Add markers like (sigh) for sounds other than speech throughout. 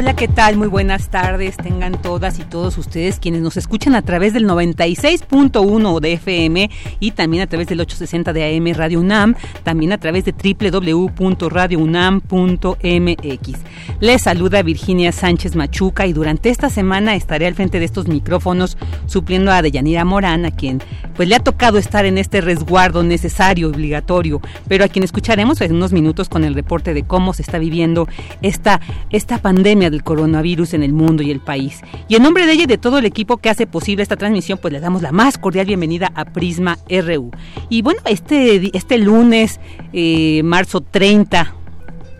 Hola, ¿qué tal? Muy buenas tardes. Tengan todas y todos ustedes quienes nos escuchan a través del 96.1 de FM y también a través del 860 de AM Radio UNAM, también a través de www.radiounam.mx. Les saluda Virginia Sánchez Machuca y durante esta semana estaré al frente de estos micrófonos supliendo a Deyanira Morán, a quien pues le ha tocado estar en este resguardo necesario, obligatorio, pero a quien escucharemos en unos minutos con el reporte de cómo se está viviendo esta, esta pandemia del coronavirus en el mundo y el país. Y en nombre de ella y de todo el equipo que hace posible esta transmisión, pues le damos la más cordial bienvenida a Prisma RU. Y bueno, este, este lunes, eh, marzo 30,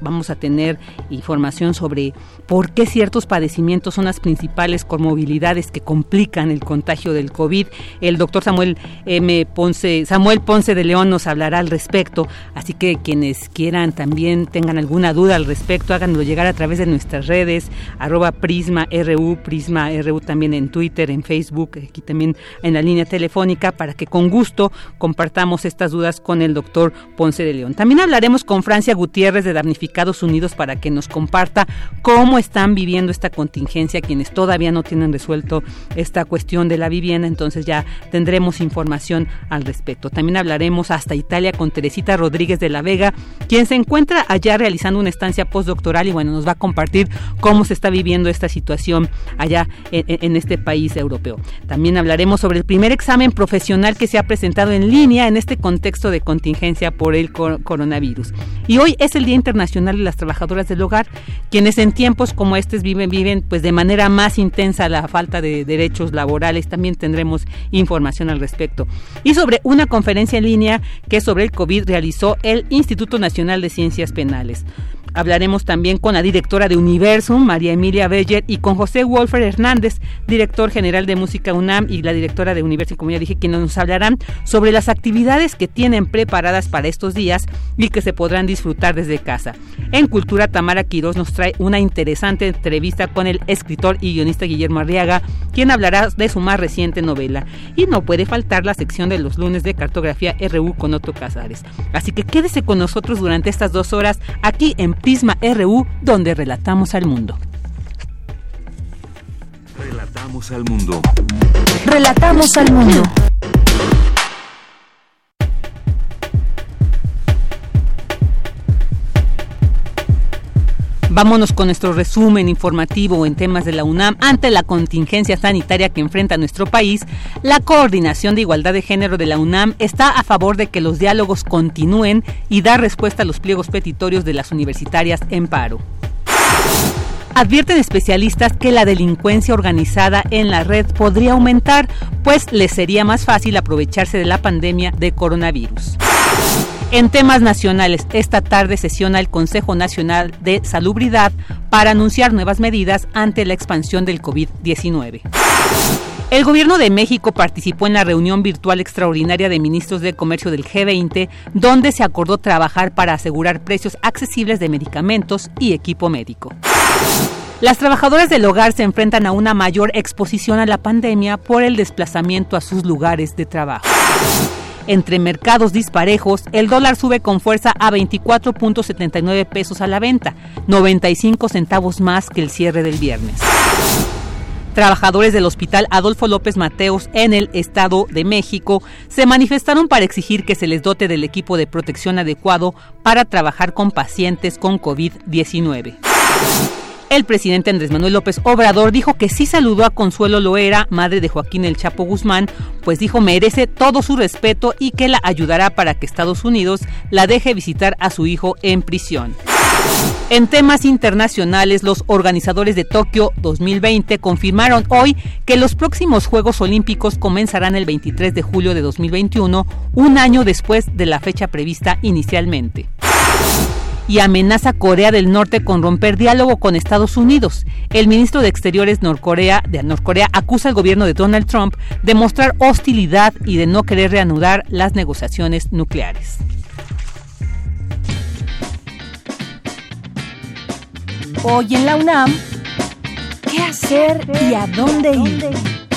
vamos a tener información sobre por qué ciertos padecimientos son las principales comorbilidades que complican el contagio del COVID. El doctor Samuel M. Ponce, Samuel Ponce de León nos hablará al respecto, así que quienes quieran también tengan alguna duda al respecto, háganlo llegar a través de nuestras redes, arroba Prisma RU, Prisma RU también en Twitter, en Facebook, aquí también en la línea telefónica, para que con gusto compartamos estas dudas con el doctor Ponce de León. También hablaremos con Francia Gutiérrez de Damnificados Unidos para que nos comparta cómo están viviendo esta contingencia, quienes todavía no tienen resuelto esta cuestión de la vivienda, entonces ya tendremos información al respecto. También hablaremos hasta Italia con Teresita Rodríguez de la Vega, quien se encuentra allá realizando una estancia postdoctoral y bueno, nos va a compartir cómo se está viviendo esta situación allá en, este país europeo. También hablaremos sobre el primer examen profesional que se ha presentado en línea en este contexto de contingencia por el coronavirus. Y hoy es el Día Internacional de las Trabajadoras del Hogar, quienes en tiempos como estos viven, viven pues de manera más intensa la falta de derechos laborales. También tendremos información al respecto. Y sobre una conferencia en línea que sobre el COVID realizó el Instituto Nacional de Ciencias Penales. Hablaremos también con la directora de Universum, María Emilia Beller, y con José Wolfer Hernández, director general de Música UNAM y la directora de Universum, como ya dije, quienes nos hablarán sobre las actividades que tienen preparadas para estos días y que se podrán disfrutar desde casa. En Cultura, Tamara Quiroz nos trae una interesante entrevista con el escritor y guionista Guillermo Arriaga, quien hablará de su más reciente novela. Y no puede faltar la sección de los lunes de cartografía RU con Otto Casares. Así que quédese con nosotros durante estas dos horas aquí en Prisma RU, donde relatamos al mundo. Relatamos al mundo. Relatamos al mundo. Vámonos con nuestro resumen informativo en temas de la UNAM. Ante la contingencia sanitaria que enfrenta nuestro país, la Coordinación de Igualdad de Género de la UNAM está a favor de que los diálogos continúen y dar respuesta a los pliegos petitorios de las universitarias en paro. Advierten especialistas que la delincuencia organizada en la red podría aumentar, pues les sería más fácil aprovecharse de la pandemia de coronavirus. En temas nacionales, esta tarde sesiona el Consejo Nacional de Salubridad para anunciar nuevas medidas ante la expansión del COVID-19. El gobierno de México participó en la reunión virtual extraordinaria de ministros de comercio del G20, donde se acordó trabajar para asegurar precios accesibles de medicamentos y equipo médico. Las trabajadoras del hogar se enfrentan a una mayor exposición a la pandemia por el desplazamiento a sus lugares de trabajo. Entre mercados disparejos, el dólar sube con fuerza a 24.79 pesos a la venta, 95 centavos más que el cierre del viernes. Trabajadores del Hospital Adolfo López Mateos en el Estado de México se manifestaron para exigir que se les dote del equipo de protección adecuado para trabajar con pacientes con COVID-19. El presidente Andrés Manuel López Obrador dijo que sí saludó a Consuelo Loera, madre de Joaquín El Chapo Guzmán, pues dijo merece todo su respeto y que la ayudará para que Estados Unidos la deje visitar a su hijo en prisión. En temas internacionales, los organizadores de Tokio 2020 confirmaron hoy que los próximos Juegos Olímpicos comenzarán el 23 de julio de 2021, un año después de la fecha prevista inicialmente y amenaza a Corea del Norte con romper diálogo con Estados Unidos. El ministro de Exteriores de Norcorea acusa al gobierno de Donald Trump de mostrar hostilidad y de no querer reanudar las negociaciones nucleares. Hoy en la UNAM, ¿qué hacer y a dónde ir?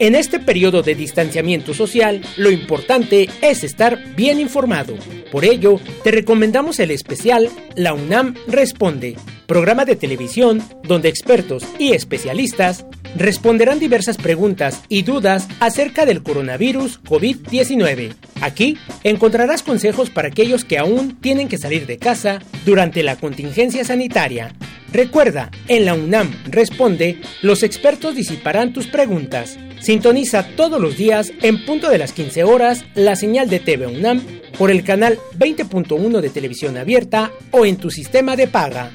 En este periodo de distanciamiento social, lo importante es estar bien informado. Por ello, te recomendamos el especial La UNAM Responde, programa de televisión donde expertos y especialistas responderán diversas preguntas y dudas acerca del coronavirus COVID-19. Aquí encontrarás consejos para aquellos que aún tienen que salir de casa durante la contingencia sanitaria. Recuerda, en la UNAM Responde, los expertos disiparán tus preguntas. Sintoniza todos los días en punto de las 15 horas la señal de TV UNAM por el canal 20.1 de televisión abierta o en tu sistema de paga.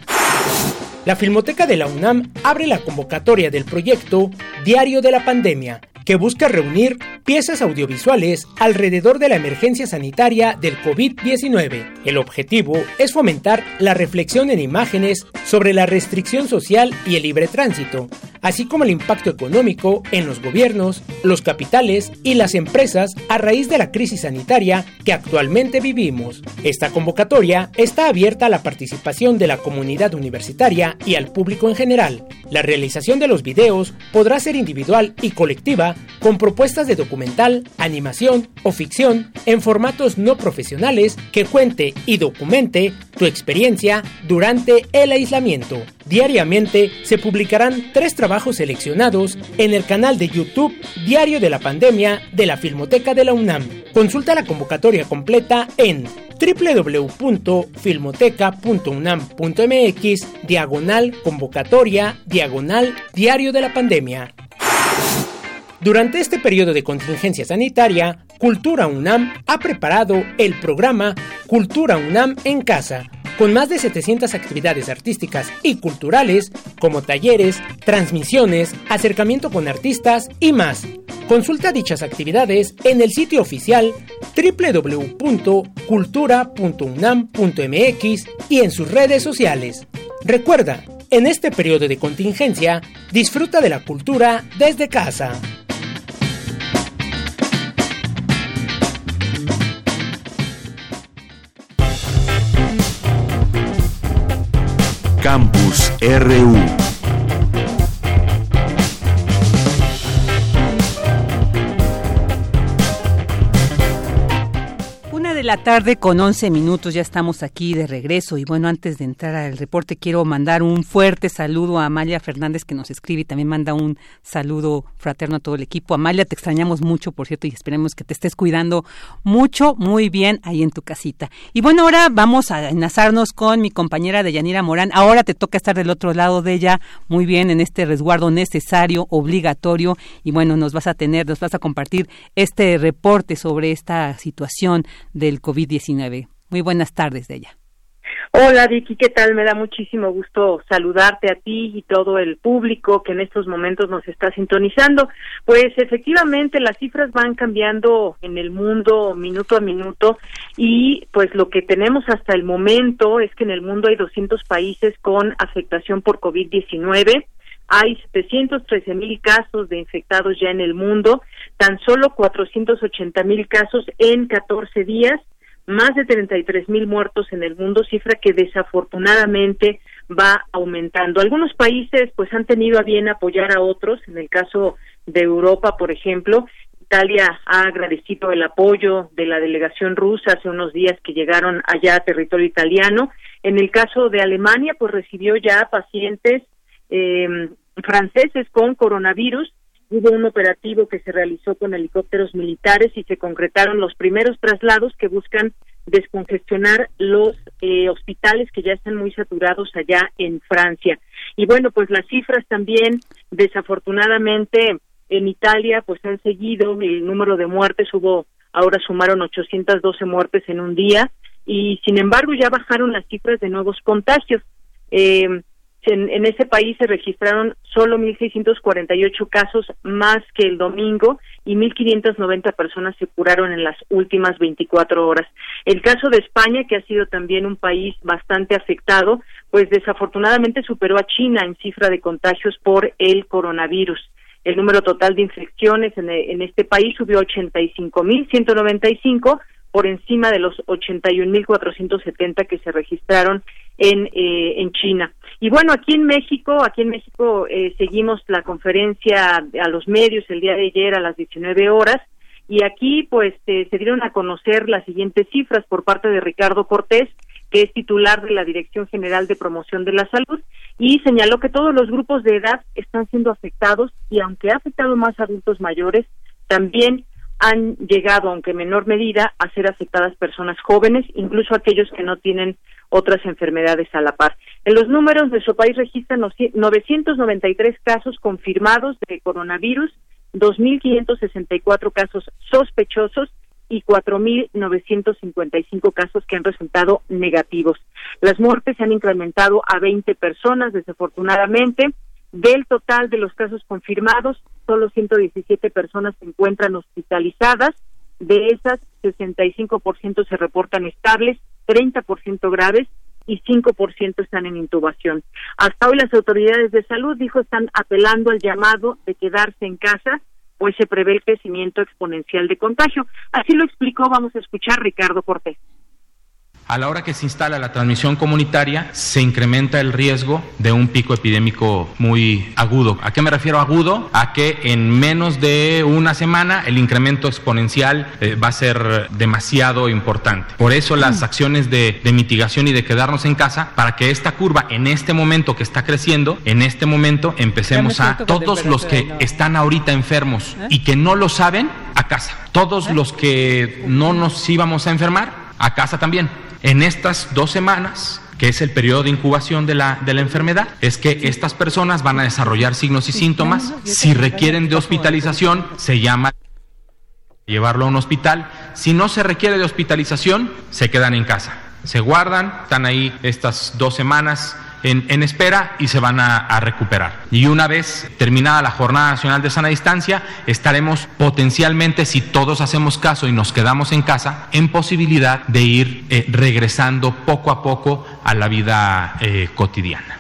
La Filmoteca de la UNAM abre la convocatoria del proyecto Diario de la Pandemia que busca reunir piezas audiovisuales alrededor de la emergencia sanitaria del COVID-19. El objetivo es fomentar la reflexión en imágenes sobre la restricción social y el libre tránsito, así como el impacto económico en los gobiernos, los capitales y las empresas a raíz de la crisis sanitaria que actualmente vivimos. Esta convocatoria está abierta a la participación de la comunidad universitaria y al público en general. La realización de los videos podrá ser individual y colectiva con propuestas de documental, animación o ficción en formatos no profesionales que cuente y documente tu experiencia durante el aislamiento. Diariamente se publicarán tres trabajos seleccionados en el canal de YouTube Diario de la Pandemia de la Filmoteca de la UNAM. Consulta la convocatoria completa en www.filmoteca.unam.mx diagonal convocatoria diagonal diario de la pandemia. Durante este periodo de contingencia sanitaria, Cultura UNAM ha preparado el programa Cultura UNAM en Casa, con más de 700 actividades artísticas y culturales, como talleres, transmisiones, acercamiento con artistas y más. Consulta dichas actividades en el sitio oficial www.cultura.unam.mx y en sus redes sociales. Recuerda, en este periodo de contingencia, disfruta de la cultura desde casa. Campus RU. La tarde con 11 minutos, ya estamos aquí de regreso y bueno, antes de entrar al reporte quiero mandar un fuerte saludo a Amalia Fernández que nos escribe y también manda un saludo fraterno a todo el equipo. Amalia, te extrañamos mucho, por cierto, y esperemos que te estés cuidando mucho, muy bien ahí en tu casita. Y bueno, ahora vamos a enlazarnos con mi compañera de Yanira Morán. Ahora te toca estar del otro lado de ella, muy bien, en este resguardo necesario, obligatorio y bueno, nos vas a tener, nos vas a compartir este reporte sobre esta situación del COVID-19. Muy buenas tardes de ella. Hola Vicky, ¿qué tal? Me da muchísimo gusto saludarte a ti y todo el público que en estos momentos nos está sintonizando. Pues efectivamente las cifras van cambiando en el mundo minuto a minuto y pues lo que tenemos hasta el momento es que en el mundo hay 200 países con afectación por COVID-19. Hay 713 mil casos de infectados ya en el mundo, tan solo 480 mil casos en 14 días, más de 33 mil muertos en el mundo, cifra que desafortunadamente va aumentando. Algunos países pues han tenido a bien apoyar a otros, en el caso de Europa, por ejemplo, Italia ha agradecido el apoyo de la delegación rusa hace unos días que llegaron allá a territorio italiano. En el caso de Alemania, pues recibió ya pacientes eh, franceses con coronavirus. Hubo un operativo que se realizó con helicópteros militares y se concretaron los primeros traslados que buscan descongestionar los eh, hospitales que ya están muy saturados allá en Francia. Y bueno, pues las cifras también, desafortunadamente, en Italia, pues han seguido el número de muertes. Hubo, ahora sumaron 812 muertes en un día y sin embargo ya bajaron las cifras de nuevos contagios. Eh, en, en, ese país se registraron solo 1.648 casos más que el domingo y 1.590 personas se curaron en las últimas 24 horas. El caso de España, que ha sido también un país bastante afectado, pues desafortunadamente superó a China en cifra de contagios por el coronavirus. El número total de infecciones en, en este país subió a 85.195 por encima de los 81.470 que se registraron en, eh, en China. Y bueno, aquí en México, aquí en México eh, seguimos la conferencia a los medios el día de ayer a las 19 horas y aquí pues eh, se dieron a conocer las siguientes cifras por parte de Ricardo Cortés, que es titular de la Dirección General de Promoción de la Salud y señaló que todos los grupos de edad están siendo afectados y aunque ha afectado más adultos mayores, también han llegado, aunque en menor medida, a ser afectadas personas jóvenes, incluso aquellos que no tienen otras enfermedades a la par. En los números, de su país registran 993 casos confirmados de coronavirus, 2.564 casos sospechosos y 4.955 casos que han resultado negativos. Las muertes se han incrementado a 20 personas, desafortunadamente. Del total de los casos confirmados, solo 117 personas se encuentran hospitalizadas. De esas, 65% se reportan estables, 30% graves y 5% están en intubación. Hasta hoy las autoridades de salud, dijo, están apelando al llamado de quedarse en casa, pues se prevé el crecimiento exponencial de contagio. Así lo explicó, vamos a escuchar Ricardo Cortés. A la hora que se instala la transmisión comunitaria, se incrementa el riesgo de un pico epidémico muy agudo. ¿A qué me refiero agudo? A que en menos de una semana el incremento exponencial eh, va a ser demasiado importante. Por eso las acciones de, de, mitigación y de quedarnos en casa, para que esta curva en este momento que está creciendo, en este momento empecemos a todos los que están ahorita enfermos y que no lo saben, a casa. Todos los que no nos íbamos a enfermar, a casa también en estas dos semanas que es el periodo de incubación de la, de la enfermedad, es que estas personas van a desarrollar signos y síntomas. Si requieren de hospitalización, se llama llevarlo a un hospital. Si no se requiere de hospitalización, se quedan en casa. Se guardan, están ahí estas dos semanas en, espera y se van a, recuperar. Y una vez terminada la Jornada Nacional de Sana Distancia, estaremos potencialmente, si todos hacemos caso y nos quedamos en casa, en posibilidad de ir eh, regresando poco a poco a la vida eh, cotidiana.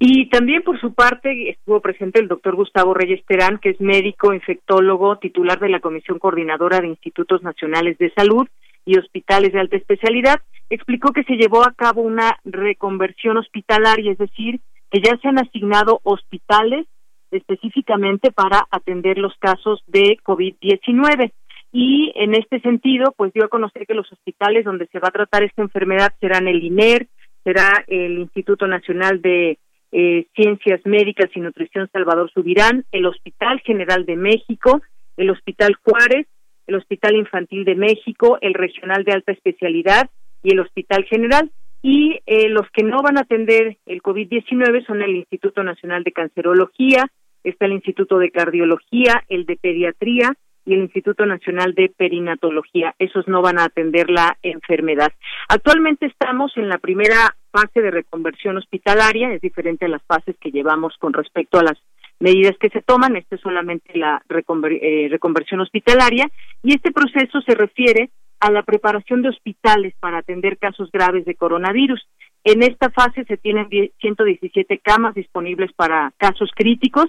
Y también por su parte estuvo presente el doctor Gustavo Reyes Terán, que es médico, infectólogo, titular de la Comisión Coordinadora de Institutos Nacionales de Salud y Hospitales de Alta Especialidad, explicó que se llevó a cabo una reconversión hospitalaria, es decir, que ya se han asignado hospitales específicamente para atender los casos de COVID-19. Y en este sentido, pues dio a conocer que los hospitales donde se va a tratar esta enfermedad serán el INER, será el Instituto Nacional de eh, Ciencias Médicas y Nutrición Salvador Subirán, el Hospital General de México, el Hospital Juárez, el Hospital Infantil de México, el Regional de Alta Especialidad y el Hospital General. Y eh, los que no van a atender el COVID-19 son el Instituto Nacional de Cancerología, está el Instituto de Cardiología, el de Pediatría y el Instituto Nacional de Perinatología. Esos no van a atender la enfermedad. Actualmente estamos en la primera fase de reconversión hospitalaria, es diferente a las fases que llevamos con respecto a las medidas que se toman. Esta es solamente la eh, reconversión hospitalaria y este proceso se refiere a la preparación de hospitales para atender casos graves de coronavirus. En esta fase se tienen 117 camas disponibles para casos críticos.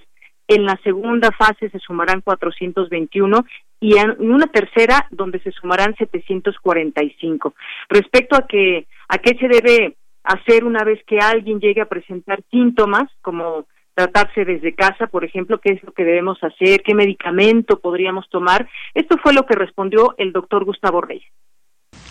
En la segunda fase se sumarán 421 y en una tercera donde se sumarán 745. Respecto a que a qué se debe hacer una vez que alguien llegue a presentar síntomas como tratarse desde casa, por ejemplo, qué es lo que debemos hacer, qué medicamento podríamos tomar. Esto fue lo que respondió el doctor Gustavo Reyes.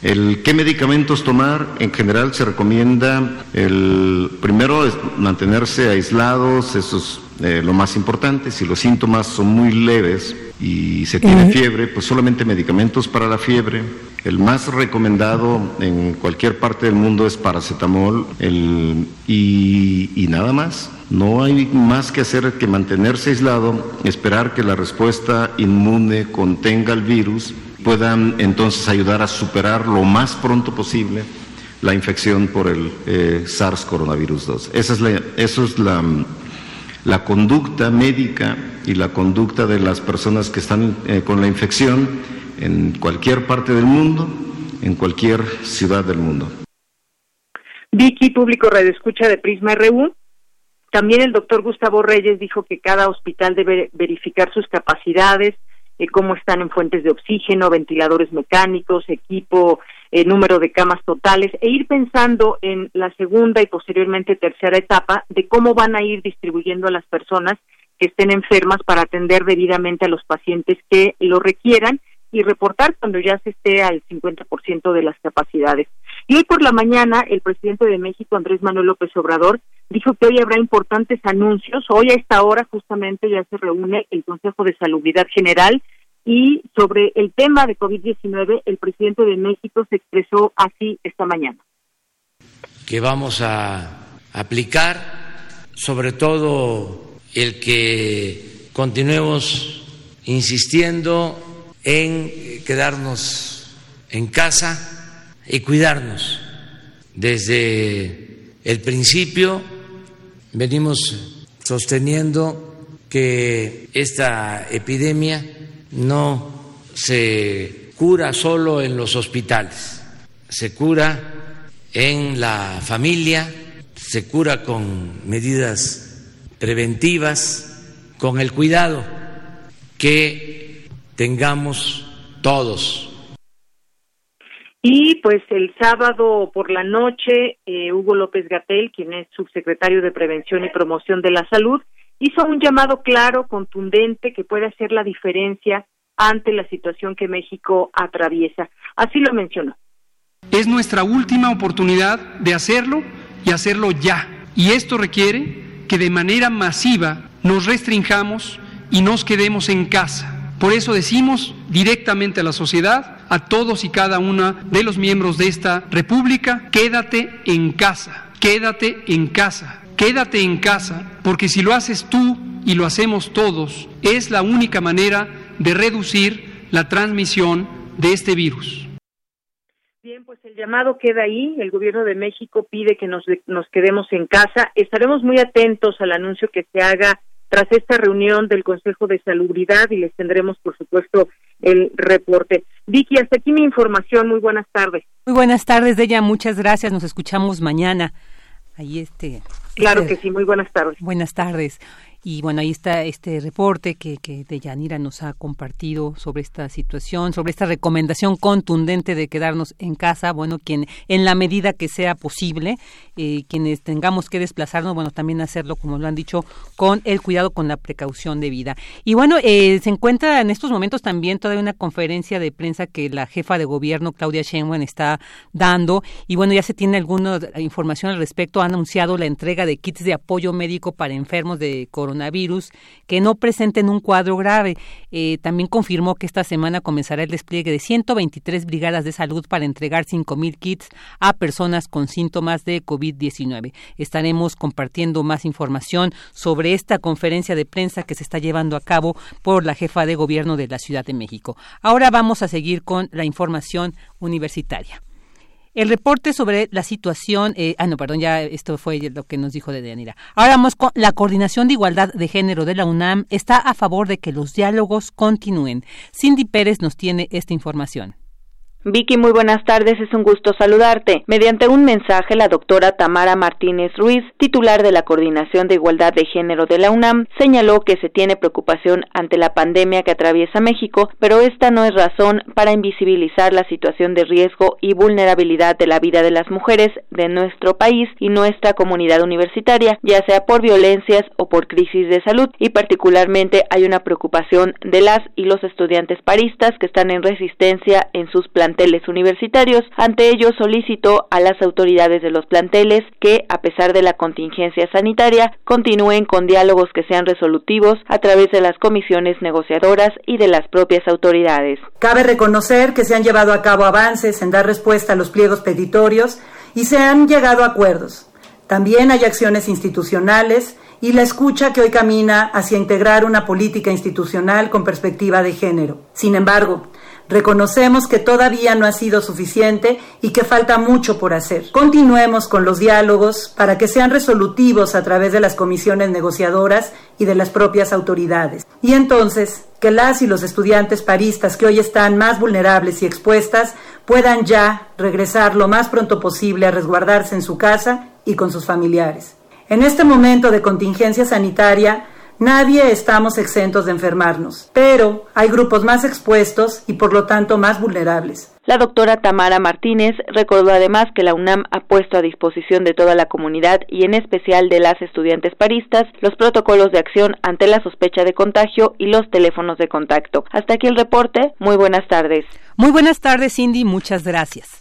El qué medicamentos tomar, en general se recomienda el primero es mantenerse aislados, eso es eh, lo más importante. Si los síntomas son muy leves y se tiene fiebre, pues solamente medicamentos para la fiebre. El más recomendado en cualquier parte del mundo es paracetamol el, y, y nada más. No hay más que hacer que mantenerse aislado, esperar que la respuesta inmune contenga el virus puedan entonces ayudar a superar lo más pronto posible la infección por el eh, SARS coronavirus 2. Esa es la, eso es la, la, conducta médica y la conducta de las personas que están eh, con la infección en cualquier parte del mundo, en cualquier ciudad del mundo. Vicky, público Radio de Prisma RU. También el doctor Gustavo Reyes dijo que cada hospital debe verificar sus capacidades, eh, cómo están en fuentes de oxígeno, ventiladores mecánicos, equipo, eh, número de camas totales, e ir pensando en la segunda y posteriormente tercera etapa de cómo van a ir distribuyendo a las personas que estén enfermas para atender debidamente a los pacientes que lo requieran y reportar cuando ya se esté al 50% de las capacidades. Y hoy por la mañana el presidente de México, Andrés Manuel López Obrador, dijo que hoy habrá importantes anuncios. Hoy a esta hora justamente ya se reúne el Consejo de Salubridad General y sobre el tema de COVID-19 el presidente de México se expresó así esta mañana. Que vamos a aplicar sobre todo el que continuemos insistiendo en quedarnos en casa y cuidarnos. Desde el principio venimos sosteniendo que esta epidemia no se cura solo en los hospitales, se cura en la familia, se cura con medidas preventivas, con el cuidado que tengamos todos. Y pues el sábado por la noche, eh, Hugo López Gatel, quien es subsecretario de Prevención y Promoción de la Salud, hizo un llamado claro, contundente, que puede hacer la diferencia ante la situación que México atraviesa. Así lo mencionó. Es nuestra última oportunidad de hacerlo y hacerlo ya. Y esto requiere que de manera masiva nos restringamos y nos quedemos en casa por eso decimos directamente a la sociedad, a todos y cada uno de los miembros de esta República, quédate en casa, quédate en casa, quédate en casa, porque si lo haces tú y lo hacemos todos, es la única manera de reducir la transmisión de este virus. Bien, pues el llamado queda ahí. El gobierno de México pide que nos, nos quedemos en casa. Estaremos muy atentos al anuncio que se haga tras esta reunión del Consejo de Salubridad y les tendremos, por supuesto, el reporte. Vicky, hasta aquí mi información. Muy buenas tardes. Muy buenas tardes, Deya. Muchas gracias. Nos escuchamos mañana. Ahí este. Claro este, que sí. Muy buenas tardes. Buenas tardes. Y bueno, ahí está este reporte que, que Deyanira nos ha compartido sobre esta situación, sobre esta recomendación contundente de quedarnos en casa. Bueno, quien en la medida que sea posible, eh, quienes tengamos que desplazarnos, bueno, también hacerlo, como lo han dicho, con el cuidado, con la precaución de vida. Y bueno, eh, se encuentra en estos momentos también todavía una conferencia de prensa que la jefa de gobierno, Claudia Sheinbaum, está dando. Y bueno, ya se tiene alguna información al respecto. Ha anunciado la entrega de kits de apoyo médico para enfermos de coronavirus coronavirus que no presenten un cuadro grave. Eh, también confirmó que esta semana comenzará el despliegue de 123 brigadas de salud para entregar 5.000 kits a personas con síntomas de COVID-19. Estaremos compartiendo más información sobre esta conferencia de prensa que se está llevando a cabo por la jefa de gobierno de la Ciudad de México. Ahora vamos a seguir con la información universitaria. El reporte sobre la situación, eh, ah, no, perdón, ya esto fue lo que nos dijo de Deyanira. Ahora vamos con la Coordinación de Igualdad de Género de la UNAM está a favor de que los diálogos continúen. Cindy Pérez nos tiene esta información. Vicky, muy buenas tardes, es un gusto saludarte. Mediante un mensaje, la doctora Tamara Martínez Ruiz, titular de la Coordinación de Igualdad de Género de la UNAM, señaló que se tiene preocupación ante la pandemia que atraviesa México, pero esta no es razón para invisibilizar la situación de riesgo y vulnerabilidad de la vida de las mujeres de nuestro país y nuestra comunidad universitaria, ya sea por violencias o por crisis de salud, y particularmente hay una preocupación de las y los estudiantes paristas que están en resistencia en sus planes planteles universitarios. Ante ello solicitó a las autoridades de los planteles que, a pesar de la contingencia sanitaria, continúen con diálogos que sean resolutivos a través de las comisiones negociadoras y de las propias autoridades. Cabe reconocer que se han llevado a cabo avances en dar respuesta a los pliegos petitorios y se han llegado a acuerdos. También hay acciones institucionales y la escucha que hoy camina hacia integrar una política institucional con perspectiva de género. Sin embargo, Reconocemos que todavía no ha sido suficiente y que falta mucho por hacer. Continuemos con los diálogos para que sean resolutivos a través de las comisiones negociadoras y de las propias autoridades. Y entonces, que las y los estudiantes paristas que hoy están más vulnerables y expuestas puedan ya regresar lo más pronto posible a resguardarse en su casa y con sus familiares. En este momento de contingencia sanitaria, Nadie estamos exentos de enfermarnos, pero hay grupos más expuestos y por lo tanto más vulnerables. La doctora Tamara Martínez recordó además que la UNAM ha puesto a disposición de toda la comunidad y en especial de las estudiantes paristas los protocolos de acción ante la sospecha de contagio y los teléfonos de contacto. Hasta aquí el reporte. Muy buenas tardes. Muy buenas tardes, Cindy. Muchas gracias.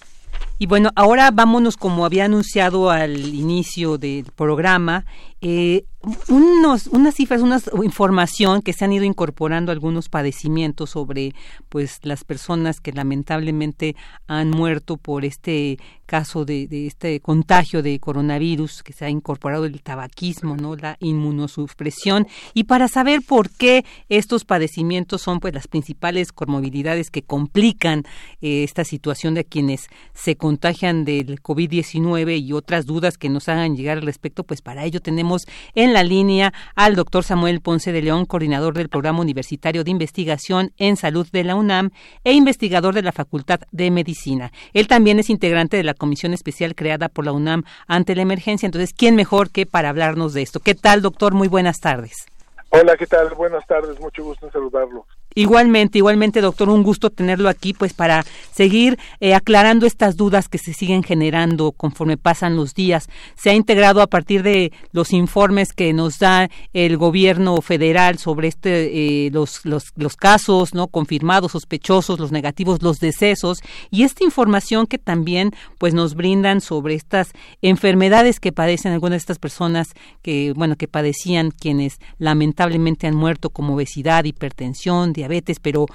Y bueno, ahora vámonos, como había anunciado al inicio del programa, eh, unos, unas cifras, una información que se han ido incorporando algunos padecimientos sobre pues las personas que lamentablemente han muerto por este caso de, de, este contagio de coronavirus que se ha incorporado el tabaquismo, ¿no? la inmunosupresión y para saber por qué estos padecimientos son pues las principales comorbilidades que complican eh, esta situación de quienes se contagian del COVID-19 y otras dudas que nos hagan llegar al respecto, pues para ello tenemos en la línea al doctor Samuel Ponce de León, coordinador del Programa Universitario de Investigación en Salud de la UNAM e investigador de la Facultad de Medicina. Él también es integrante de la comisión especial creada por la UNAM ante la emergencia. Entonces, ¿quién mejor que para hablarnos de esto? ¿Qué tal, doctor? Muy buenas tardes. Hola, ¿qué tal? Buenas tardes, mucho gusto en saludarlo. Igualmente, igualmente, doctor, un gusto tenerlo aquí, pues para seguir eh, aclarando estas dudas que se siguen generando conforme pasan los días. Se ha integrado a partir de los informes que nos da el gobierno federal sobre este, eh, los, los, los casos, no confirmados, sospechosos, los negativos, los decesos y esta información que también, pues, nos brindan sobre estas enfermedades que padecen algunas de estas personas que, bueno, que padecían quienes lamentablemente han muerto como obesidad, hipertensión, diabetes diabetes, pero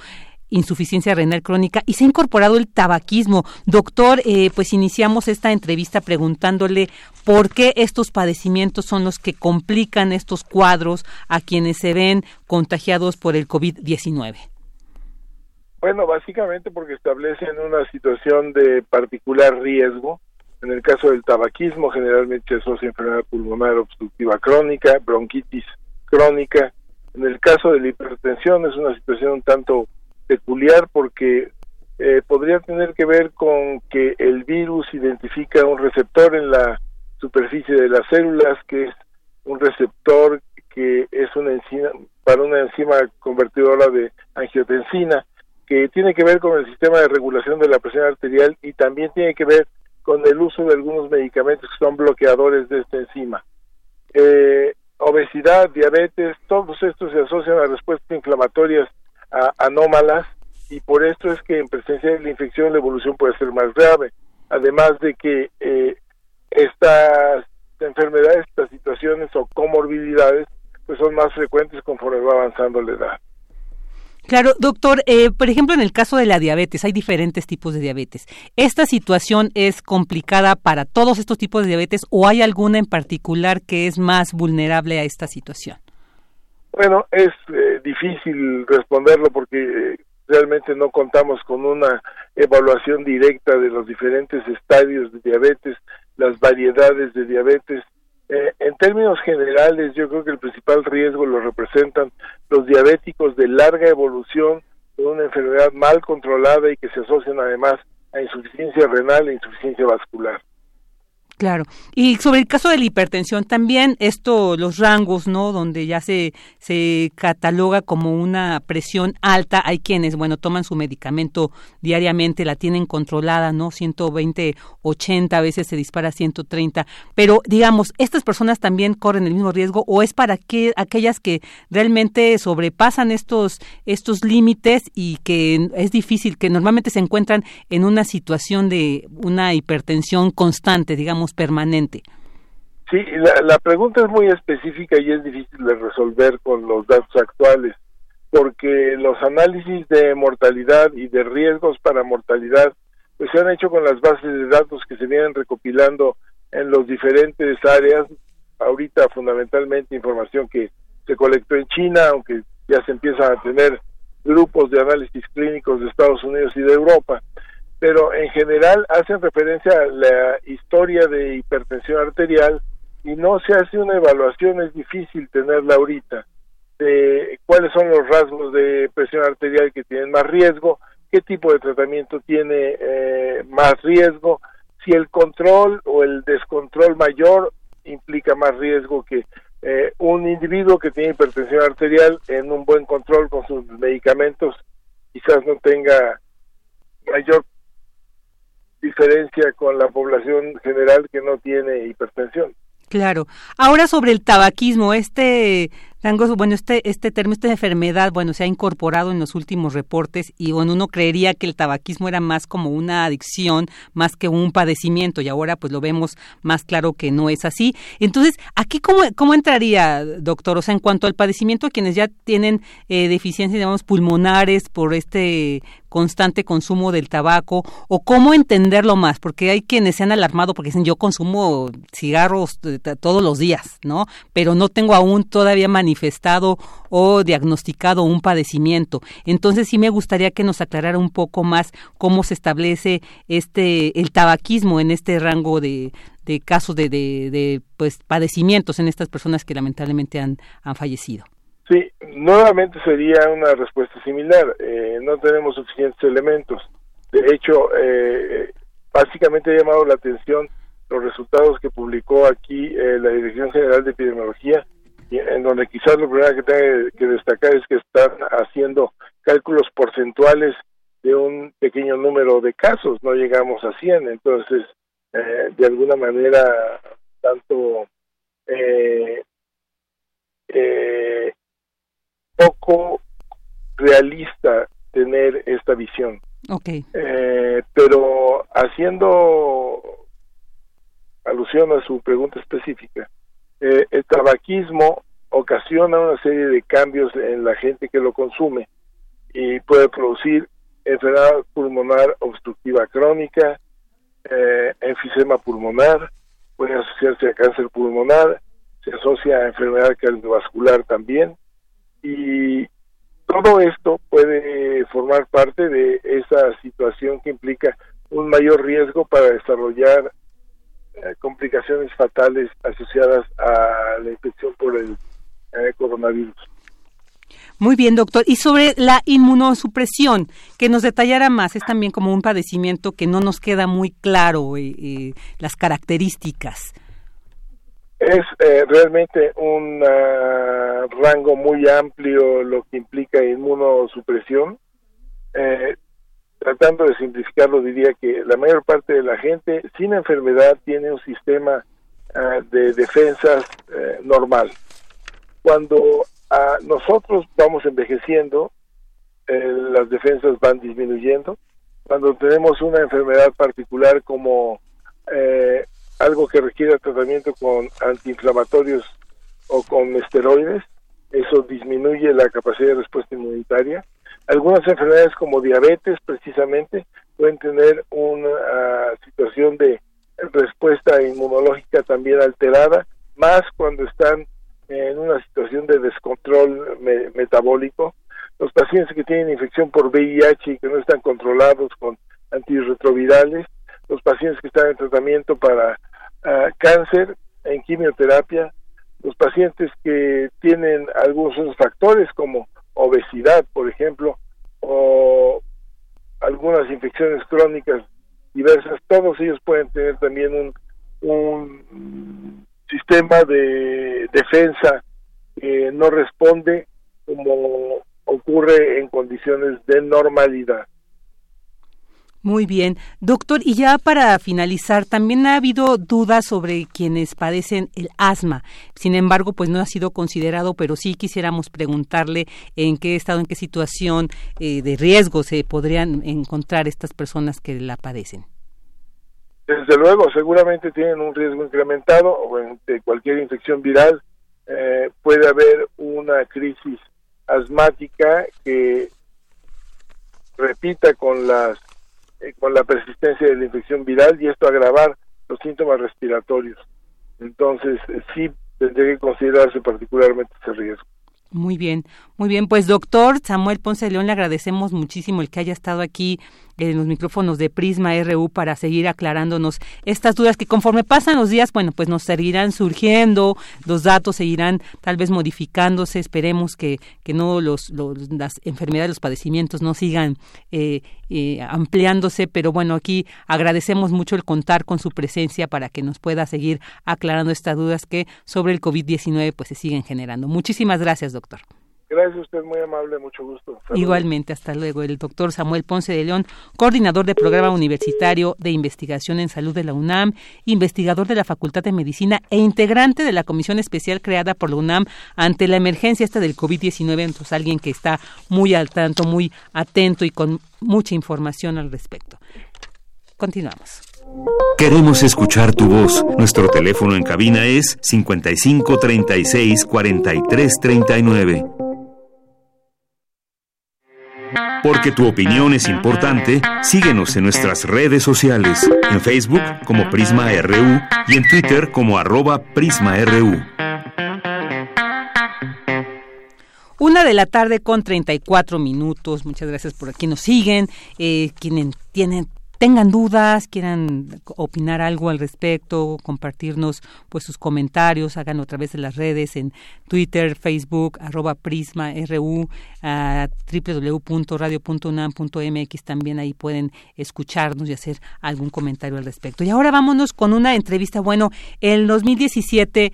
insuficiencia renal crónica y se ha incorporado el tabaquismo. Doctor, eh, pues iniciamos esta entrevista preguntándole por qué estos padecimientos son los que complican estos cuadros a quienes se ven contagiados por el COVID-19. Bueno, básicamente porque establecen una situación de particular riesgo. En el caso del tabaquismo, generalmente se asocia enfermedad pulmonar obstructiva crónica, bronquitis crónica, en el caso de la hipertensión es una situación un tanto peculiar porque eh, podría tener que ver con que el virus identifica un receptor en la superficie de las células que es un receptor que es una enzima para una enzima convertidora de angiotensina que tiene que ver con el sistema de regulación de la presión arterial y también tiene que ver con el uso de algunos medicamentos que son bloqueadores de esta enzima. Eh, obesidad, diabetes, todos estos se asocian a respuestas inflamatorias anómalas y por esto es que en presencia de la infección la evolución puede ser más grave. Además de que eh, estas enfermedades, estas situaciones o comorbilidades, pues son más frecuentes conforme va avanzando la edad. Claro, doctor, eh, por ejemplo, en el caso de la diabetes, hay diferentes tipos de diabetes. ¿Esta situación es complicada para todos estos tipos de diabetes o hay alguna en particular que es más vulnerable a esta situación? Bueno, es eh, difícil responderlo porque eh, realmente no contamos con una evaluación directa de los diferentes estadios de diabetes, las variedades de diabetes eh, en términos generales, yo creo que el principal riesgo lo representan los diabéticos de larga evolución, de una enfermedad mal controlada y que se asocian además a insuficiencia renal e insuficiencia vascular. Claro. Y sobre el caso de la hipertensión también, esto, los rangos, ¿no? Donde ya se, se cataloga como una presión alta. Hay quienes, bueno, toman su medicamento diariamente, la tienen controlada, ¿no? 120, 80, a veces se dispara a 130. Pero, digamos, ¿estas personas también corren el mismo riesgo o es para que, aquellas que realmente sobrepasan estos, estos límites y que es difícil, que normalmente se encuentran en una situación de una hipertensión constante, digamos, permanente. Sí, la, pregunta es muy específica y es difícil de resolver con los datos actuales, porque los análisis de mortalidad y de riesgos para mortalidad pues se han hecho con las bases de datos que se vienen recopilando en los diferentes áreas, ahorita fundamentalmente información que se colectó en China, aunque ya se empiezan a tener grupos de análisis clínicos de Estados Unidos y de Europa, pero en general hacen referencia a la historia de hipertensión arterial y no se hace una evaluación, es difícil tenerla ahorita, de cuáles son los rasgos de presión arterial que tienen más riesgo, qué tipo de tratamiento tiene eh, más riesgo, si el control o el descontrol mayor implica más riesgo que eh, un individuo que tiene hipertensión arterial en un buen control con sus medicamentos quizás no tenga mayor diferencia con la población general que no tiene hipertensión. Claro. Ahora sobre el tabaquismo, este bueno, este, este término, esta enfermedad, bueno, se ha incorporado en los últimos reportes y bueno, uno creería que el tabaquismo era más como una adicción, más que un padecimiento y ahora pues lo vemos más claro que no es así. Entonces, ¿aquí cómo, cómo entraría, doctor? O sea, en cuanto al padecimiento, quienes ya tienen eh, deficiencias, digamos, pulmonares por este constante consumo del tabaco o cómo entenderlo más, porque hay quienes se han alarmado porque dicen yo consumo cigarros eh, todos los días, ¿no? Pero no tengo aún todavía manifestado o diagnosticado un padecimiento. Entonces sí me gustaría que nos aclarara un poco más cómo se establece este el tabaquismo en este rango de, de casos de, de, pues padecimientos en estas personas que lamentablemente han, han fallecido. Sí, nuevamente sería una respuesta similar. Eh, no tenemos suficientes elementos. De hecho, eh, básicamente ha llamado la atención los resultados que publicó aquí eh, la Dirección General de Epidemiología, en donde quizás lo primero que tengo que destacar es que están haciendo cálculos porcentuales de un pequeño número de casos, no llegamos a 100, entonces, de alguna manera, tanto eh, eh, poco realista tener esta visión. Okay. Eh, pero haciendo alusión a su pregunta específica, eh, el tabaquismo ocasiona una serie de cambios en la gente que lo consume y puede producir enfermedad pulmonar obstructiva crónica, eh, enfisema pulmonar, puede asociarse a cáncer pulmonar, se asocia a enfermedad cardiovascular también, y todo esto puede formar parte de esa situación que implica un mayor riesgo para desarrollar eh, complicaciones fatales asociadas a la infección por el eh, coronavirus. Muy bien, doctor. Y sobre la inmunosupresión, que nos detallara más, es también como un padecimiento que no nos queda muy claro eh, las características es realmente un ah, rango muy amplio lo que implica inmunosupresión. Eh, tratando de simplificarlo, diría que la mayor parte de la gente sin enfermedad tiene un sistema ah, de defensas eh, normal. Cuando nosotros vamos envejeciendo, las defensas van disminuyendo. Cuando tenemos una enfermedad particular como algo que requiere tratamiento con antiinflamatorios o con esteroides, eso disminuye la capacidad de respuesta inmunitaria. Algunas enfermedades como diabetes precisamente pueden tener una ah, situación de respuesta inmunológica también alterada, más cuando están en una situación de descontrol metabólico. Los pacientes que tienen infección por VIH y que no están controlados con antirretrovirales, los pacientes que están en tratamiento para cáncer en quimioterapia, los pacientes que tienen algunos otros factores como obesidad, por ejemplo, o algunas infecciones crónicas diversas, todos ellos pueden tener también un, un sistema de defensa que no responde como ocurre en condiciones de normalidad. Muy bien. Doctor, y ya para finalizar, también ha habido dudas sobre quienes padecen el asma. Sin embargo, pues no ha sido considerado, pero sí quisiéramos preguntarle en qué estado, en qué situación eh, de riesgo se podrían encontrar estas personas que la padecen. Desde luego, seguramente tienen un riesgo incrementado de cualquier infección viral. Eh, puede haber una crisis asmática que repita con las eh, con la persistencia de la infección viral y esto agravar los síntomas respiratorios. Entonces, eh, sí tendría que considerarse particularmente ese riesgo. Muy bien, muy bien. Pues doctor Samuel Ponce León, le agradecemos muchísimo el que haya estado aquí en los micrófonos de Prisma RU para seguir aclarándonos estas dudas que conforme pasan los días, bueno, pues nos seguirán surgiendo, los datos seguirán tal vez modificándose, esperemos que, que no los, las enfermedades, los padecimientos no sigan eh, eh, ampliándose, pero bueno, aquí agradecemos mucho el contar con su presencia para que nos pueda seguir aclarando estas dudas que sobre el COVID-19 pues se siguen generando. Muchísimas gracias, doctor. Gracias usted, muy amable, mucho gusto. Igualmente, hasta luego. El doctor Samuel Ponce de León, coordinador del Programa Universitario de Investigación en Salud de la UNAM, investigador de la Facultad de Medicina e integrante de la comisión especial creada por la UNAM ante la emergencia esta del COVID-19. Entonces, alguien que está muy al tanto, muy atento y con mucha información al respecto. Continuamos. Queremos escuchar tu voz. Nuestro teléfono en cabina es 55 36 43 39. Porque tu opinión es importante, síguenos en nuestras redes sociales, en Facebook como Prisma RU y en Twitter como arroba PrismaRU. Una de la tarde con 34 minutos. Muchas gracias por aquí nos siguen. Eh, quienes tienen tengan dudas, quieran opinar algo al respecto, compartirnos pues sus comentarios, háganlo a través de las redes en Twitter, Facebook, arroba Prisma RU, www.radio.unam.mx también ahí pueden escucharnos y hacer algún comentario al respecto. Y ahora vámonos con una entrevista. Bueno, el 2017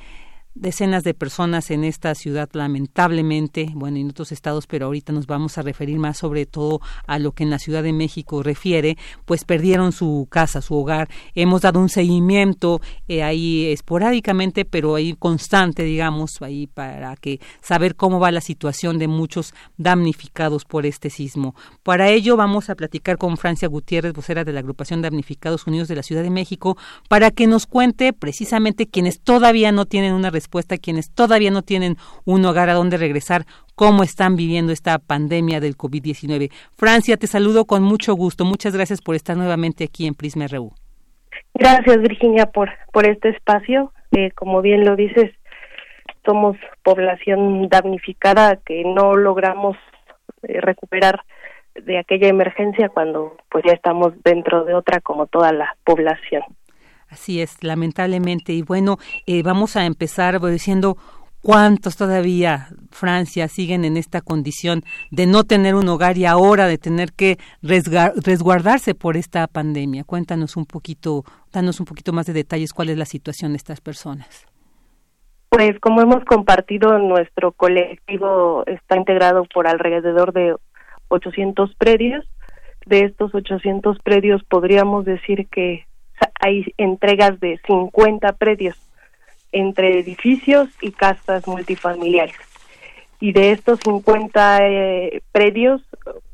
decenas de personas en esta ciudad, lamentablemente, bueno, en otros estados, pero ahorita nos vamos a referir más sobre todo a lo que en la Ciudad de México refiere, pues perdieron su casa, su hogar. Hemos dado un seguimiento eh, ahí esporádicamente, pero ahí constante, digamos, ahí para que saber cómo va la situación de muchos damnificados por este sismo. Para ello vamos a platicar con Francia Gutiérrez, vocera de la agrupación Damnificados Unidos de la Ciudad de México, para que nos cuente precisamente quienes todavía no tienen una respuesta a quienes todavía no tienen un hogar a donde regresar, cómo están viviendo esta pandemia del COVID-19. Francia, te saludo con mucho gusto. Muchas gracias por estar nuevamente aquí en Prisma RU. Gracias, Virginia, por, por este espacio. Eh, como bien lo dices, somos población damnificada que no logramos eh, recuperar de aquella emergencia cuando pues ya estamos dentro de otra como toda la población. Así es, lamentablemente. Y bueno, eh, vamos a empezar diciendo cuántos todavía Francia siguen en esta condición de no tener un hogar y ahora de tener que resguardarse por esta pandemia. Cuéntanos un poquito, danos un poquito más de detalles cuál es la situación de estas personas. Pues como hemos compartido, nuestro colectivo está integrado por alrededor de 800 predios. De estos 800 predios podríamos decir que hay entregas de 50 predios entre edificios y casas multifamiliares. Y de estos 50 eh, predios,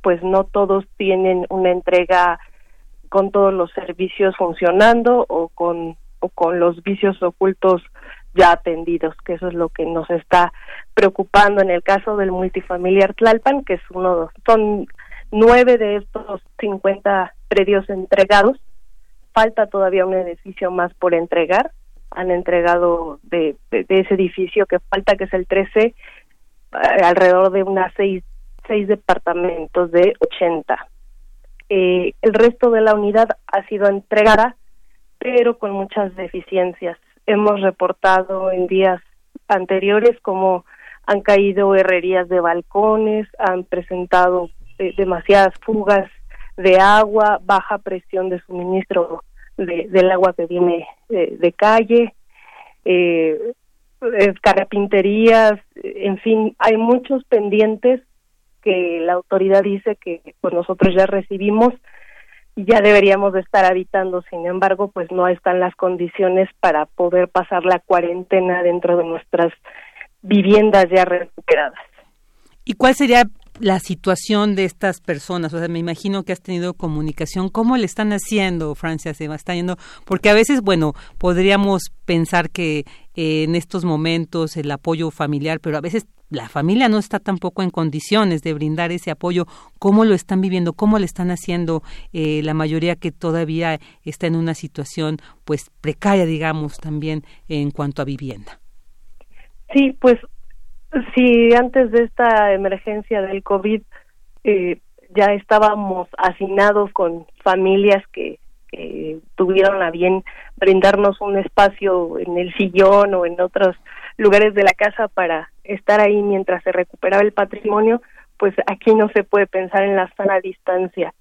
pues no todos tienen una entrega con todos los servicios funcionando o con, o con los vicios ocultos ya atendidos, que eso es lo que nos está preocupando en el caso del multifamiliar Tlalpan, que es uno, son nueve de estos 50 predios entregados falta todavía un edificio más por entregar. Han entregado de, ese edificio que falta, que es el 13, eh, alrededor de unas seis, seis departamentos de 80. Eh, el resto de la unidad ha sido entregada, pero con muchas deficiencias. Hemos reportado en días anteriores como han caído herrerías de balcones, han presentado eh, demasiadas fugas de agua, baja presión de suministro del agua que viene de, calle, eh, eh, carpinterías, en fin, hay muchos pendientes que la autoridad dice que pues nosotros ya recibimos y ya deberíamos de estar habitando, sin embargo, pues no están las condiciones para poder pasar la cuarentena dentro de nuestras viviendas ya recuperadas. ¿Y cuál sería la situación de estas personas? O sea, me imagino que has tenido comunicación. ¿Cómo le están haciendo, Francia? Se va está yendo. Porque a veces, bueno, podríamos pensar que eh, en estos momentos el apoyo familiar, pero a veces la familia no está tampoco en condiciones de brindar ese apoyo. ¿Cómo lo están viviendo? ¿Cómo le están haciendo eh, la mayoría que todavía está en una situación, pues, precaria, digamos, también en cuanto a vivienda? Sí, pues si antes de esta emergencia del COVID eh, ya estábamos hacinados con familias que, tuvieron a bien brindarnos un espacio en el sillón o en otros lugares de la casa para estar ahí mientras se recuperaba el patrimonio, pues aquí no se puede pensar en la sana distancia.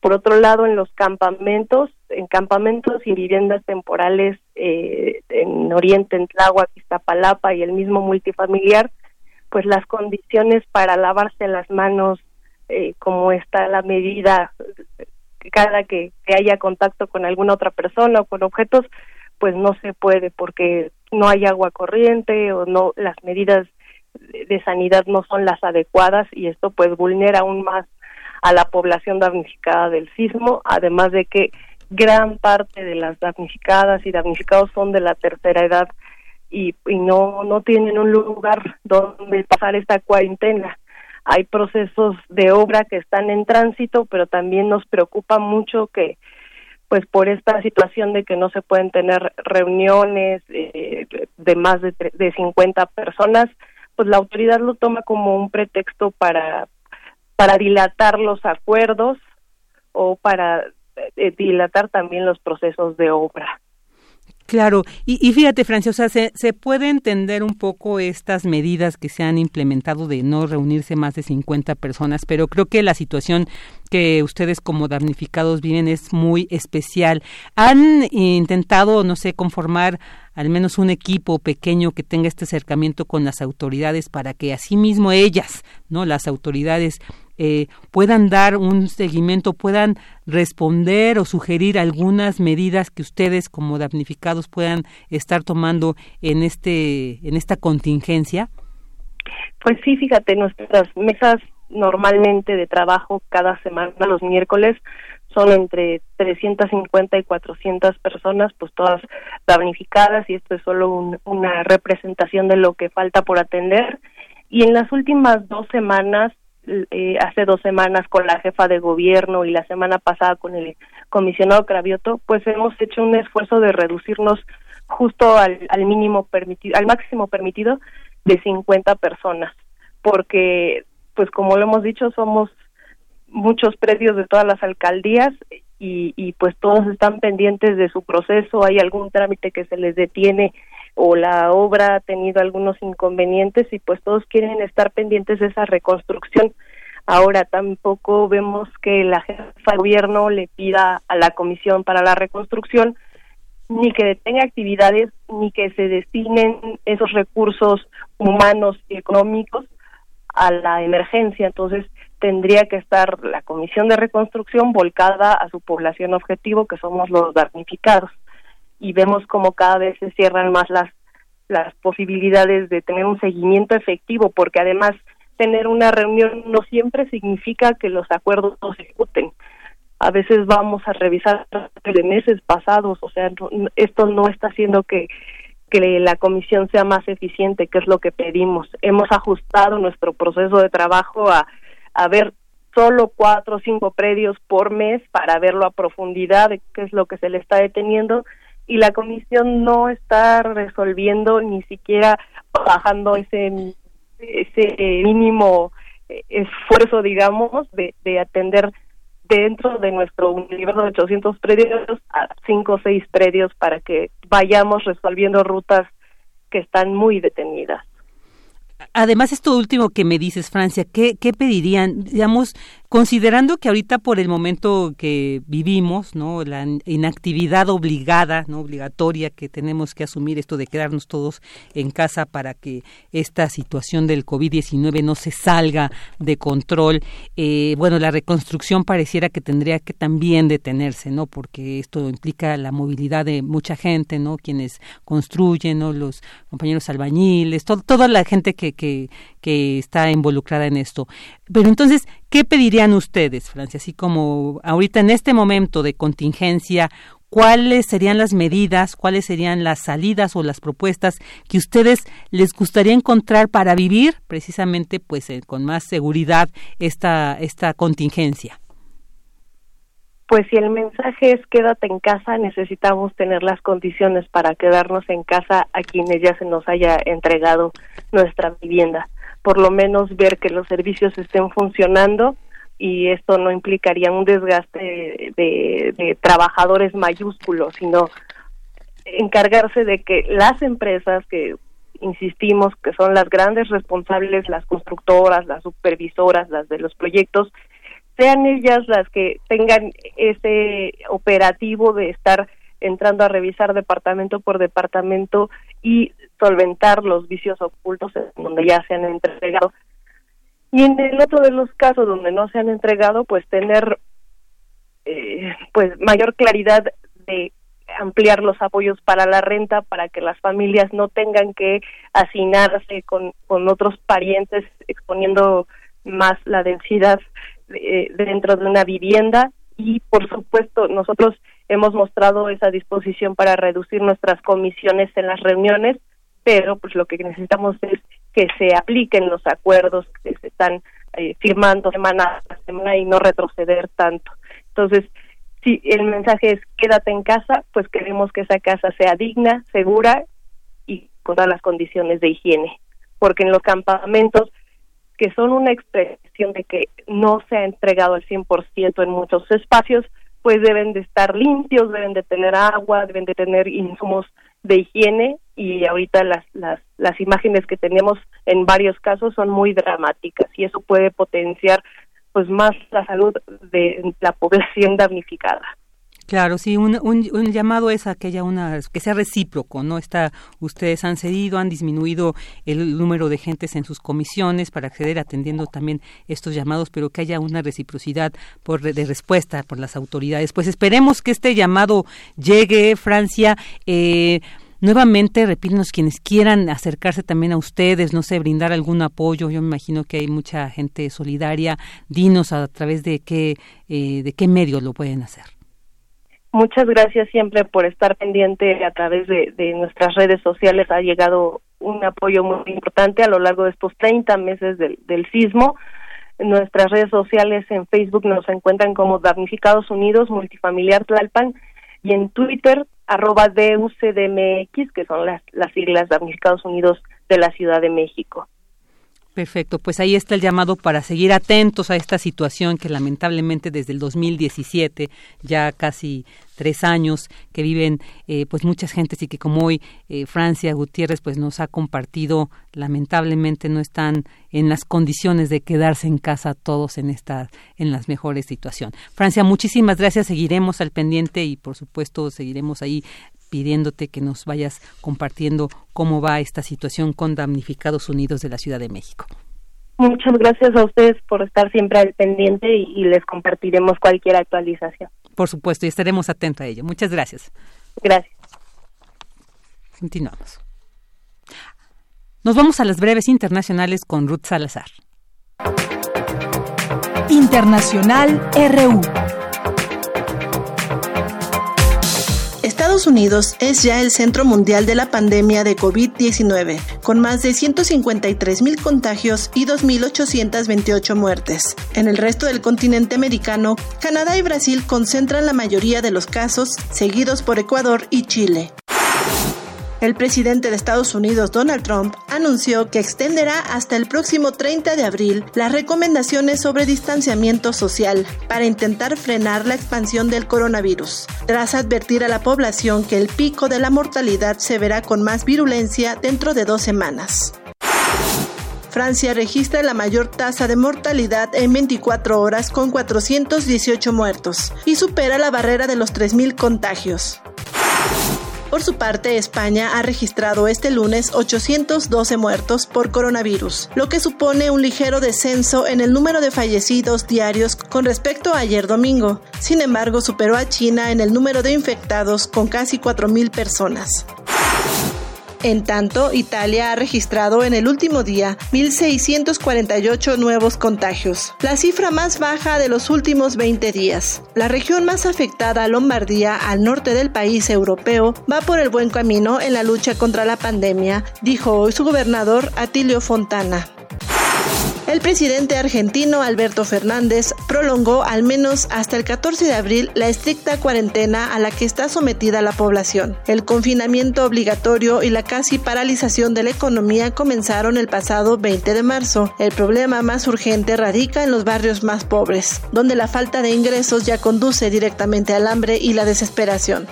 Por otro lado, en los campamentos, en campamentos y viviendas temporales eh, en Oriente, en Tláhuac, Iztapalapa y el mismo multifamiliar, pues las condiciones para lavarse las manos, eh, como está la medida cada que, haya contacto con alguna otra persona o con objetos, pues no se puede porque no hay agua corriente o no las medidas de sanidad no son las adecuadas y esto pues vulnera aún más a la población damnificada del sismo, además de que gran parte de las damnificadas y damnificados son de la tercera edad y, no no tienen un lugar donde pasar esta cuarentena hay procesos de obra que están en tránsito, pero también nos preocupa mucho que, pues por esta situación de que no se pueden tener reuniones eh, de más de, de 50 personas, pues la autoridad lo toma como un pretexto para, para dilatar los acuerdos o para eh, dilatar también los procesos de obra. Claro, y, fíjate, Francia, o sea, se, se, puede entender un poco estas medidas que se han implementado de no reunirse más de 50 personas, pero creo que la situación que ustedes como damnificados viven es muy especial. ¿Han intentado, no sé, conformar al menos un equipo pequeño que tenga este acercamiento con las autoridades para que asimismo ellas, no, las autoridades eh, puedan dar un seguimiento, puedan responder o sugerir algunas medidas que ustedes como damnificados puedan estar tomando en este en esta contingencia? Pues sí, fíjate, nuestras mesas normalmente de trabajo cada semana los miércoles son entre 350 y 400 personas, pues todas damnificadas y esto es solo una representación de lo que falta por atender. Y en las últimas dos semanas eh, hace dos semanas con la jefa de gobierno y la semana pasada con el comisionado Cravioto, pues hemos hecho un esfuerzo de reducirnos justo al, al mínimo permitido, al máximo permitido de 50 personas, porque pues como lo hemos dicho somos muchos predios de todas las alcaldías y, y pues todos están pendientes de su proceso, hay algún trámite que se les detiene o la obra ha tenido algunos inconvenientes y pues todos quieren estar pendientes de esa reconstrucción. Ahora tampoco vemos que la jefa de gobierno le pida a la Comisión para la Reconstrucción ni que detenga actividades ni que se destinen esos recursos humanos y económicos a la emergencia. Entonces tendría que estar la Comisión de Reconstrucción volcada a su población objetivo, que somos los damnificados y vemos como cada vez se cierran más las las posibilidades de tener un seguimiento efectivo porque además tener una reunión no siempre significa que los acuerdos no se ejecuten a veces vamos a revisar de meses pasados o sea esto no está haciendo que que la comisión sea más eficiente que es lo que pedimos. Hemos ajustado nuestro proceso de trabajo a a ver solo cuatro o cinco predios por mes para verlo a profundidad de qué es lo que se le está deteniendo y la comisión no está resolviendo ni siquiera bajando ese ese mínimo eh, esfuerzo digamos de, de atender dentro de nuestro universo de 800 predios a 5 o 6 predios para que vayamos resolviendo rutas que están muy detenidas. Además, esto último que me dices, Francia, ¿qué, qué pedirían? Digamos, considerando que ahorita por el momento que vivimos, ¿no? La inactividad obligada, ¿no? Obligatoria que tenemos que asumir esto de quedarnos todos en casa para que esta situación del COVID-19 no se salga de control. Eh, bueno, la reconstrucción pareciera que tendría que también detenerse, ¿no? Porque esto implica la movilidad de mucha gente, ¿no? Quienes construyen, ¿no? Los compañeros albañiles, toda la gente que, que, que está involucrada en esto. Pero entonces, ¿qué ustedes, Francia? Así como ahorita en este momento de contingencia, ¿cuáles serían las medidas, cuáles serían las salidas o las propuestas que ustedes les gustaría encontrar para vivir precisamente pues eh, con más seguridad esta esta contingencia? pues si el mensaje es quédate en casa, necesitamos tener las condiciones para quedarnos en casa a quienes ya se nos haya entregado nuestra vivienda. Por lo menos ver que los servicios estén funcionando y esto no implicaría un desgaste de, trabajadores mayúsculos, sino encargarse de que las empresas que insistimos que son las grandes responsables, las constructoras, las supervisoras, las de los proyectos, sean ellas las que tengan ese operativo de estar entrando a revisar departamento por departamento y solventar los vicios ocultos en donde ya se han entregado. Y en el otro de los casos donde no se han entregado, pues tener eh, pues mayor claridad de ampliar los apoyos para la renta para que las familias no tengan que hacinarse con, con otros parientes exponiendo más la densidad eh, dentro de una vivienda. Y por supuesto nosotros hemos mostrado esa disposición para reducir nuestras comisiones en las reuniones, pero pues lo que necesitamos es que se apliquen los acuerdos que se están eh, firmando semana a semana y no retroceder tanto. Entonces, si el mensaje es quédate en casa, pues queremos que esa casa sea digna, segura y con todas las condiciones de higiene, porque en los campamentos que son una expresión de que no se ha entregado al 100% en muchos espacios, pues deben de estar limpios, deben de tener agua, deben de tener insumos de higiene y ahorita las, las, las imágenes que tenemos en varios casos son muy dramáticas y eso puede potenciar pues más la salud de la (laughs) población damnificada. Claro, sí, un, un, llamado es a que haya una, que sea recíproco, ¿no? Está, ustedes han cedido, han disminuido el número de gentes en sus comisiones para acceder atendiendo también estos llamados, pero que haya una reciprocidad por, de respuesta por las autoridades. Pues esperemos que este llamado llegue, Francia. Eh, Nuevamente, repítenos quienes quieran acercarse también a ustedes, no sé, brindar algún apoyo. Yo me imagino que hay mucha gente solidaria. Dinos a través de qué, eh, de qué medios lo pueden hacer. Muchas gracias siempre por estar pendiente a través de, nuestras redes sociales. Ha llegado un apoyo muy importante a lo largo de estos 30 meses del, sismo. En nuestras redes sociales en Facebook nos encuentran como Damnificados Unidos Multifamiliar Tlalpan y en Twitter arroba DUCDMX, que son las, las siglas Damnificados Unidos de la Ciudad de México. Perfecto, pues ahí está el llamado para seguir atentos a esta situación que lamentablemente desde el 2017, ya casi tres años que viven eh, pues muchas gentes y que como hoy eh, Francia Gutiérrez pues nos ha compartido lamentablemente no están en las condiciones de quedarse en casa todos en esta en las mejores situaciones. Francia, muchísimas gracias, seguiremos al pendiente y por supuesto seguiremos ahí pidiéndote que nos vayas compartiendo cómo va esta situación con Damnificados Unidos de la Ciudad de México. Muchas gracias a ustedes por estar siempre al pendiente y, les compartiremos cualquier actualización. Por supuesto, y estaremos atentos a ello. Muchas gracias. Gracias. Continuamos. Nos vamos a las breves internacionales con Ruth Salazar. Internacional RU. Estados Unidos es ya el centro mundial de la pandemia de COVID-19, con más de 153 mil contagios y 2.828 muertes. En el resto del continente americano, Canadá y Brasil concentran la mayoría de los casos, seguidos por Ecuador y Chile. El presidente de Estados Unidos, Donald Trump, anunció que extenderá hasta el próximo 30 de abril las recomendaciones sobre distanciamiento social para intentar frenar la expansión del coronavirus, tras advertir a la población que el pico de la mortalidad se verá con más virulencia dentro de dos semanas. Francia registra la mayor tasa de mortalidad en 24 horas con 418 muertos y supera la barrera de los 3.000 contagios. Por su parte, España ha registrado este lunes 812 muertos por coronavirus, lo que supone un ligero descenso en el número de fallecidos diarios con respecto a ayer domingo. Sin embargo, superó a China en el número de infectados con casi 4.000 personas. En tanto, Italia ha registrado en el último día 1.648 nuevos contagios, la cifra más baja de los últimos 20 días. La región más afectada, Lombardía, al norte del país europeo, va por el buen camino en la lucha contra la pandemia, dijo hoy su gobernador Atilio Fontana. El presidente argentino Alberto Fernández prolongó al menos hasta el 14 de abril la estricta cuarentena a la que está sometida la población. El confinamiento obligatorio y la casi paralización de la economía comenzaron el pasado 20 de marzo. El problema más urgente radica en los barrios más pobres, donde la falta de ingresos ya conduce directamente al hambre y la desesperación.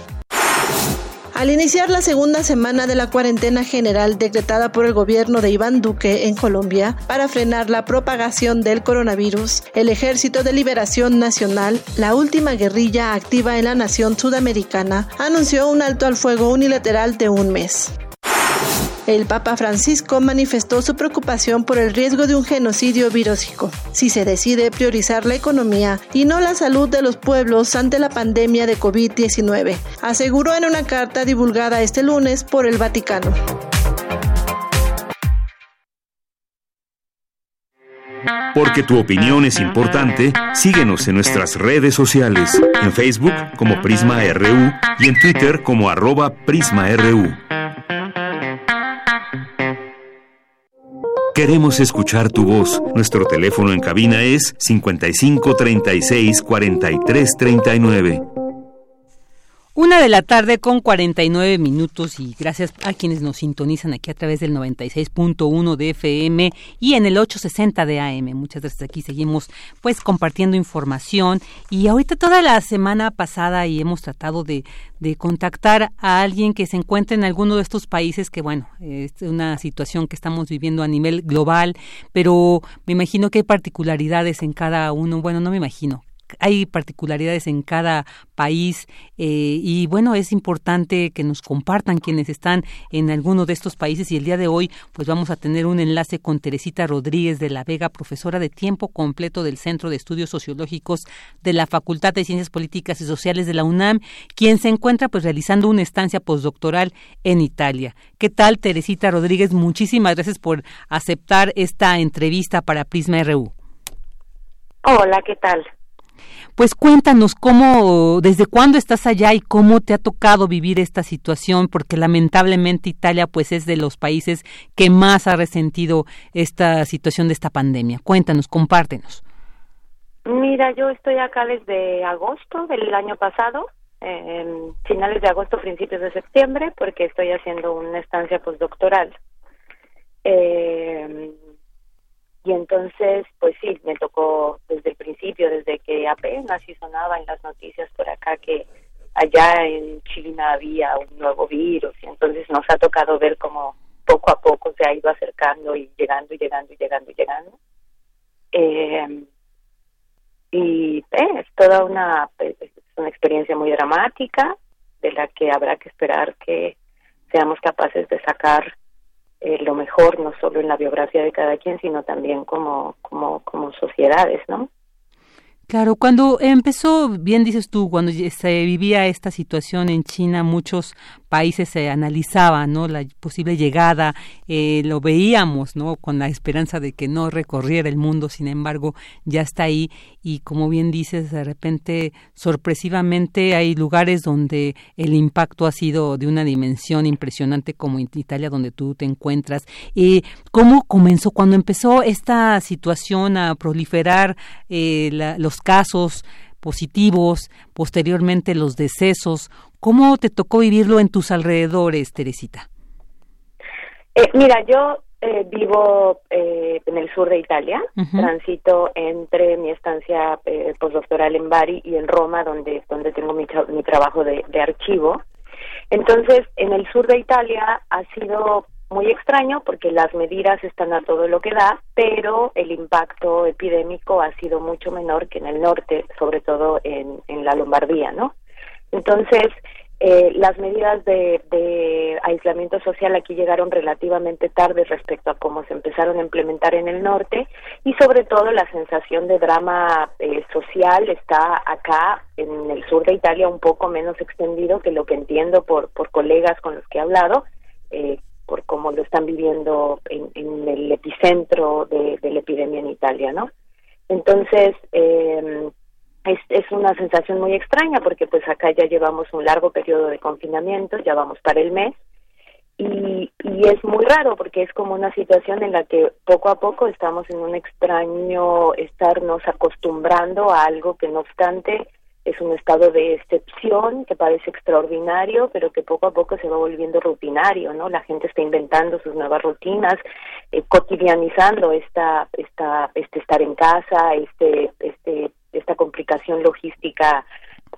Al iniciar la segunda semana de la cuarentena general decretada por el gobierno de Iván Duque en Colombia para frenar la propagación del coronavirus, el Ejército de Liberación Nacional, la última guerrilla activa en la nación sudamericana, anunció un alto al fuego unilateral de un mes. El Papa Francisco manifestó su preocupación por el riesgo de un genocidio virósico si se decide priorizar la economía y no la salud de los pueblos ante la pandemia de COVID-19, aseguró en una carta divulgada este lunes por el Vaticano. Porque tu opinión es importante, síguenos en nuestras redes sociales, en Facebook como Prisma RU y en Twitter como arroba PrismaRU. Queremos escuchar tu voz. Nuestro teléfono en cabina es 55 36 43 39. Una de la tarde con 49 minutos y gracias a quienes nos sintonizan aquí a través del 96.1 de FM y en el 860 de AM. Muchas gracias. Aquí seguimos pues compartiendo información y ahorita toda la semana pasada y hemos tratado de, de contactar a alguien que se encuentre en alguno de estos países que bueno, es una situación que estamos viviendo a nivel global, pero me imagino que hay particularidades en cada uno. Bueno, no me imagino hay particularidades en cada país eh, y bueno, es importante que nos compartan quienes están en alguno de estos países y el día de hoy pues vamos a tener un enlace con Teresita Rodríguez de la Vega, profesora de tiempo completo del Centro de Estudios Sociológicos de la Facultad de Ciencias Políticas y Sociales de la UNAM, quien se encuentra pues realizando una estancia postdoctoral en Italia. ¿Qué tal Teresita Rodríguez? Muchísimas gracias por aceptar esta entrevista para Prisma RU. Hola, ¿qué tal? Pues cuéntanos cómo, desde cuándo estás allá y cómo te ha tocado vivir esta situación, porque lamentablemente Italia pues es de los países que más ha resentido esta situación de esta pandemia. Cuéntanos, compártenos. Mira, yo estoy acá desde agosto del año pasado, en finales de agosto, principios de septiembre, porque estoy haciendo una estancia postdoctoral. Eh, y entonces, pues sí, me tocó desde el principio, desde que apenas sí sonaba en las noticias por acá que allá en China había un nuevo virus y entonces nos ha tocado ver cómo poco a poco se ha ido acercando y llegando y llegando y llegando y llegando. Eh, y eh, es toda una, pues, una experiencia muy dramática de la que habrá que esperar que seamos capaces de sacar eh, lo mejor, no solo en la biografía de cada quien, sino también como, como, como sociedades, ¿no? Claro, cuando empezó, bien dices tú, cuando se vivía esta situación en China, muchos países se analizaban, ¿no? La posible llegada, eh, lo veíamos, ¿no? Con la esperanza de que no recorriera el mundo, sin embargo, ya está ahí y como bien dices, de repente, sorpresivamente hay lugares donde el impacto ha sido de una dimensión impresionante como en Italia, donde tú te encuentras. y ¿Cómo comenzó? Cuando empezó esta situación a proliferar eh, los casos positivos, posteriormente los decesos. ¿Cómo te tocó vivirlo en tus alrededores, Teresita? Eh, mira, yo eh, vivo eh, en el sur de Italia, transito entre mi estancia postdoctoral en Bari y en Roma, donde, donde tengo mi, mi trabajo de, de archivo. Entonces, en el sur de Italia ha sido muy extraño porque las medidas están a todo lo que da, pero el impacto epidémico ha sido mucho menor que en el norte, sobre todo en, en la Lombardía, ¿no? Entonces, eh, las medidas de, de, aislamiento social aquí llegaron relativamente tarde respecto a cómo se empezaron a implementar en el norte y sobre todo la sensación de drama eh, social está acá en el sur de Italia un poco menos extendido que lo que entiendo por, por colegas con los que he hablado, eh, por cómo lo están viviendo en, el epicentro de, la epidemia en Italia, ¿no? Entonces, eh, es, es, una sensación muy extraña porque pues acá ya llevamos un largo periodo de confinamiento, ya vamos para el mes, y, y es muy raro porque es como una situación en la que poco a poco estamos en un extraño estarnos acostumbrando a algo que no obstante es un estado de excepción que parece extraordinario, pero que poco a poco se va volviendo rutinario, ¿no? La gente está inventando sus nuevas rutinas, eh, cotidianizando esta, esta, este estar en casa, este, este, esta complicación logística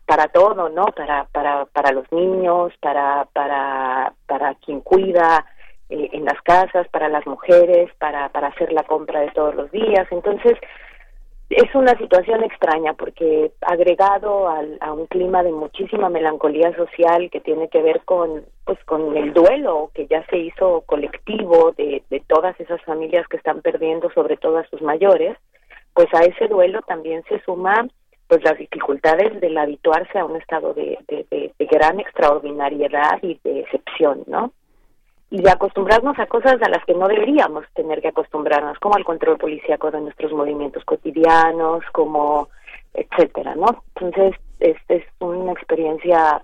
para todo, ¿no? Para, para, para los niños, para, para, para quien cuida eh, en las casas, para las mujeres, para, para hacer la compra de todos los días. Entonces, es una situación extraña porque agregado al, a un clima de muchísima melancolía social que tiene que ver con pues con el duelo que ya se hizo colectivo de, todas esas familias que están perdiendo sobre todo a sus mayores pues a ese duelo también se suma pues las dificultades del habituarse a un estado de, de, de gran extraordinariedad y de excepción no y de acostumbrarnos a cosas a las que no deberíamos tener que acostumbrarnos, como al control policíaco de nuestros movimientos cotidianos, como etcétera, ¿no? Entonces, esta es una experiencia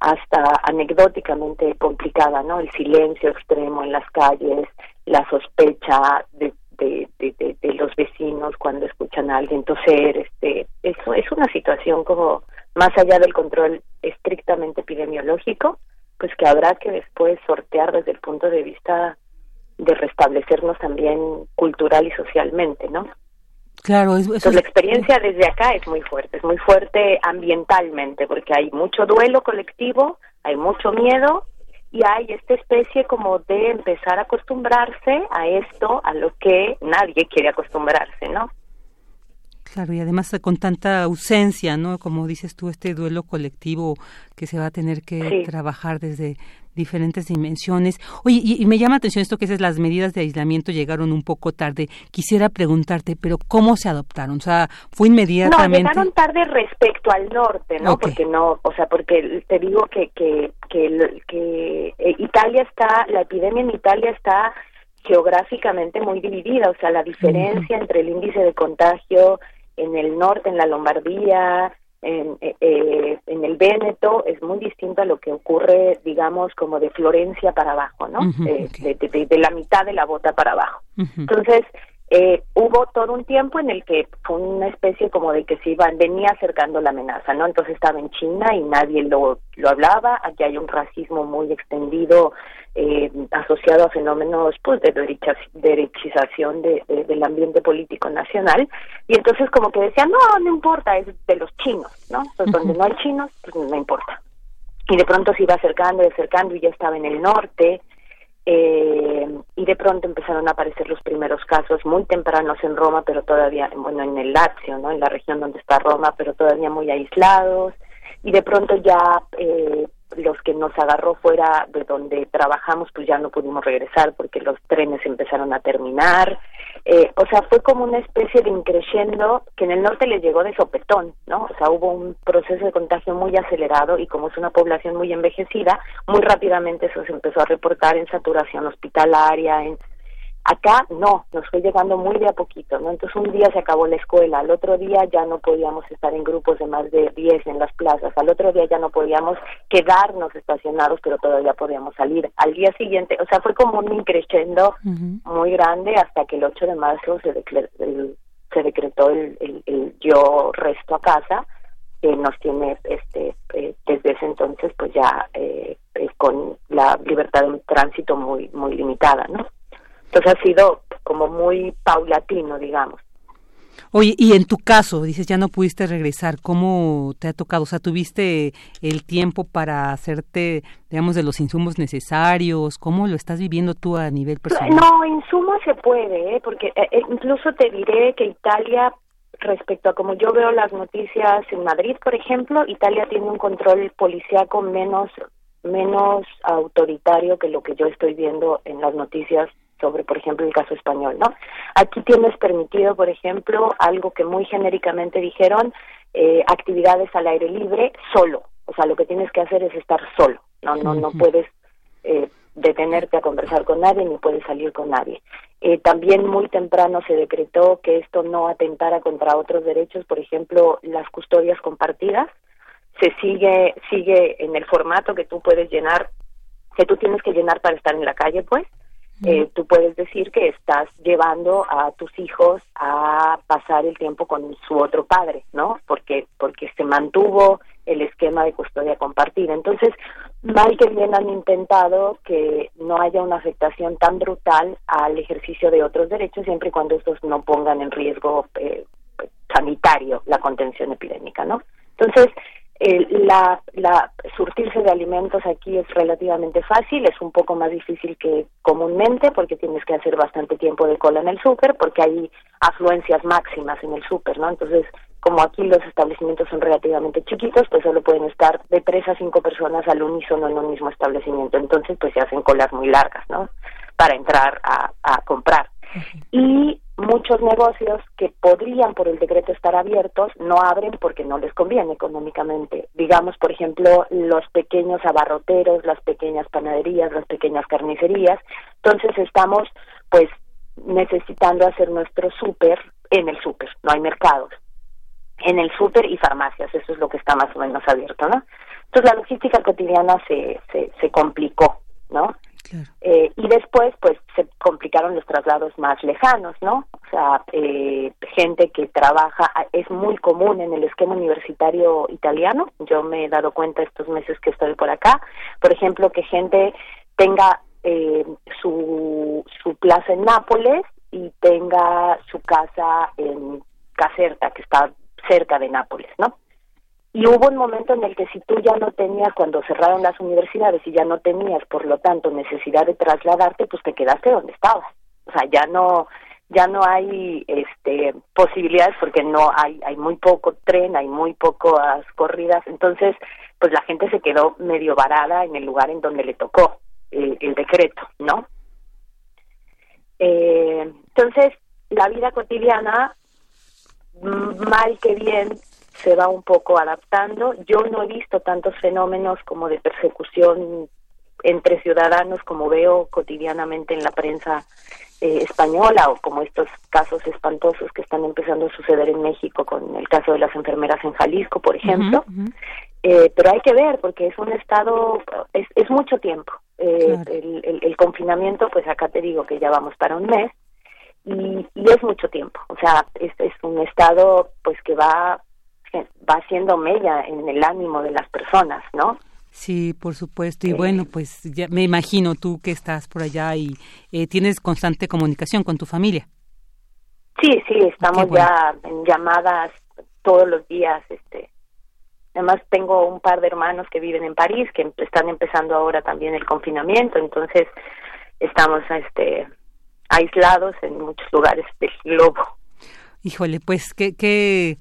hasta anecdóticamente complicada, ¿no? El silencio extremo en las calles, la sospecha de, de, de, de, los vecinos cuando escuchan a alguien toser, este, eso es una situación como más allá del control estrictamente epidemiológico, pues que habrá que después sortear desde el punto de vista de restablecernos también cultural y socialmente, ¿no? Claro, Entonces, la experiencia desde acá es muy fuerte, es muy fuerte ambientalmente, porque hay mucho duelo colectivo, hay mucho miedo y hay esta especie como de empezar a acostumbrarse a esto, a lo que nadie quiere acostumbrarse, ¿no? Claro, y además con tanta ausencia, ¿no? Como dices tú, este duelo colectivo que se va a tener que trabajar desde diferentes dimensiones. Oye, y, me llama la atención esto que es las medidas de aislamiento llegaron un poco tarde. Quisiera preguntarte, pero ¿cómo se adoptaron? O sea, fue inmediatamente. No, llegaron tarde respecto al norte, ¿no? Porque no, o sea, porque te digo que que que, que eh, Italia está, la epidemia en Italia está geográficamente muy dividida, o sea, la diferencia entre el índice de contagio en el norte, en la Lombardía, en, eh, eh, en el Véneto, es muy distinto a lo que ocurre, digamos, como de Florencia para abajo, ¿no? Eh, de, la mitad de la bota para abajo. Entonces, eh, hubo todo un tiempo en el que fue una especie como de que se iba, venía acercando la amenaza, ¿no? Entonces estaba en China y nadie lo, lo hablaba, aquí hay un racismo muy extendido eh, asociado a fenómenos pues de derechización de, del ambiente político nacional y entonces como que decían, no, no importa, es de los chinos, ¿no? Entonces donde no hay chinos, pues no importa. Y de pronto se iba acercando y acercando y ya estaba en el norte, eh, y de pronto empezaron a aparecer los primeros casos muy tempranos en Roma, pero todavía, bueno, en el Lazio, ¿no? En la región donde está Roma, pero todavía muy aislados. Y de pronto ya eh, los que nos agarró fuera de donde trabajamos, pues ya no pudimos regresar porque los trenes empezaron a terminar. Eh, o sea, fue como una especie de increyendo que en el norte le llegó de sopetón, ¿no? O sea, hubo un proceso de contagio muy acelerado y como es una población muy envejecida, muy rápidamente eso se empezó a reportar en saturación hospitalaria, en Acá no, nos fue llegando muy de a poquito, ¿no? Entonces un día se acabó la escuela, al otro día ya no podíamos estar en grupos de más de 10 en las plazas, al otro día ya no podíamos quedarnos estacionados, pero todavía podíamos salir. Al día siguiente, o sea, fue como un increciendo muy grande hasta que el 8 de marzo se, se decretó el, el, yo resto a casa, que nos tiene este eh, desde ese entonces pues ya eh, eh, con la libertad de tránsito muy muy limitada, ¿no? Entonces ha sido como muy paulatino, digamos. Oye, y en tu caso, dices, ya no pudiste regresar, ¿cómo te ha tocado? O sea, ¿tuviste el tiempo para hacerte, digamos, de los insumos necesarios? ¿Cómo lo estás viviendo tú a nivel personal? No, insumos se puede, ¿eh? porque eh, eh, incluso te diré que Italia, respecto a como yo veo las noticias en Madrid, por ejemplo, Italia tiene un control policíaco menos menos autoritario que lo que yo estoy viendo en las noticias sobre, por ejemplo, el caso español, ¿no? Aquí tienes permitido, por ejemplo, algo que muy genéricamente dijeron, eh, actividades al aire libre solo. O sea, lo que tienes que hacer es estar solo. No, no, no puedes eh, detenerte a conversar con nadie ni puedes salir con nadie. Eh, también muy temprano se decretó que esto no atentara contra otros derechos, por ejemplo, las custodias compartidas. Se sigue sigue en el formato que tú puedes llenar que tú tienes que llenar para estar en la calle, pues, eh, tú puedes decir que estás llevando a tus hijos a pasar el tiempo con su otro padre, ¿no? Porque porque se mantuvo el esquema de custodia compartida. Entonces, mal que bien han intentado que no haya una afectación tan brutal al ejercicio de otros derechos, siempre y cuando estos no pongan en riesgo eh, sanitario la contención epidémica, ¿no? Entonces, la, la surtirse de alimentos aquí es relativamente fácil, es un poco más difícil que comúnmente porque tienes que hacer bastante tiempo de cola en el súper porque hay afluencias máximas en el súper, ¿no? Entonces, como aquí los establecimientos son relativamente chiquitos, pues solo pueden estar de tres a cinco personas al unísono en un mismo establecimiento. Entonces, pues se hacen colas muy largas, ¿no? Para entrar a comprar. Y muchos negocios que podrían por el decreto estar abiertos no abren porque no les conviene económicamente. Digamos, por ejemplo, los pequeños abarroteros, las pequeñas panaderías, las pequeñas carnicerías. Entonces estamos pues necesitando hacer nuestro súper en el súper, no hay mercados. En el súper y farmacias, eso es lo que está más o menos abierto, ¿no? Entonces la logística cotidiana se, se, se complicó, ¿no? Eh, y después, pues, se complicaron los traslados más lejanos, ¿no? O sea, eh, gente que trabaja, es muy común en el esquema universitario italiano, yo me he dado cuenta estos meses que estoy por acá, por ejemplo, que gente tenga eh, su, su plaza en Nápoles y tenga su casa en Caserta, que está cerca de Nápoles, ¿no? Y hubo un momento en el que si tú ya no tenías, cuando cerraron las universidades y ya no tenías, por lo tanto, necesidad de trasladarte, pues te quedaste donde estabas. O sea, ya no ya no hay este posibilidades porque no hay hay muy poco tren, hay muy pocas corridas, entonces pues la gente se quedó medio varada en el lugar en donde le tocó el, el decreto, ¿no? Eh, entonces la vida cotidiana mal que bien se va un poco adaptando. Yo no he visto tantos fenómenos como de persecución entre ciudadanos como veo cotidianamente en la prensa eh, española o como estos casos espantosos que están empezando a suceder en México con el caso de las enfermeras en Jalisco, por ejemplo. Eh, pero hay que ver porque es un estado, es, es mucho tiempo. Eh, el, el, confinamiento, pues acá te digo que ya vamos para un mes y, y es mucho tiempo. O sea, es, es un estado pues que va va haciendo mella en el ánimo de las personas, ¿no? Sí, por supuesto. Y bueno, pues ya me imagino tú que estás por allá y eh, tienes constante comunicación con tu familia. Sí, sí, estamos ya en llamadas todos los días. Este, además tengo un par de hermanos que viven en París que están empezando ahora también el confinamiento, entonces estamos, este, aislados en muchos lugares del globo. Híjole, pues qué, qué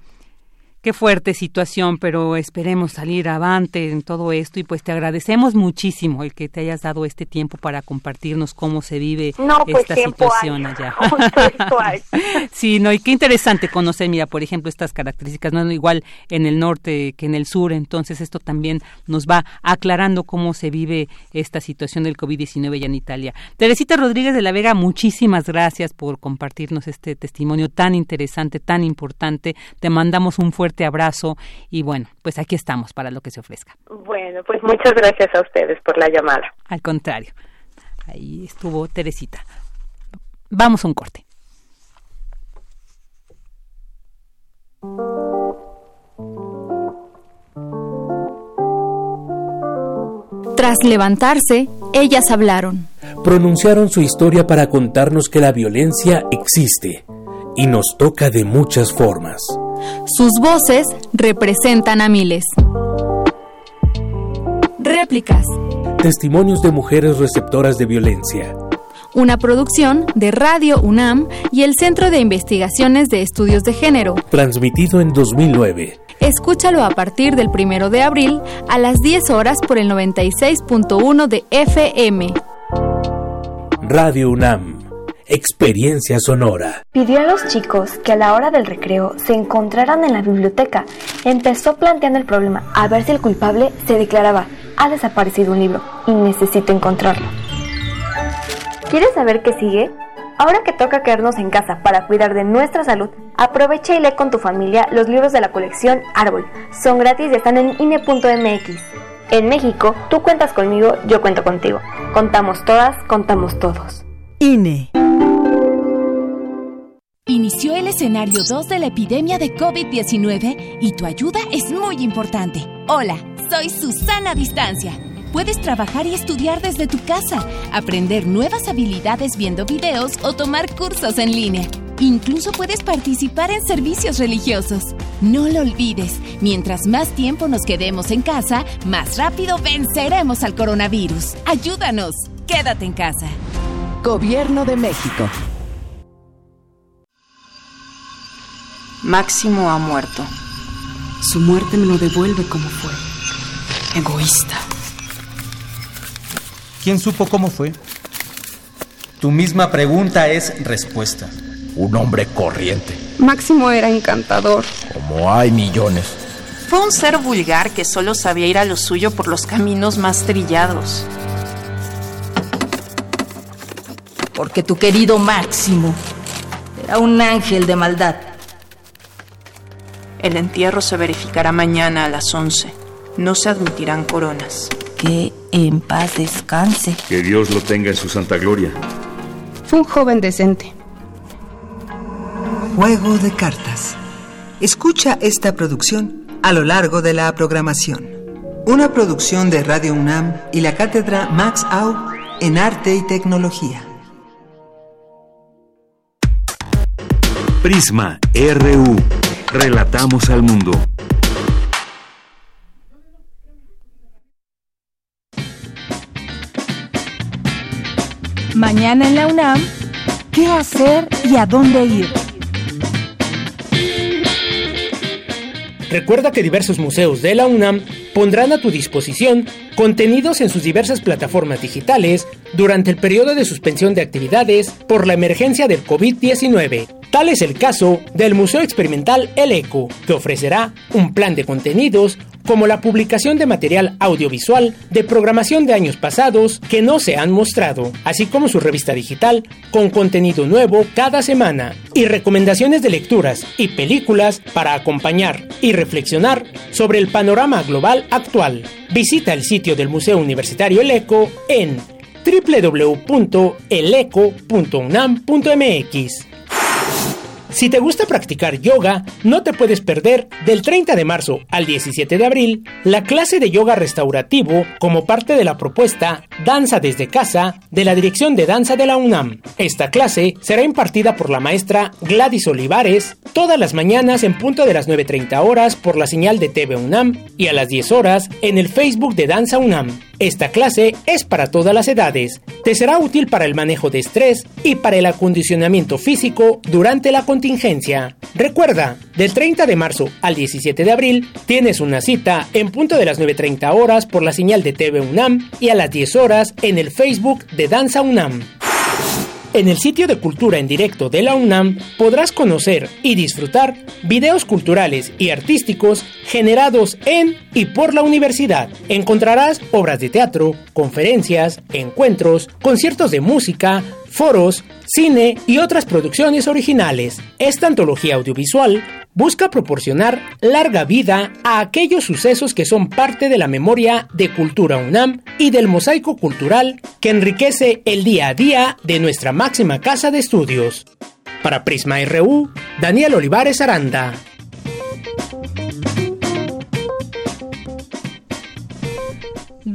Qué fuerte situación, pero esperemos salir avante en todo esto y pues te agradecemos muchísimo el que te hayas dado este tiempo para compartirnos cómo se vive pues, esta situación allá. (laughs) (laughs) sí, no, y qué interesante conocer, mira, por ejemplo, estas características, no igual en el norte que en el sur, entonces esto también nos va aclarando cómo se vive esta situación del COVID-19 ya en Italia. Teresita Rodríguez de la Vega, muchísimas gracias por compartirnos este testimonio tan interesante, tan importante. Te mandamos un fuerte abrazo y bueno, pues aquí estamos para lo que se ofrezca. Bueno, pues muchas gracias a ustedes por la llamada. Al contrario, ahí estuvo Teresita. Vamos a un corte. Tras levantarse, ellas hablaron. Pronunciaron su historia para contarnos que la violencia existe y nos toca de muchas formas. Sus voces representan a miles. Réplicas. Testimonios de mujeres receptoras de violencia. Una producción de Radio UNAM y el Centro de Investigaciones de Estudios de Género. Transmitido en 2009. Escúchalo a partir del primero de abril a las 10 horas por el 96.1 de FM. Radio UNAM Experiencia Sonora. Pidió a los chicos que a la hora del recreo se encontraran en la biblioteca. Empezó planteando el problema a ver si el culpable se declaraba, ha desaparecido un libro y necesito encontrarlo. ¿Quieres saber qué sigue? Ahora que toca quedarnos en casa para cuidar de nuestra salud, aprovecha y lee con tu familia los libros de la colección Árbol. Son gratis y están en INE.mx. En México, tú cuentas conmigo, yo cuento contigo. Contamos todas, contamos todos. Inició el escenario 2 de la epidemia de COVID-19 y tu ayuda es muy importante. Hola, soy Susana Distancia. Puedes trabajar y estudiar desde tu casa, aprender nuevas habilidades viendo videos o tomar cursos en línea. Incluso puedes participar en servicios religiosos. No lo olvides, mientras más tiempo nos quedemos en casa, más rápido venceremos al coronavirus. Ayúdanos, quédate en casa. Gobierno de México. Máximo ha muerto. Su muerte me lo devuelve como fue. Egoísta. ¿Quién supo cómo fue? Tu misma pregunta es respuesta. Un hombre corriente. Máximo era encantador. Como hay millones. Fue un ser vulgar que solo sabía ir a lo suyo por los caminos más trillados. Porque tu querido Máximo era un ángel de maldad. El entierro se verificará mañana a las 11. No se admitirán coronas. Que en paz descanse. Que Dios lo tenga en su santa gloria. Fue un joven decente. Juego de cartas. Escucha esta producción a lo largo de la programación. Una producción de Radio UNAM y la cátedra Max Au en Arte y Tecnología. Prisma RU. Relatamos al mundo. Mañana en la UNAM, ¿qué hacer y a dónde ir? Recuerda que diversos museos de la UNAM pondrán a tu disposición contenidos en sus diversas plataformas digitales durante el periodo de suspensión de actividades por la emergencia del COVID-19. Tal es el caso del Museo Experimental El Eco, que ofrecerá un plan de contenidos como la publicación de material audiovisual de programación de años pasados que no se han mostrado, así como su revista digital con contenido nuevo cada semana y recomendaciones de lecturas y películas para acompañar y reflexionar sobre el panorama global actual. Visita el sitio del Museo Universitario El Eco en www.eleco.unam.mx. Si te gusta practicar yoga, no te puedes perder del 30 de marzo al 17 de abril la clase de yoga restaurativo como parte de la propuesta Danza desde casa de la Dirección de Danza de la UNAM. Esta clase será impartida por la maestra Gladys Olivares todas las mañanas en punto de las 9.30 horas por la señal de TV UNAM y a las 10 horas en el Facebook de Danza UNAM. Esta clase es para todas las edades. Te será útil para el manejo de estrés y para el acondicionamiento físico durante la contingencia. Recuerda, del 30 de marzo al 17 de abril tienes una cita en punto de las 9.30 horas por la señal de TV UNAM y a las 10 horas en el Facebook de Danza UNAM. En el sitio de cultura en directo de la UNAM podrás conocer y disfrutar videos culturales y artísticos generados en y por la universidad. Encontrarás obras de teatro, conferencias, encuentros, conciertos de música, foros, cine y otras producciones originales. Esta antología audiovisual busca proporcionar larga vida a aquellos sucesos que son parte de la memoria de Cultura UNAM y del mosaico cultural que enriquece el día a día de nuestra máxima casa de estudios. Para Prisma RU, Daniel Olivares Aranda.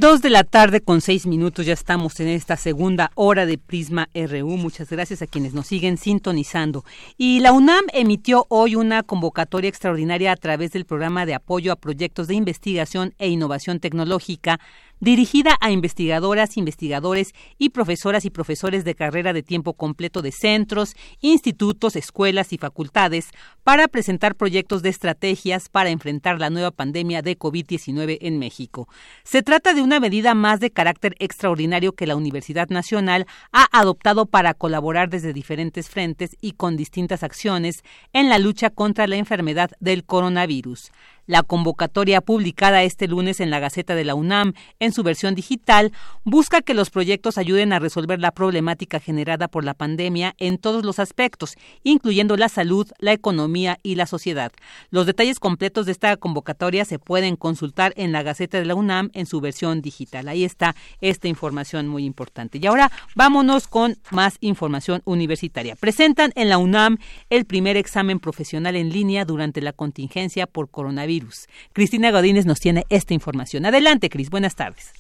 Dos de la tarde con seis minutos, ya estamos en esta segunda hora de Prisma RU. Muchas gracias a quienes nos siguen sintonizando. Y la UNAM emitió hoy una convocatoria extraordinaria a través del programa de apoyo a proyectos de investigación e innovación tecnológica dirigida a investigadoras, investigadores y profesoras y profesores de carrera de tiempo completo de centros, institutos, escuelas y facultades para presentar proyectos de estrategias para enfrentar la nueva pandemia de COVID-19 en México. Se trata de una medida más de carácter extraordinario que la Universidad Nacional ha adoptado para colaborar desde diferentes frentes y con distintas acciones en la lucha contra la enfermedad del coronavirus. La convocatoria publicada este lunes en la Gaceta de la UNAM en su versión digital busca que los proyectos ayuden a resolver la problemática generada por la pandemia en todos los aspectos, incluyendo la salud, la economía y la sociedad. Los detalles completos de esta convocatoria se pueden consultar en la Gaceta de la UNAM en su versión digital. Ahí está esta información muy importante. Y ahora vámonos con más información universitaria. Presentan en la UNAM el primer examen profesional en línea durante la contingencia por coronavirus Cristina Godínez nos tiene esta información. Adelante, Cris, buenas tardes.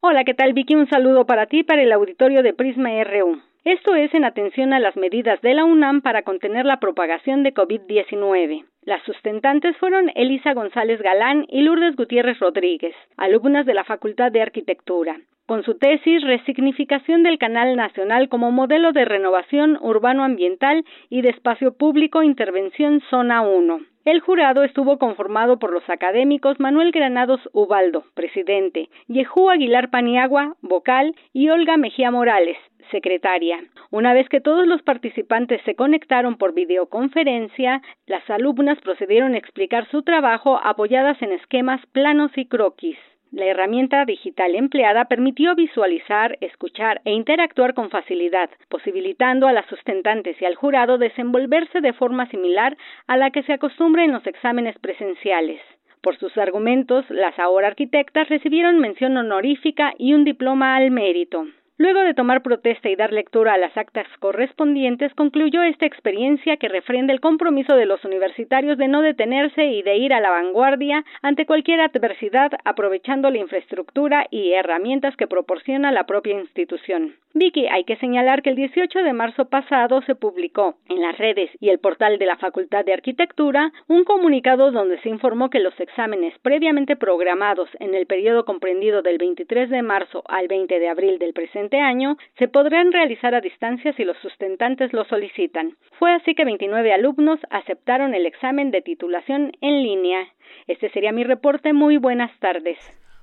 Hola, ¿qué tal, Vicky? Un saludo para ti, para el auditorio de Prisma RU. Esto es en atención a las medidas de la UNAM para contener la propagación de COVID-19. Las sustentantes fueron Elisa González Galán y Lourdes Gutiérrez Rodríguez, alumnas de la Facultad de Arquitectura, con su tesis Resignificación del Canal Nacional como modelo de renovación urbano-ambiental y de espacio público Intervención Zona 1. El jurado estuvo conformado por los académicos Manuel Granados Ubaldo, presidente, Yejú Aguilar Paniagua, vocal, y Olga Mejía Morales, secretaria. Una vez que todos los participantes se conectaron por videoconferencia, las alumnas procedieron a explicar su trabajo apoyadas en esquemas planos y croquis. La herramienta digital empleada permitió visualizar, escuchar e interactuar con facilidad, posibilitando a las sustentantes y al jurado desenvolverse de forma similar a la que se acostumbra en los exámenes presenciales. Por sus argumentos, las ahora arquitectas recibieron mención honorífica y un diploma al mérito. Luego de tomar protesta y dar lectura a las actas correspondientes, concluyó esta experiencia que refrenda el compromiso de los universitarios de no detenerse y de ir a la vanguardia ante cualquier adversidad, aprovechando la infraestructura y herramientas que proporciona la propia institución. Vicky, hay que señalar que el 18 de marzo pasado se publicó en las redes y el portal de la Facultad de Arquitectura un comunicado donde se informó que los exámenes previamente programados en el periodo comprendido del 23 de marzo al 20 de abril del presente año se podrán realizar a distancia si los sustentantes lo solicitan. Fue así que 29 alumnos aceptaron el examen de titulación en línea. Este sería mi reporte. Muy buenas tardes.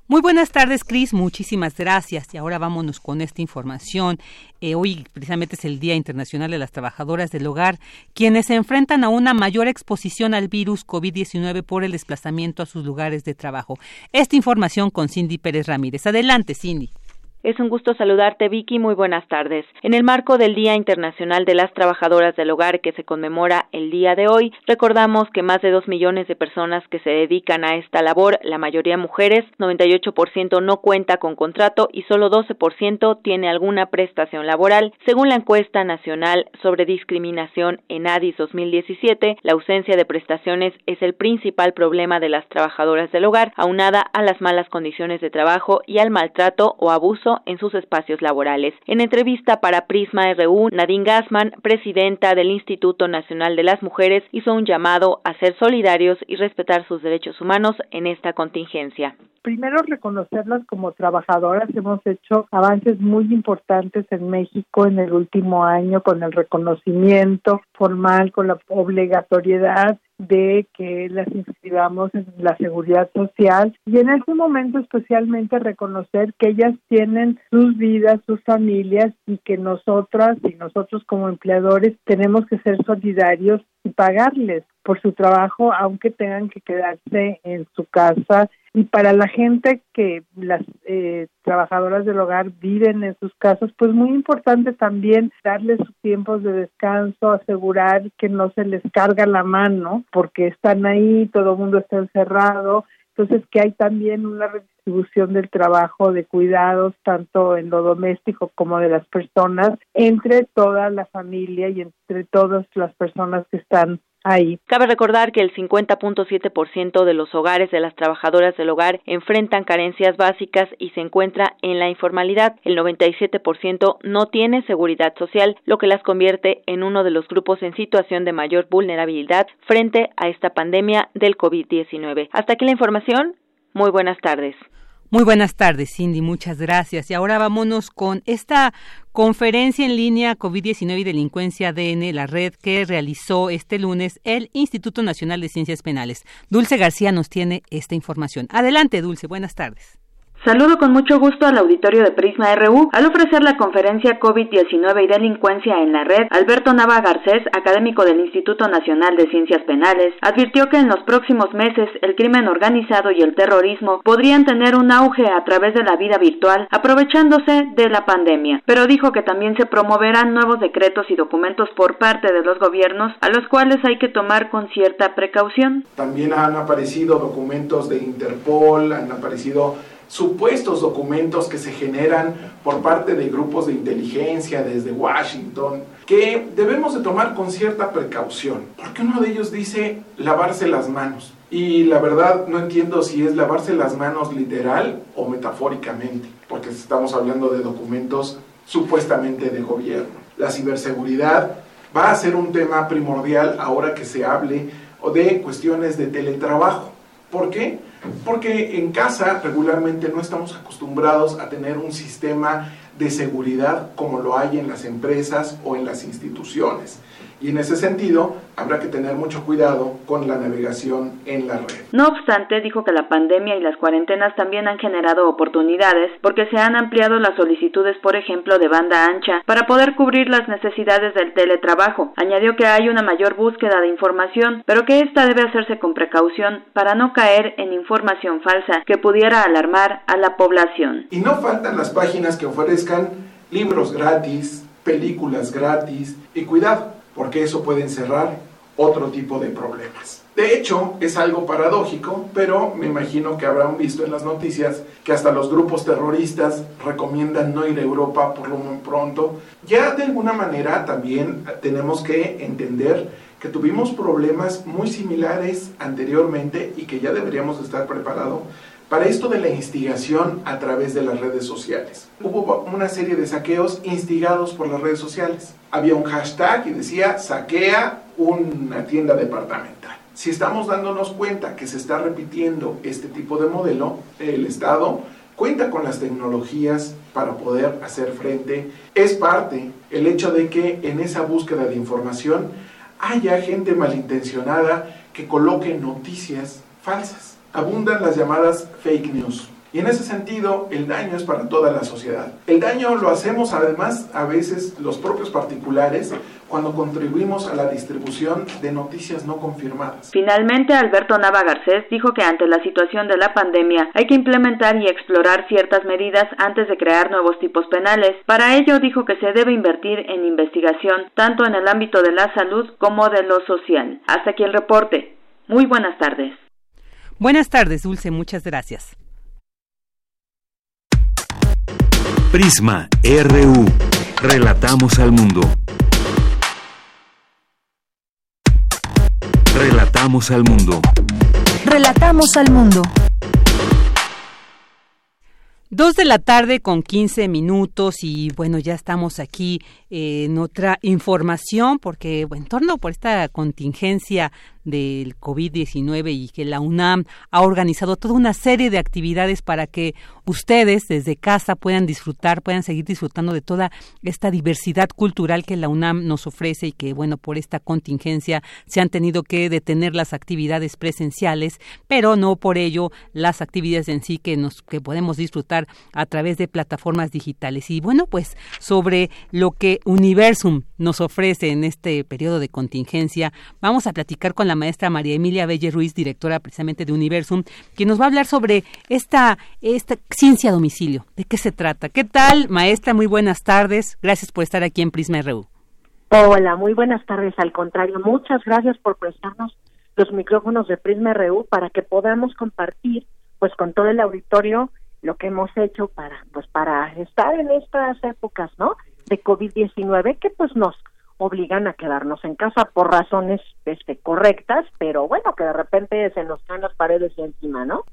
Muy buenas tardes, Cris. Muchísimas gracias. Y ahora vámonos con esta información. Eh, hoy precisamente es el Día Internacional de las Trabajadoras del Hogar, quienes se enfrentan a una mayor exposición al virus COVID-19 por el desplazamiento a sus lugares de trabajo. Esta información con Cindy Pérez Ramírez. Adelante, Cindy. Es un gusto saludarte, Vicky. Muy buenas tardes. En el marco del Día Internacional de las Trabajadoras del Hogar que se conmemora el día de hoy, recordamos que más de dos millones de personas que se dedican a esta labor, la mayoría mujeres, 98% no cuenta con contrato y solo 12% tiene alguna prestación laboral. Según la encuesta nacional sobre discriminación en ADIS 2017, la ausencia de prestaciones es el principal problema de las trabajadoras del hogar, aunada a las malas condiciones de trabajo y al maltrato o abuso en sus espacios laborales. En entrevista para Prisma RU, Nadine Gassman, presidenta del Instituto Nacional de las Mujeres, hizo un llamado a ser solidarios y respetar sus derechos humanos en esta contingencia primero reconocerlas como trabajadoras. Hemos hecho avances muy importantes en México en el último año con el reconocimiento formal, con la obligatoriedad de que las inscribamos en la seguridad social y en este momento especialmente reconocer que ellas tienen sus vidas, sus familias y que nosotras y nosotros como empleadores tenemos que ser solidarios y pagarles por su trabajo aunque tengan que quedarse en su casa y para la gente que las eh, trabajadoras del hogar viven en sus casas, pues muy importante también darles sus tiempos de descanso, asegurar que no se les carga la mano porque están ahí, todo el mundo está encerrado, entonces que hay también una redistribución del trabajo de cuidados tanto en lo doméstico como de las personas entre toda la familia y entre todas las personas que están ahí. Cabe recordar que el 50.7% de los hogares de las trabajadoras del hogar enfrentan carencias básicas y se encuentra en la informalidad. El 97% no tiene seguridad social, lo que las convierte en uno de los grupos en situación de mayor vulnerabilidad frente a esta pandemia del COVID-19. Hasta aquí la información. Muy buenas tardes. Muy buenas tardes, Cindy, muchas gracias. Y ahora vámonos con esta conferencia en línea COVID-19 y delincuencia ADN, la red que realizó este lunes el Instituto Nacional de Ciencias Penales. Dulce García nos tiene esta información. Adelante, Dulce, buenas tardes. Saludo con mucho gusto al auditorio de Prisma RU. Al ofrecer la conferencia COVID-19 y delincuencia en la red, Alberto Nava Garcés, académico del Instituto Nacional de Ciencias Penales, advirtió que en los próximos meses el crimen organizado y el terrorismo podrían tener un auge a través de la vida virtual, aprovechándose de la pandemia. Pero dijo que también se promoverán nuevos decretos y documentos por parte de los gobiernos, a los cuales hay que tomar con cierta precaución. También han aparecido documentos de Interpol, han aparecido supuestos documentos que se generan por parte de grupos de inteligencia desde Washington, que debemos de tomar con cierta precaución, porque uno de ellos dice lavarse las manos. Y la verdad no entiendo si es lavarse las manos literal o metafóricamente, porque estamos hablando de documentos supuestamente de gobierno. La ciberseguridad va a ser un tema primordial ahora que se hable de cuestiones de teletrabajo. ¿Por qué? Porque en casa regularmente no estamos acostumbrados a tener un sistema de seguridad como lo hay en las empresas o en las instituciones. Y en ese sentido, habrá que tener mucho cuidado con la navegación en la red. No obstante, dijo que la pandemia y las cuarentenas también han generado oportunidades porque se han ampliado las solicitudes, por ejemplo, de banda ancha para poder cubrir las necesidades del teletrabajo. Añadió que hay una mayor búsqueda de información, pero que esta debe hacerse con precaución para no caer en información falsa que pudiera alarmar a la población. Y no faltan las páginas que ofrezcan libros gratis, películas gratis y cuidado porque eso puede encerrar otro tipo de problemas. De hecho, es algo paradójico, pero me imagino que habrán visto en las noticias que hasta los grupos terroristas recomiendan no ir a Europa por lo muy pronto. Ya de alguna manera también tenemos que entender que tuvimos problemas muy similares anteriormente y que ya deberíamos estar preparados para esto de la instigación a través de las redes sociales. Hubo una serie de saqueos instigados por las redes sociales. Había un hashtag y decía saquea una tienda departamental. Si estamos dándonos cuenta que se está repitiendo este tipo de modelo, el Estado cuenta con las tecnologías para poder hacer frente. Es parte el hecho de que en esa búsqueda de información haya gente malintencionada que coloque noticias falsas abundan las llamadas fake news. Y en ese sentido, el daño es para toda la sociedad. El daño lo hacemos además a veces los propios particulares cuando contribuimos a la distribución de noticias no confirmadas. Finalmente, Alberto Nava Garcés dijo que ante la situación de la pandemia hay que implementar y explorar ciertas medidas antes de crear nuevos tipos penales. Para ello dijo que se debe invertir en investigación tanto en el ámbito de la salud como de lo social. Hasta aquí el reporte. Muy buenas tardes. Buenas tardes, Dulce, muchas gracias. Prisma RU. Relatamos al mundo. Relatamos al mundo. Relatamos al mundo. Dos de la tarde con 15 minutos y bueno, ya estamos aquí en otra información porque bueno, en torno por esta contingencia del COVID-19 y que la UNAM ha organizado toda una serie de actividades para que ustedes desde casa puedan disfrutar, puedan seguir disfrutando de toda esta diversidad cultural que la UNAM nos ofrece y que, bueno, por esta contingencia se han tenido que detener las actividades presenciales, pero no por ello las actividades en sí que nos que podemos disfrutar a través de plataformas digitales. Y bueno, pues sobre lo que Universum nos ofrece en este periodo de contingencia, vamos a platicar con la maestra María Emilia Belle Ruiz, directora precisamente de Universum, que nos va a hablar sobre esta, esta ciencia a domicilio. ¿De qué se trata? ¿Qué tal, maestra? Muy buenas tardes. Gracias por estar aquí en Prisma RU. Hola, muy buenas tardes. Al contrario, muchas gracias por prestarnos los micrófonos de Prisma RU para que podamos compartir pues con todo el auditorio lo que hemos hecho para pues para estar en estas épocas, ¿no? de COVID-19 que pues nos obligan a quedarnos en casa por razones este, correctas, pero bueno, que de repente se nos caen las paredes encima, ¿no?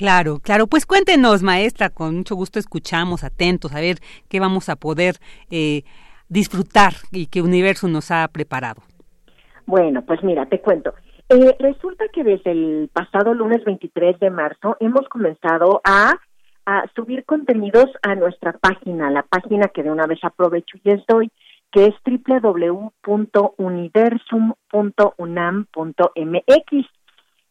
Claro, claro. Pues cuéntenos, maestra, con mucho gusto escuchamos, atentos, a ver qué vamos a poder eh, disfrutar y qué universo nos ha preparado. Bueno, pues mira, te cuento. Eh, resulta que desde el pasado lunes 23 de marzo hemos comenzado a a subir contenidos a nuestra página, la página que de una vez aprovecho y les doy, que es www.universum.unam.mx.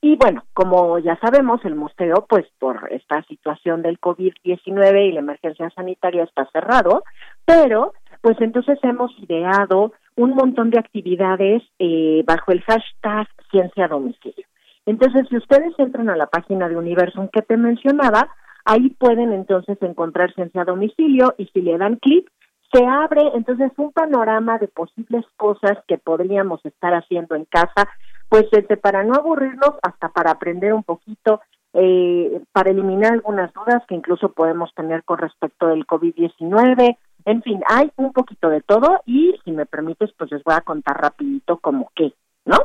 Y bueno, como ya sabemos, el museo, pues por esta situación del COVID-19 y la emergencia sanitaria está cerrado, pero pues entonces hemos ideado un montón de actividades eh, bajo el hashtag Ciencia Domicilio. Entonces, si ustedes entran a la página de Universum que te mencionaba, ahí pueden entonces encontrar Ciencia Domicilio y si le dan clic, se abre entonces un panorama de posibles cosas que podríamos estar haciendo en casa pues desde para no aburrirnos hasta para aprender un poquito, eh, para eliminar algunas dudas que incluso podemos tener con respecto del COVID-19. En fin, hay un poquito de todo y si me permites, pues les voy a contar rapidito como qué, ¿no?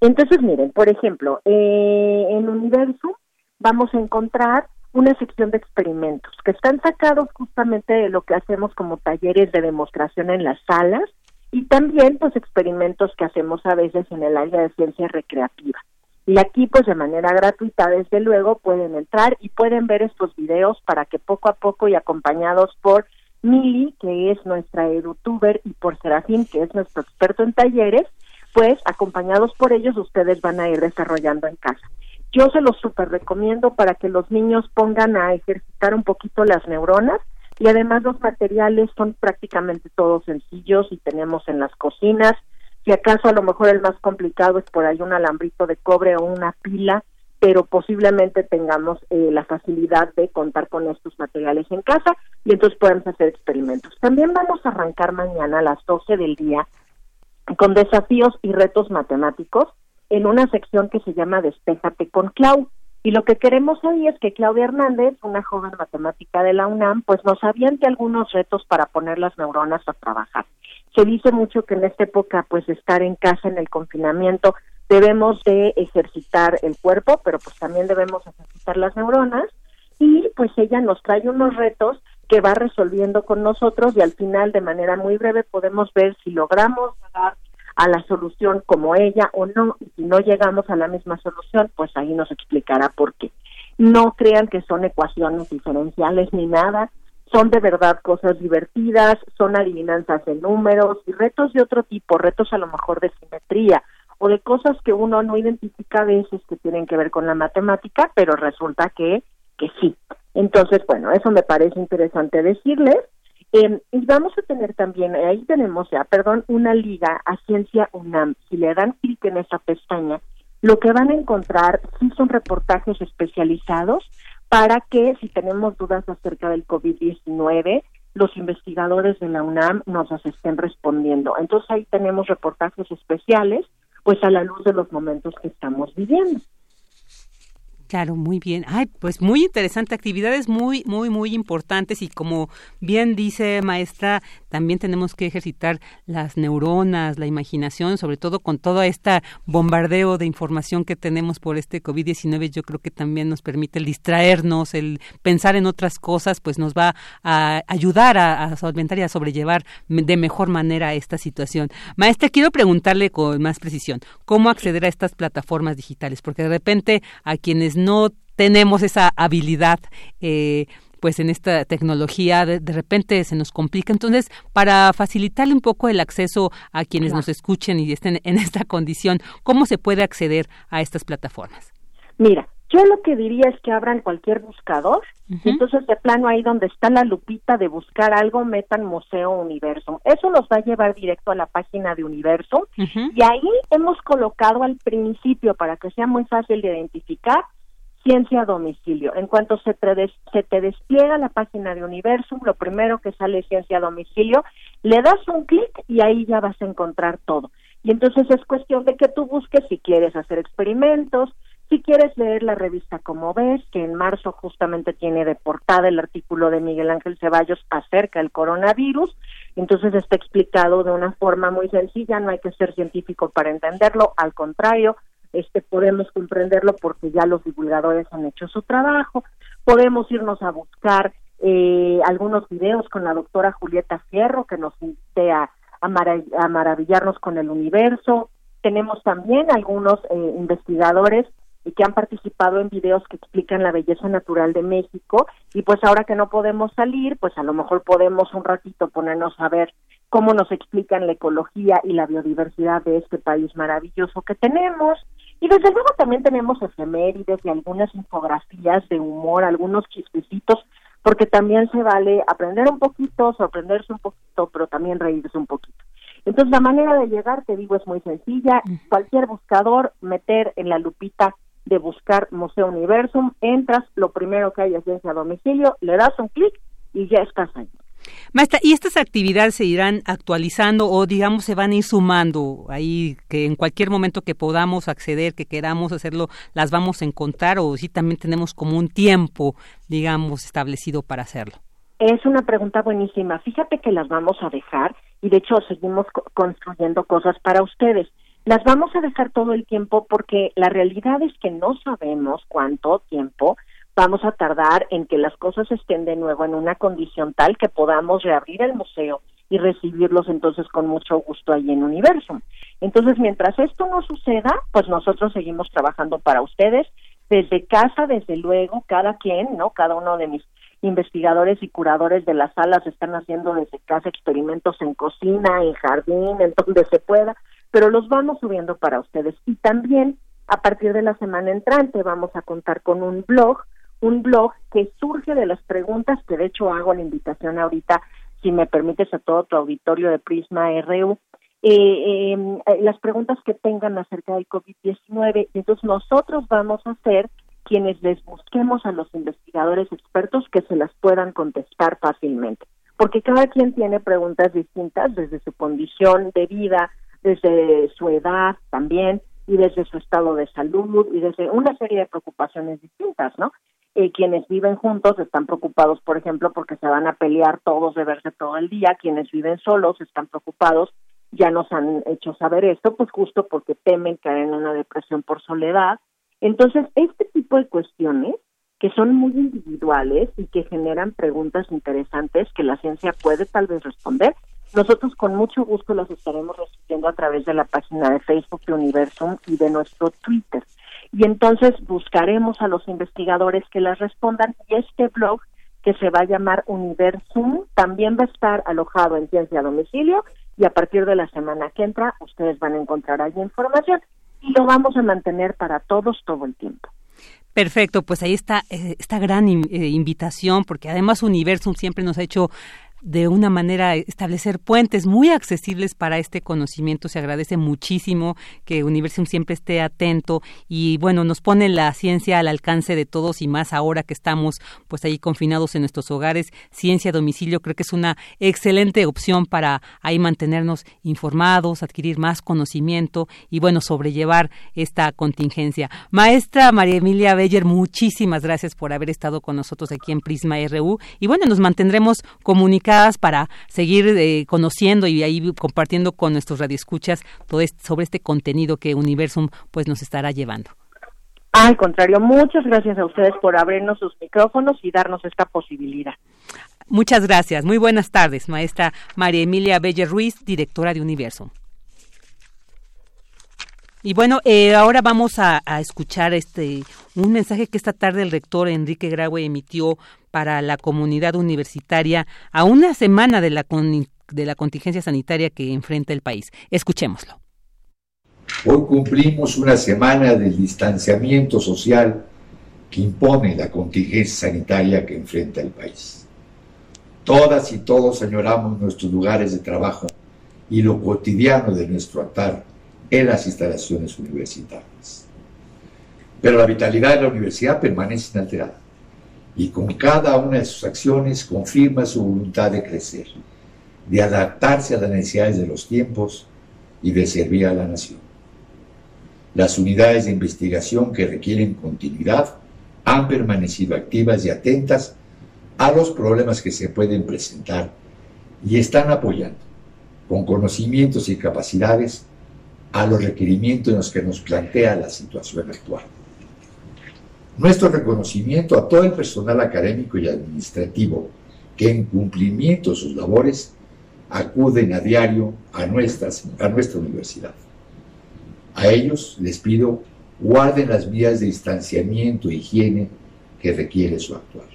Entonces, miren, por ejemplo, eh, en Universo vamos a encontrar una sección de experimentos que están sacados justamente de lo que hacemos como talleres de demostración en las salas y también pues experimentos que hacemos a veces en el área de ciencia recreativa. Y aquí pues de manera gratuita desde luego pueden entrar y pueden ver estos videos para que poco a poco y acompañados por Mili, que es nuestra edutuber, y por Serafín, que es nuestro experto en talleres, pues acompañados por ellos ustedes van a ir desarrollando en casa. Yo se los super recomiendo para que los niños pongan a ejercitar un poquito las neuronas y además los materiales son prácticamente todos sencillos y tenemos en las cocinas. Si acaso a lo mejor el más complicado es por ahí un alambrito de cobre o una pila, pero posiblemente tengamos eh, la facilidad de contar con estos materiales en casa y entonces podemos hacer experimentos. También vamos a arrancar mañana a las 12 del día con desafíos y retos matemáticos en una sección que se llama Despéjate con Clau. Y lo que queremos ahí es que Claudia Hernández, una joven matemática de la UNAM, pues nos aviente algunos retos para poner las neuronas a trabajar. Se dice mucho que en esta época, pues estar en casa en el confinamiento, debemos de ejercitar el cuerpo, pero pues también debemos ejercitar las neuronas. Y pues ella nos trae unos retos que va resolviendo con nosotros y al final de manera muy breve podemos ver si logramos llegar a la solución como ella o no, y si no llegamos a la misma solución, pues ahí nos explicará por qué. No crean que son ecuaciones diferenciales ni nada, son de verdad cosas divertidas, son adivinanzas de números y retos de otro tipo, retos a lo mejor de simetría o de cosas que uno no identifica a veces que tienen que ver con la matemática, pero resulta que, que sí. Entonces, bueno, eso me parece interesante decirles. Eh, y vamos a tener también, ahí tenemos ya, perdón, una liga a Ciencia UNAM. Si le dan clic en esa pestaña, lo que van a encontrar sí son reportajes especializados para que si tenemos dudas acerca del COVID-19, los investigadores de la UNAM nos las estén respondiendo. Entonces ahí tenemos reportajes especiales, pues a la luz de los momentos que estamos viviendo. Claro, muy bien. Ay, pues muy interesante, actividades muy, muy, muy importantes y como bien dice maestra, también tenemos que ejercitar las neuronas, la imaginación, sobre todo con todo este bombardeo de información que tenemos por este COVID-19, yo creo que también nos permite el distraernos, el pensar en otras cosas, pues nos va a ayudar a, solventar y a sobrellevar de mejor manera esta situación. Maestra, quiero preguntarle con más precisión, ¿cómo acceder a estas plataformas digitales? Porque de repente a quienes no tenemos esa habilidad eh, pues en esta tecnología de, repente se nos complica. Entonces, para facilitarle un poco el acceso a quienes nos escuchen y estén en (laughs) esta condición, ¿cómo se puede acceder a estas plataformas? Mira, yo lo que diría es que abran cualquier buscador y entonces de plano ahí donde está la lupita de buscar algo metan Museo Universo. Eso los va a llevar directo a la página de Universo y ahí hemos colocado al principio para que sea muy fácil de identificar ciencia a domicilio. En cuanto se te, se te despliega la página de Universum, lo primero que sale es ciencia a domicilio, le das un clic y ahí ya vas a encontrar todo. Y entonces es cuestión de que tú busques si quieres hacer experimentos, si quieres leer la revista Como ves, que en marzo justamente tiene de portada el artículo de Miguel Ángel Ceballos acerca del coronavirus, entonces está explicado de una forma muy sencilla, no hay que ser científico para entenderlo, al contrario, este podemos comprenderlo porque ya los divulgadores han hecho su trabajo, podemos irnos a buscar eh, algunos videos con la doctora Julieta Fierro que nos invite a, maravillarnos con el universo, tenemos también algunos eh, investigadores que han participado en videos que explican la belleza natural de México. Y pues ahora que no podemos salir, pues a lo mejor podemos un ratito ponernos a ver cómo nos explican la ecología y la biodiversidad de este país maravilloso que tenemos Y desde luego también tenemos efemérides y algunas infografías de humor, algunos chistecitos, porque también se vale aprender un poquito, sorprenderse un poquito, pero también reírse un poquito. Entonces la manera de llegar, te digo, es muy sencilla. Cualquier buscador, meter en la lupita de buscar Museo Universum, entras, lo primero que hay es ciencia a domicilio, le das un clic y ya estás ahí. Maestra, ¿y estas actividades se irán actualizando o digamos se van a ir sumando ahí que en cualquier momento que podamos acceder, que queramos hacerlo, las vamos a encontrar o si también tenemos como un tiempo, digamos, establecido para hacerlo? Es una pregunta buenísima. Fíjate que las vamos a dejar y de hecho seguimos construyendo cosas para ustedes. Las vamos a dejar todo el tiempo porque la realidad es que no sabemos cuánto tiempo vamos a tardar en que las cosas estén de nuevo en una condición tal que podamos reabrir el museo y recibirlos entonces con mucho gusto ahí en Universum. Entonces, mientras esto no suceda, pues nosotros seguimos trabajando para ustedes desde casa, desde luego, cada quien, ¿no? Cada uno de mis investigadores y curadores de las salas están haciendo desde casa experimentos en cocina, en jardín, en donde se pueda, pero los vamos subiendo para ustedes. Y también a partir de la semana entrante vamos a contar con un blog, un blog que surge de las preguntas que de hecho hago la invitación ahorita, si me permites, a todo tu auditorio de Prisma RU, eh, em, eh, las preguntas que tengan acerca del COVID-19. Entonces nosotros vamos a ser quienes les busquemos a los investigadores expertos que se las puedan contestar fácilmente, porque cada quien tiene preguntas distintas desde su condición de vida, desde su edad también y desde su estado de salud y desde una serie de preocupaciones distintas, ¿no? Eh, quienes viven juntos están preocupados, por ejemplo, porque se van a pelear todos de verse todo el día, quienes viven solos están preocupados, ya nos han hecho saber esto, pues justo porque temen caer en una depresión por soledad. Entonces, este tipo de cuestiones que son muy individuales y que generan preguntas interesantes que la ciencia puede tal vez responder, nosotros con mucho gusto las estaremos recibiendo a través de la página de Facebook de Universum y de nuestro Twitter. Y entonces buscaremos a los investigadores que las respondan y este blog que se va a llamar Universum también va a estar alojado en Ciencia a Domicilio y a partir de la semana que entra ustedes van a encontrar ahí información y lo vamos a mantener para todos todo el tiempo. Perfecto, pues ahí está eh, esta gran eh, invitación, porque además Universum siempre nos ha hecho de una manera establecer puentes muy accesibles para este conocimiento. Se agradece muchísimo que Universum siempre esté atento y bueno, nos pone la ciencia al alcance de todos y más ahora que estamos pues ahí confinados en nuestros hogares. Ciencia a domicilio creo que es una excelente opción para ahí mantenernos informados, adquirir más conocimiento y bueno, sobrellevar esta contingencia. Maestra María Emilia Beller, muchísimas gracias por haber estado con nosotros aquí en Prisma RU y bueno, nos mantendremos comunicados para seguir eh, conociendo y ahí compartiendo con nuestros radioescuchas todo sobre este contenido que Universum pues nos estará llevando. Al contrario, muchas gracias a ustedes por abrirnos sus micrófonos y darnos esta posibilidad. Muchas gracias. Muy buenas tardes, maestra María Emilia Belle Ruiz, directora de Universum. Y bueno, eh, ahora vamos a, escuchar este un mensaje que esta tarde el rector Enrique Graue emitió para la comunidad universitaria a una semana de la, de la contingencia sanitaria que enfrenta el país. Escuchémoslo. Hoy cumplimos una semana del distanciamiento social que impone la contingencia sanitaria que enfrenta el país. Todas y todos añoramos nuestros lugares de trabajo y lo cotidiano de nuestro altar en las instalaciones universitarias. Pero la vitalidad de la universidad permanece inalterada y con cada una de sus acciones confirma su voluntad de crecer, de adaptarse a las necesidades de los tiempos y de servir a la nación. Las unidades de investigación que requieren continuidad han permanecido activas y atentas a los problemas que se pueden presentar y están apoyando con conocimientos y capacidades a los requerimientos en los que nos plantea la situación actual. Nuestro reconocimiento a todo el personal académico y administrativo que en cumplimiento de sus labores acuden a diario a, nuestras, a nuestra universidad. A ellos les pido guarden las vías de distanciamiento e higiene que requiere su actuar.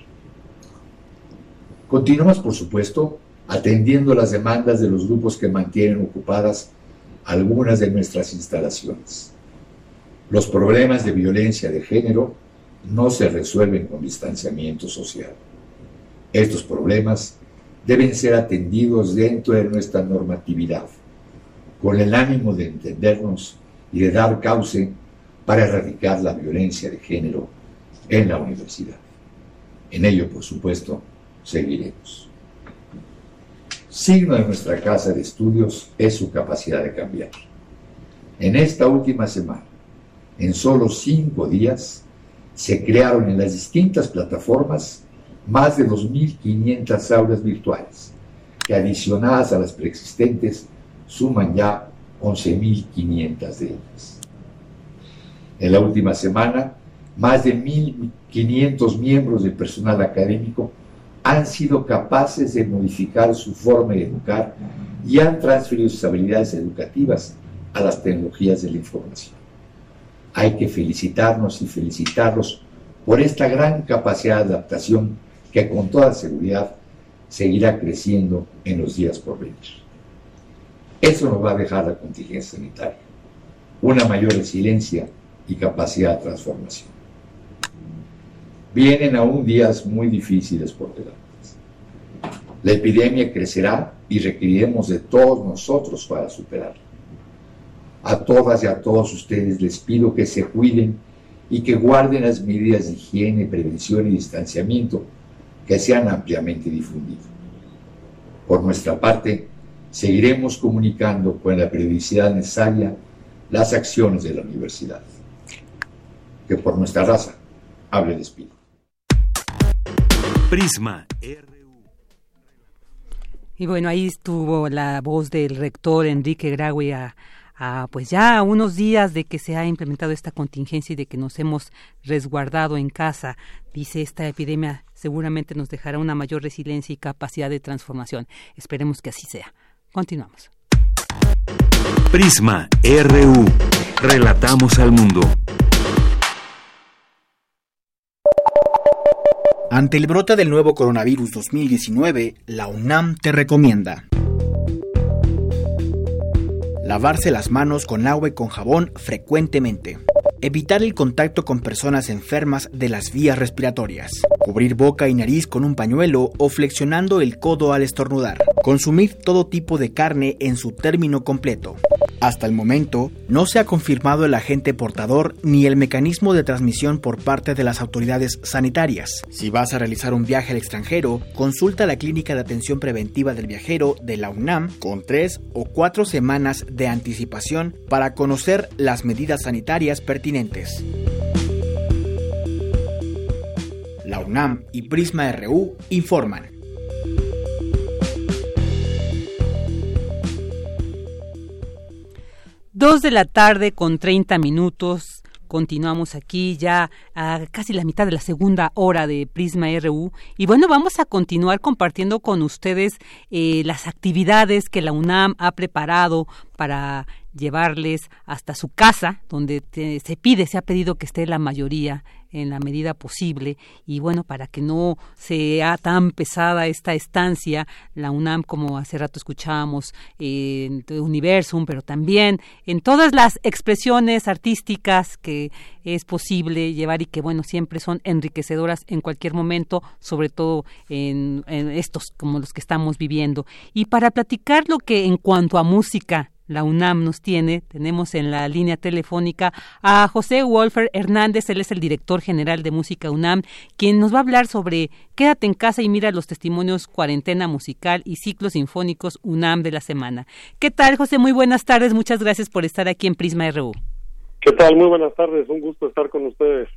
Continuamos, por supuesto, atendiendo las demandas de los grupos que mantienen ocupadas algunas de nuestras instalaciones. Los problemas de violencia de género no se resuelven con distanciamiento social. Estos problemas deben ser atendidos dentro de nuestra normatividad, con el ánimo de entendernos y de dar cauce para erradicar la violencia de género en la universidad. En ello, por supuesto, seguiremos. Signo de nuestra casa de estudios es su capacidad de cambiar. En esta última semana, en solo cinco días, se crearon en las distintas plataformas más de 2.500 aulas virtuales, que adicionadas a las preexistentes suman ya 11.500 de ellas. En la última semana, más de 1.500 miembros del personal académico han sido capaces de modificar su forma de educar y han transferido sus habilidades educativas a las tecnologías de la información. Hay que felicitarnos y felicitarlos por esta gran capacidad de adaptación que con toda seguridad seguirá creciendo en los días por venir. Eso nos va a dejar la contingencia sanitaria, una mayor resiliencia y capacidad de transformación. Vienen aún días muy difíciles por delante. La epidemia crecerá y requeriremos de todos nosotros para superarla. A todas y a todos ustedes les pido que se cuiden y que guarden las medidas de higiene, prevención y distanciamiento que se han ampliamente difundido. Por nuestra parte, seguiremos comunicando con la periodicidad necesaria las acciones de la universidad. Que por nuestra raza hable el espíritu. Prisma Y bueno, ahí estuvo la voz del rector Enrique Graue a, pues ya unos días de que se ha implementado esta contingencia y de que nos hemos resguardado en casa. Dice esta epidemia seguramente nos dejará una mayor resiliencia y capacidad de transformación. Esperemos que así sea. Continuamos. Prisma RU. Relatamos al mundo. Ante el brote del nuevo coronavirus 2019, la UNAM te recomienda lavarse las manos con agua y con jabón frecuentemente, evitar el contacto con personas enfermas de las vías respiratorias, cubrir boca y nariz con un pañuelo o flexionando el codo al estornudar, consumir todo tipo de carne en su término completo, hasta el momento, no se ha confirmado el agente portador ni el mecanismo de transmisión por parte de las autoridades sanitarias. Si vas a realizar un viaje al extranjero, consulta la Clínica de Atención Preventiva del Viajero de la UNAM con tres o cuatro semanas de anticipación para conocer las medidas sanitarias pertinentes. La UNAM y Prisma RU informan. Dos de la tarde con 30 minutos. Continuamos aquí ya a casi la mitad de la segunda hora de Prisma RU. Y bueno, vamos a continuar compartiendo con ustedes eh, las actividades que la UNAM ha preparado para llevarles hasta su casa, donde se pide, se ha pedido que esté la mayoría en la medida posible y bueno, para que no sea tan pesada esta estancia, la UNAM, como hace rato escuchábamos, en Universum, pero también en todas las expresiones artísticas que es posible llevar y que bueno, siempre son enriquecedoras en cualquier momento, sobre todo en estos como los que estamos viviendo. Y para platicar lo que en cuanto a música la UNAM nos tiene. Tenemos en la línea telefónica a José Wolfer Hernández, él es el director general de Música UNAM, quien nos va a hablar sobre Quédate en casa y mira los testimonios cuarentena musical y ciclos sinfónicos UNAM de la semana. ¿Qué tal, José? Muy buenas tardes. Muchas gracias por estar aquí en Prisma RU. ¿Qué tal? Muy buenas tardes, un gusto estar con ustedes.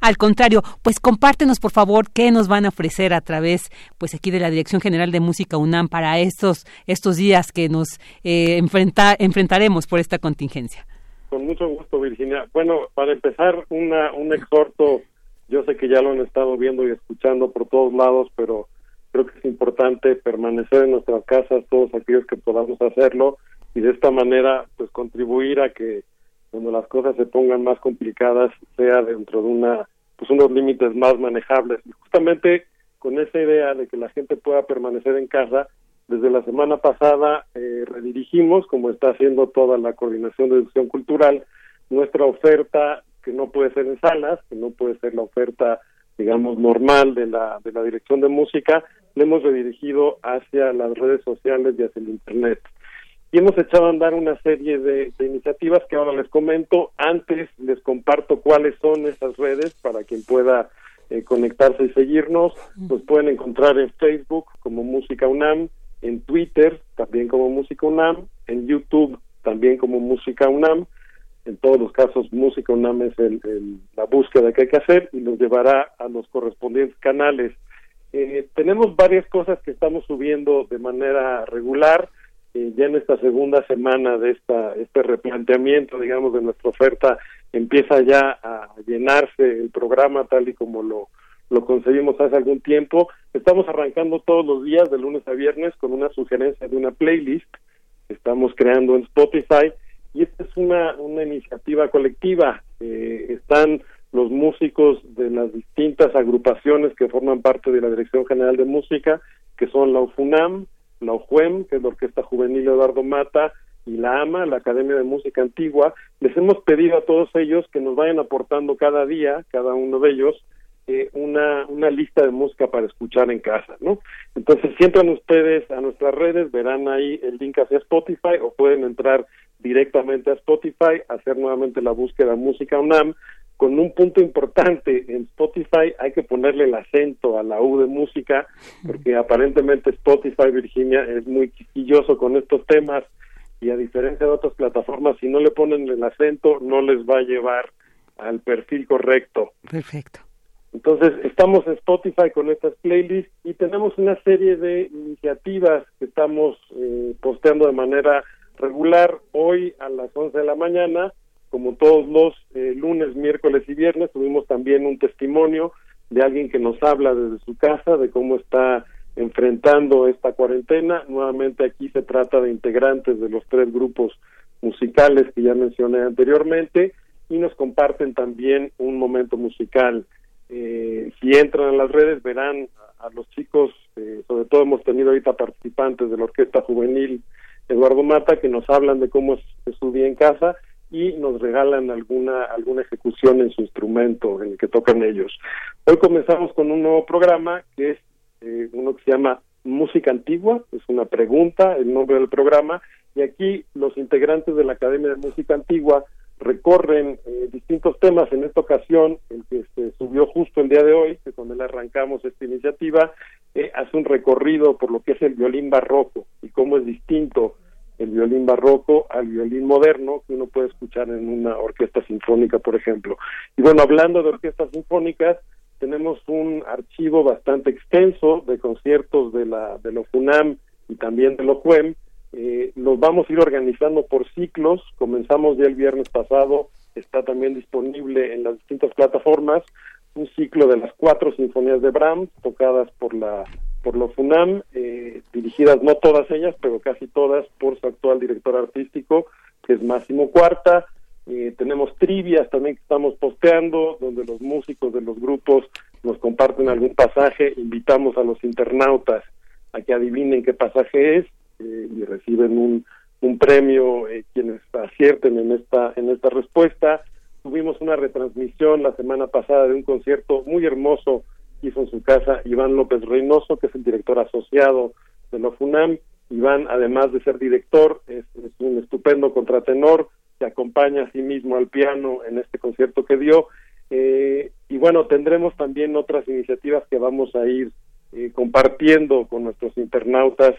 Al contrario, pues compártenos por favor qué nos van a ofrecer a través, pues aquí de la Dirección General de Música UNAM para estos estos días que nos eh, enfrenta, enfrentaremos por esta contingencia. Con mucho gusto, Virginia. Bueno, para empezar, una, un exhorto. Yo sé que ya lo han estado viendo y escuchando por todos lados, pero creo que es importante permanecer en nuestras casas, todos aquellos que podamos hacerlo, y de esta manera, pues contribuir a que cuando las cosas se pongan más complicadas sea dentro de una pues unos límites más manejables y justamente con esa idea de que la gente pueda permanecer en casa desde la semana pasada eh, redirigimos como está haciendo toda la coordinación de educación cultural nuestra oferta que no puede ser en salas, que no puede ser la oferta digamos normal de la de la dirección de música, le hemos redirigido hacia las redes sociales y hacia el internet. Y hemos echado a andar una serie de, iniciativas que ahora les comento. Antes les comparto cuáles son esas redes para quien pueda eh, conectarse y seguirnos. Nos pueden encontrar en Facebook como Música UNAM, en Twitter también como Música UNAM, en YouTube también como Música UNAM. En todos los casos, Música UNAM es la búsqueda que hay que hacer y nos llevará a los correspondientes canales. Eh, tenemos varias cosas que estamos subiendo de manera regular. Eh, ya en esta segunda semana de esta este replanteamiento, digamos, de nuestra oferta, empieza ya a llenarse el programa tal y como lo lo conseguimos hace algún tiempo. Estamos arrancando todos los días, de lunes a viernes, con una sugerencia de una playlist que estamos creando en Spotify. Y esta es una, una iniciativa colectiva. Eh, están los músicos de las distintas agrupaciones que forman parte de la Dirección General de Música, que son la UFUNAM, la UJUEM, que es la Orquesta Juvenil Eduardo Mata, y la AMA, la Academia de Música Antigua. Les hemos pedido a todos ellos que nos vayan aportando cada día, cada uno de ellos, eh, una, una lista de música para escuchar en casa, ¿no? Entonces, si entran ustedes a nuestras redes, verán ahí el link hacia Spotify o pueden entrar directamente a Spotify, hacer nuevamente la búsqueda música UNAM. Con un punto importante, en Spotify hay que ponerle el acento a la U de música, porque aparentemente Spotify, Virginia, es muy quisquilloso con estos temas y a diferencia de otras plataformas, si no le ponen el acento, no les va a llevar al perfil correcto. Perfecto. Entonces, estamos en Spotify con estas playlists y tenemos una serie de iniciativas que estamos eh, posteando de manera regular hoy a las 11 de la mañana, como todos los eh, lunes, miércoles y viernes, tuvimos también un testimonio de alguien que nos habla desde su casa de cómo está enfrentando esta cuarentena. Nuevamente aquí se trata de integrantes de los tres grupos musicales que ya mencioné anteriormente y nos comparten también un momento musical eh, si entran a las redes verán a, los chicos, eh, sobre todo hemos tenido ahorita participantes de la Orquesta Juvenil Eduardo Mata que nos hablan de cómo es, día en casa y nos regalan alguna alguna ejecución en su instrumento en el que tocan ellos. Hoy comenzamos con un nuevo programa que es eh, uno que se llama Música Antigua, es una pregunta, el nombre del programa, y aquí los integrantes de la Academia de Música Antigua recorren eh, distintos temas. En esta ocasión, el que se subió justo el día de hoy, que con él arrancamos esta iniciativa, eh, hace un recorrido por lo que es el violín barroco y cómo es distinto violín barroco al violín moderno que uno puede escuchar en una orquesta sinfónica, por ejemplo. Y bueno, hablando de orquestas sinfónicas, tenemos un archivo bastante extenso de conciertos de la de FUNAM y también de la JUEM, eh, los vamos a ir organizando por ciclos. Comenzamos ya el viernes pasado, está también disponible en las distintas plataformas un ciclo de las cuatro sinfonías de Brahms tocadas por la por los FUNAM, eh, dirigidas no todas ellas, pero casi todas por su actual director artístico, que es Máximo Cuarta. Eh, tenemos trivias también que estamos posteando, donde los músicos de los grupos nos comparten algún pasaje. Invitamos a los internautas a que adivinen qué pasaje es eh, y reciben un, un premio eh, quienes acierten en esta en esta respuesta. Tuvimos una retransmisión la semana pasada de un concierto muy hermoso hizo en su casa Iván López Reynoso, que es el director asociado de la FUNAM. Iván, además de ser director, es, un estupendo contratenor, que acompaña a sí mismo al piano en este concierto que dio. Eh, y bueno, tendremos también otras iniciativas que vamos a ir compartiendo con nuestros internautas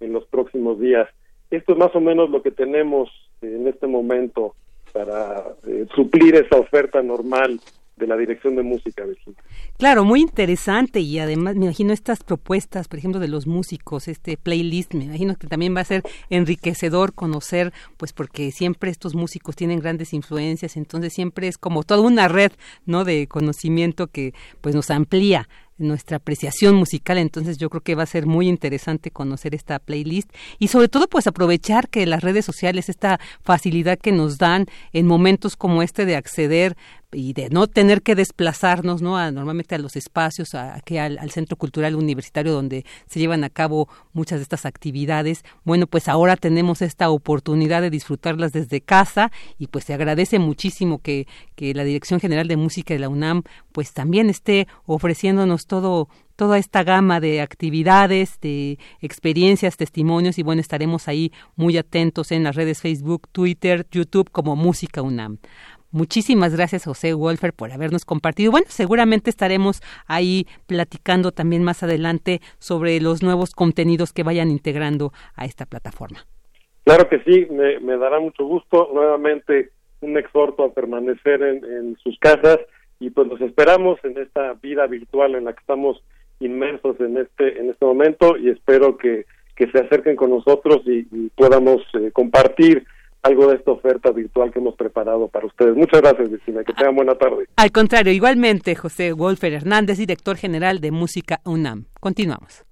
en los próximos días. Esto es más o menos lo que tenemos en este momento para eh, suplir esa oferta normal de la dirección de música, Virginia. Claro, muy interesante y además me imagino estas propuestas, por ejemplo, de los músicos, este playlist, me imagino que también va a ser enriquecedor conocer, pues porque siempre estos músicos tienen grandes influencias, entonces siempre es como toda una red, ¿no? De conocimiento que pues nos amplía nuestra apreciación musical, entonces yo creo que va a ser muy interesante conocer esta playlist y sobre todo pues aprovechar que las redes sociales, esta facilidad que nos dan en momentos como este de acceder y de no tener que desplazarnos no a, normalmente a los espacios aquí al, centro cultural universitario donde se llevan a cabo muchas de estas actividades bueno pues ahora tenemos esta oportunidad de disfrutarlas desde casa y pues se agradece muchísimo que, que la dirección general de música de la UNAM pues también esté ofreciéndonos todo toda esta gama de actividades, de experiencias, testimonios y bueno, estaremos ahí muy atentos en las redes Facebook, Twitter, YouTube como Música UNAM. Muchísimas gracias, José Wolfer, por habernos compartido. Bueno, seguramente estaremos ahí platicando también más adelante sobre los nuevos contenidos que vayan integrando a esta plataforma. Claro que sí, me, dará mucho gusto. Nuevamente, un exhorto a permanecer en, sus casas y pues los esperamos en esta vida virtual en la que estamos inmensos en este en este momento y espero que, se acerquen con nosotros y, podamos eh, compartir algo de esta oferta virtual que hemos preparado para ustedes. Muchas gracias, Cristina. Que tengan buena tarde. Al contrario, igualmente, José Wolfer Hernández, director general de Música UNAM. Continuamos.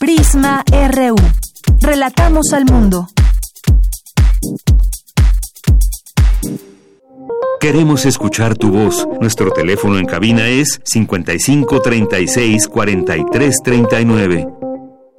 Prisma RU. Relatamos al mundo. Queremos escuchar tu voz. Nuestro teléfono en cabina es 55 36 43 39.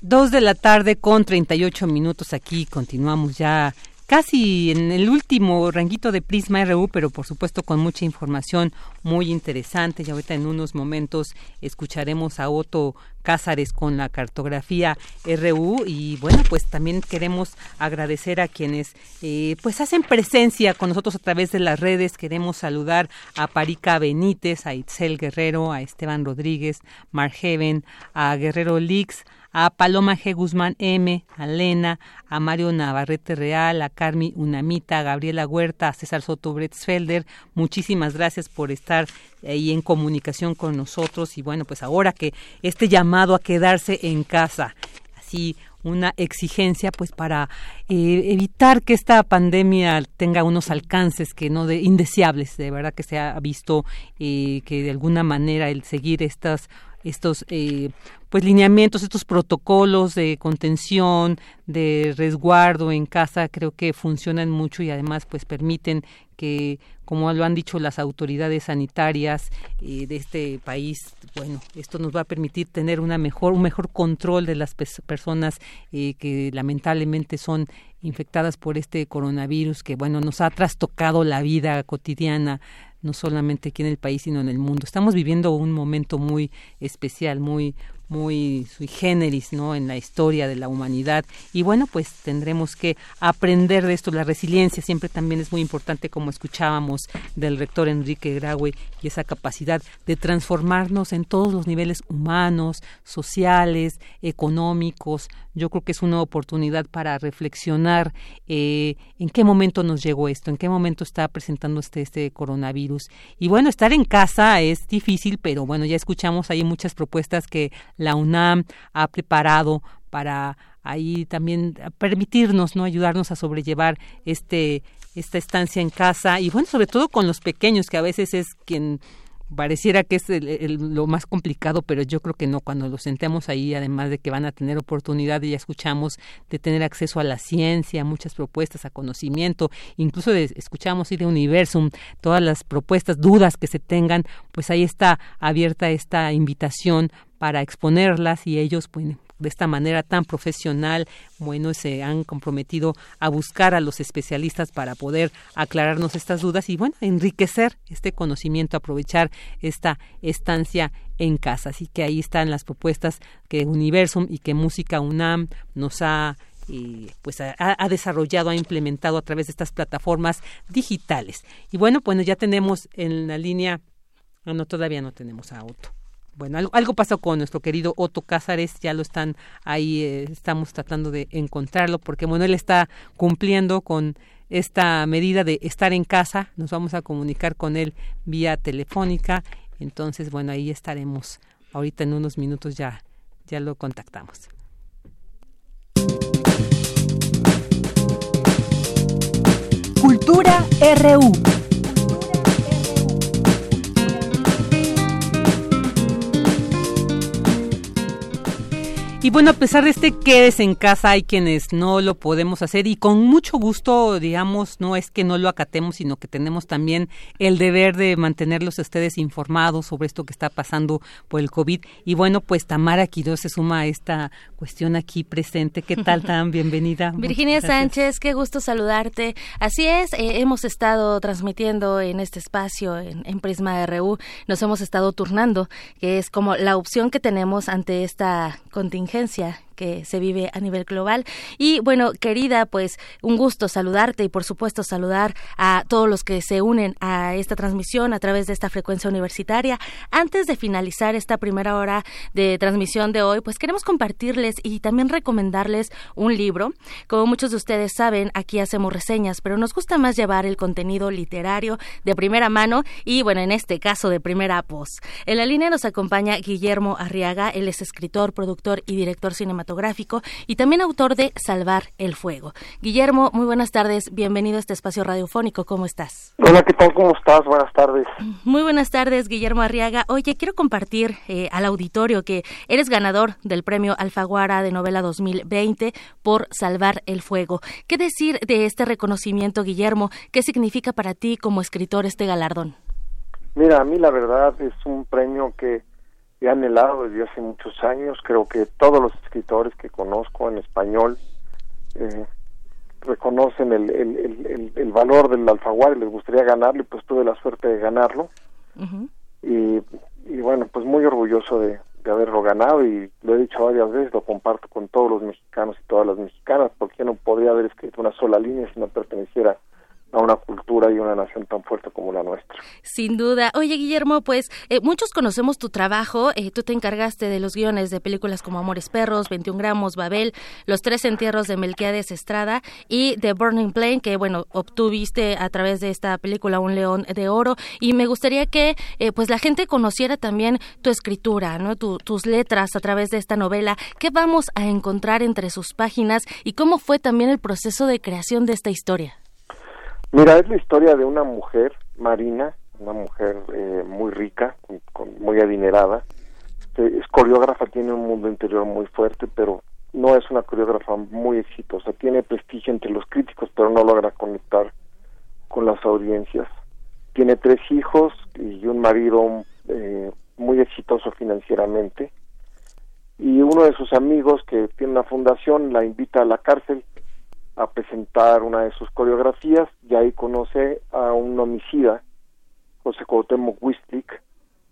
Dos de la tarde con 38 minutos aquí. Continuamos ya casi en el último ranguito de Prisma RU, pero por supuesto con mucha información muy interesante. Y ahorita en unos momentos escucharemos a Otto Cázares con la cartografía RU y bueno, pues también queremos agradecer a quienes eh, pues hacen presencia con nosotros a través de las redes. Queremos saludar a Parica Benítez, a Itzel Guerrero, a Esteban Rodríguez, Mark Heaven, a Guerrero Lix, a Paloma G. Guzmán M., a Lena, a Mario Navarrete Real, a Carmi Unamita, a Gabriela Huerta, a César Soto Bretzfelder. Muchísimas gracias por estar ahí en comunicación con nosotros y bueno, pues ahora que este llamado a quedarse en casa, así una exigencia pues para eh, evitar que esta pandemia tenga unos alcances que no de indeseables de verdad que se ha visto eh, que de alguna manera el seguir estas estos eh, pues lineamientos, estos protocolos de contención, de resguardo en casa, creo que funcionan mucho y además pues permiten que, como lo han dicho las autoridades sanitarias eh, de este país, bueno, esto nos va a permitir tener una mejor, un mejor control de las personas eh, que lamentablemente son infectadas por este coronavirus que, bueno, nos ha trastocado la vida cotidiana no solamente aquí en el país, sino en el mundo. Estamos viviendo un momento muy especial, muy muy sui generis, ¿no? En la historia de la humanidad. Y bueno, pues tendremos que aprender de esto. La resiliencia siempre también es muy importante, como escuchábamos del rector Enrique Graue, y esa capacidad de transformarnos en todos los niveles humanos, sociales, económicos. Yo creo que es una oportunidad para reflexionar eh, en qué momento nos llegó esto, en qué momento está presentando este, este coronavirus. Y bueno, estar en casa es difícil, pero bueno, ya escuchamos ahí muchas propuestas que la UNAM ha preparado para ahí también permitirnos, ¿no? ayudarnos a sobrellevar este esta estancia en casa y bueno, sobre todo con los pequeños que a veces es quien pareciera que es lo más complicado, pero yo creo que no. Cuando los sentemos ahí, además de que van a tener oportunidad, y ya escuchamos de tener acceso a la ciencia, muchas propuestas, a conocimiento, incluso de, escuchamos y de Universum, todas las propuestas, dudas que se tengan, pues ahí está abierta esta invitación para exponerlas y ellos pueden de esta manera tan profesional, bueno, se han comprometido a buscar a los especialistas para poder aclararnos estas dudas y, bueno, enriquecer este conocimiento, aprovechar esta estancia en casa. Así que ahí están las propuestas que Universum y que Música UNAM nos ha eh, pues ha, desarrollado, ha implementado a través de estas plataformas digitales. Y bueno, pues ya tenemos en la línea, no, no todavía no tenemos a Otto bueno, algo, pasó con nuestro querido Otto Cázares, ya lo están ahí, eh, estamos tratando de encontrarlo, porque bueno, él está cumpliendo con esta medida de estar en casa, nos vamos a comunicar con él vía telefónica, entonces bueno, ahí estaremos, ahorita en unos minutos ya, ya lo contactamos. Cultura RU. Y bueno, a pesar de este quedes en casa, hay quienes no lo podemos hacer y con mucho gusto, digamos, no es que no lo acatemos, sino que tenemos también el deber de mantenerlos ustedes informados sobre esto que está pasando por el COVID. Y bueno, pues Tamara Quiroz se suma a esta cuestión aquí presente. ¿Qué tal, (laughs) tan bienvenida? Virginia Sánchez, qué gusto saludarte. Así es, eh, hemos estado transmitiendo en este espacio, en, en Prisma RU, nos hemos estado turnando, que es como la opción que tenemos ante esta contingencia inteligencia que se vive a nivel global. Y bueno, querida, pues un gusto saludarte y por supuesto saludar a todos los que se unen a esta transmisión a través de esta frecuencia universitaria. Antes de finalizar esta primera hora de transmisión de hoy, pues queremos compartirles y también recomendarles un libro. Como muchos de ustedes saben, aquí hacemos reseñas, pero nos gusta más llevar el contenido literario de primera mano y bueno, en este caso de primera voz. En la línea nos acompaña Guillermo Arriaga, él es escritor, productor y director cinematográfico y también autor de Salvar el Fuego. Guillermo, muy buenas tardes, bienvenido a este espacio radiofónico, ¿cómo estás? Hola, ¿qué tal? ¿Cómo estás? Buenas tardes. Muy buenas tardes, Guillermo Arriaga. Oye, quiero compartir eh, al auditorio que eres ganador del premio Alfaguara de novela 2020 por Salvar el Fuego. ¿Qué decir de este reconocimiento, Guillermo? ¿Qué significa para ti como escritor este galardón? Mira, a mí la verdad es un premio que he anhelado desde hace muchos años. Creo que todos los escritores que conozco en español eh, reconocen el, el, el, valor del alfaguara y les gustaría ganarlo y pues tuve la suerte de ganarlo. y, y bueno, pues muy orgulloso de, de haberlo ganado y lo he dicho varias veces, lo comparto con todos los mexicanos y todas las mexicanas, porque no podría haber escrito una sola línea si no perteneciera a una cultura y una nación tan fuerte como la nuestra. Sin duda. Oye, Guillermo, pues eh, muchos conocemos tu trabajo. Eh, tú te encargaste de los guiones de películas como Amores Perros, 21 gramos, Babel, Los tres entierros de Melquiades Estrada y The Burning Plane, que bueno, obtuviste a través de esta película un león de oro. Y me gustaría que eh, pues la gente conociera también tu escritura, ¿no? tus letras a través de esta novela. ¿Qué vamos a encontrar entre sus páginas y cómo fue también el proceso de creación de esta historia? Mira, es la historia de una mujer, Marina, una mujer eh, muy rica, muy adinerada. Es coreógrafa, tiene un mundo interior muy fuerte, pero no es una coreógrafa muy exitosa. Tiene prestigio entre los críticos, pero no logra conectar con las audiencias. Tiene tres hijos y un marido eh, muy exitoso financieramente. Y uno de sus amigos que tiene una fundación la invita a la cárcel a presentar una de sus coreografías. Y ahí conoce a un homicida, José Cuauhtémoc Wistlik,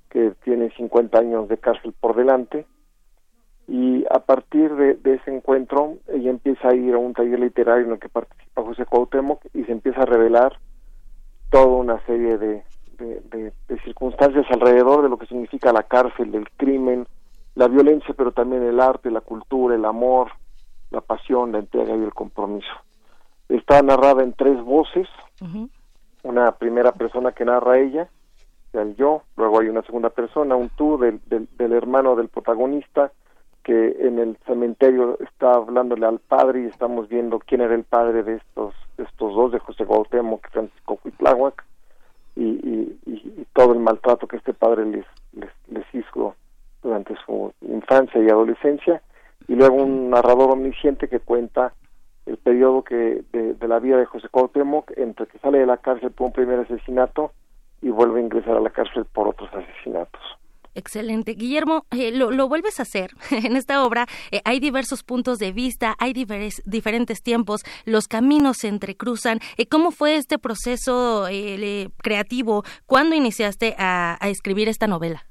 que tiene 50 años de cárcel por delante. Y a partir de, ese encuentro ella empieza a ir a un taller literario en el que participa José Cuauhtémoc y se empieza a revelar toda una serie de, de, circunstancias alrededor de lo que significa la cárcel, el crimen, la violencia, pero también el arte, la cultura, el amor, la pasión, la entrega y el compromiso. Está narrada en tres voces, una primera persona que narra ella, el yo, luego hay una segunda persona, un tú del, del, hermano del protagonista, que en el cementerio está hablándole al padre y estamos viendo quién era el padre de estos estos dos, de José Cuauhtémoc y Francisco Cuitláhuac, y, y, y, todo el maltrato que este padre les, les, les hizo durante su infancia y adolescencia y luego un narrador omnisciente que cuenta el periodo que de, la vida de José Cuauhtémoc entre que sale de la cárcel por un primer asesinato y vuelve a ingresar a la cárcel por otros asesinatos. Excelente. Guillermo, eh, lo, vuelves a hacer. (laughs) en esta obra eh, hay diversos puntos de vista, hay diferentes tiempos, los caminos se entrecruzan. Eh, ¿Cómo fue este proceso creativo? ¿Cuándo iniciaste a, a escribir esta novela?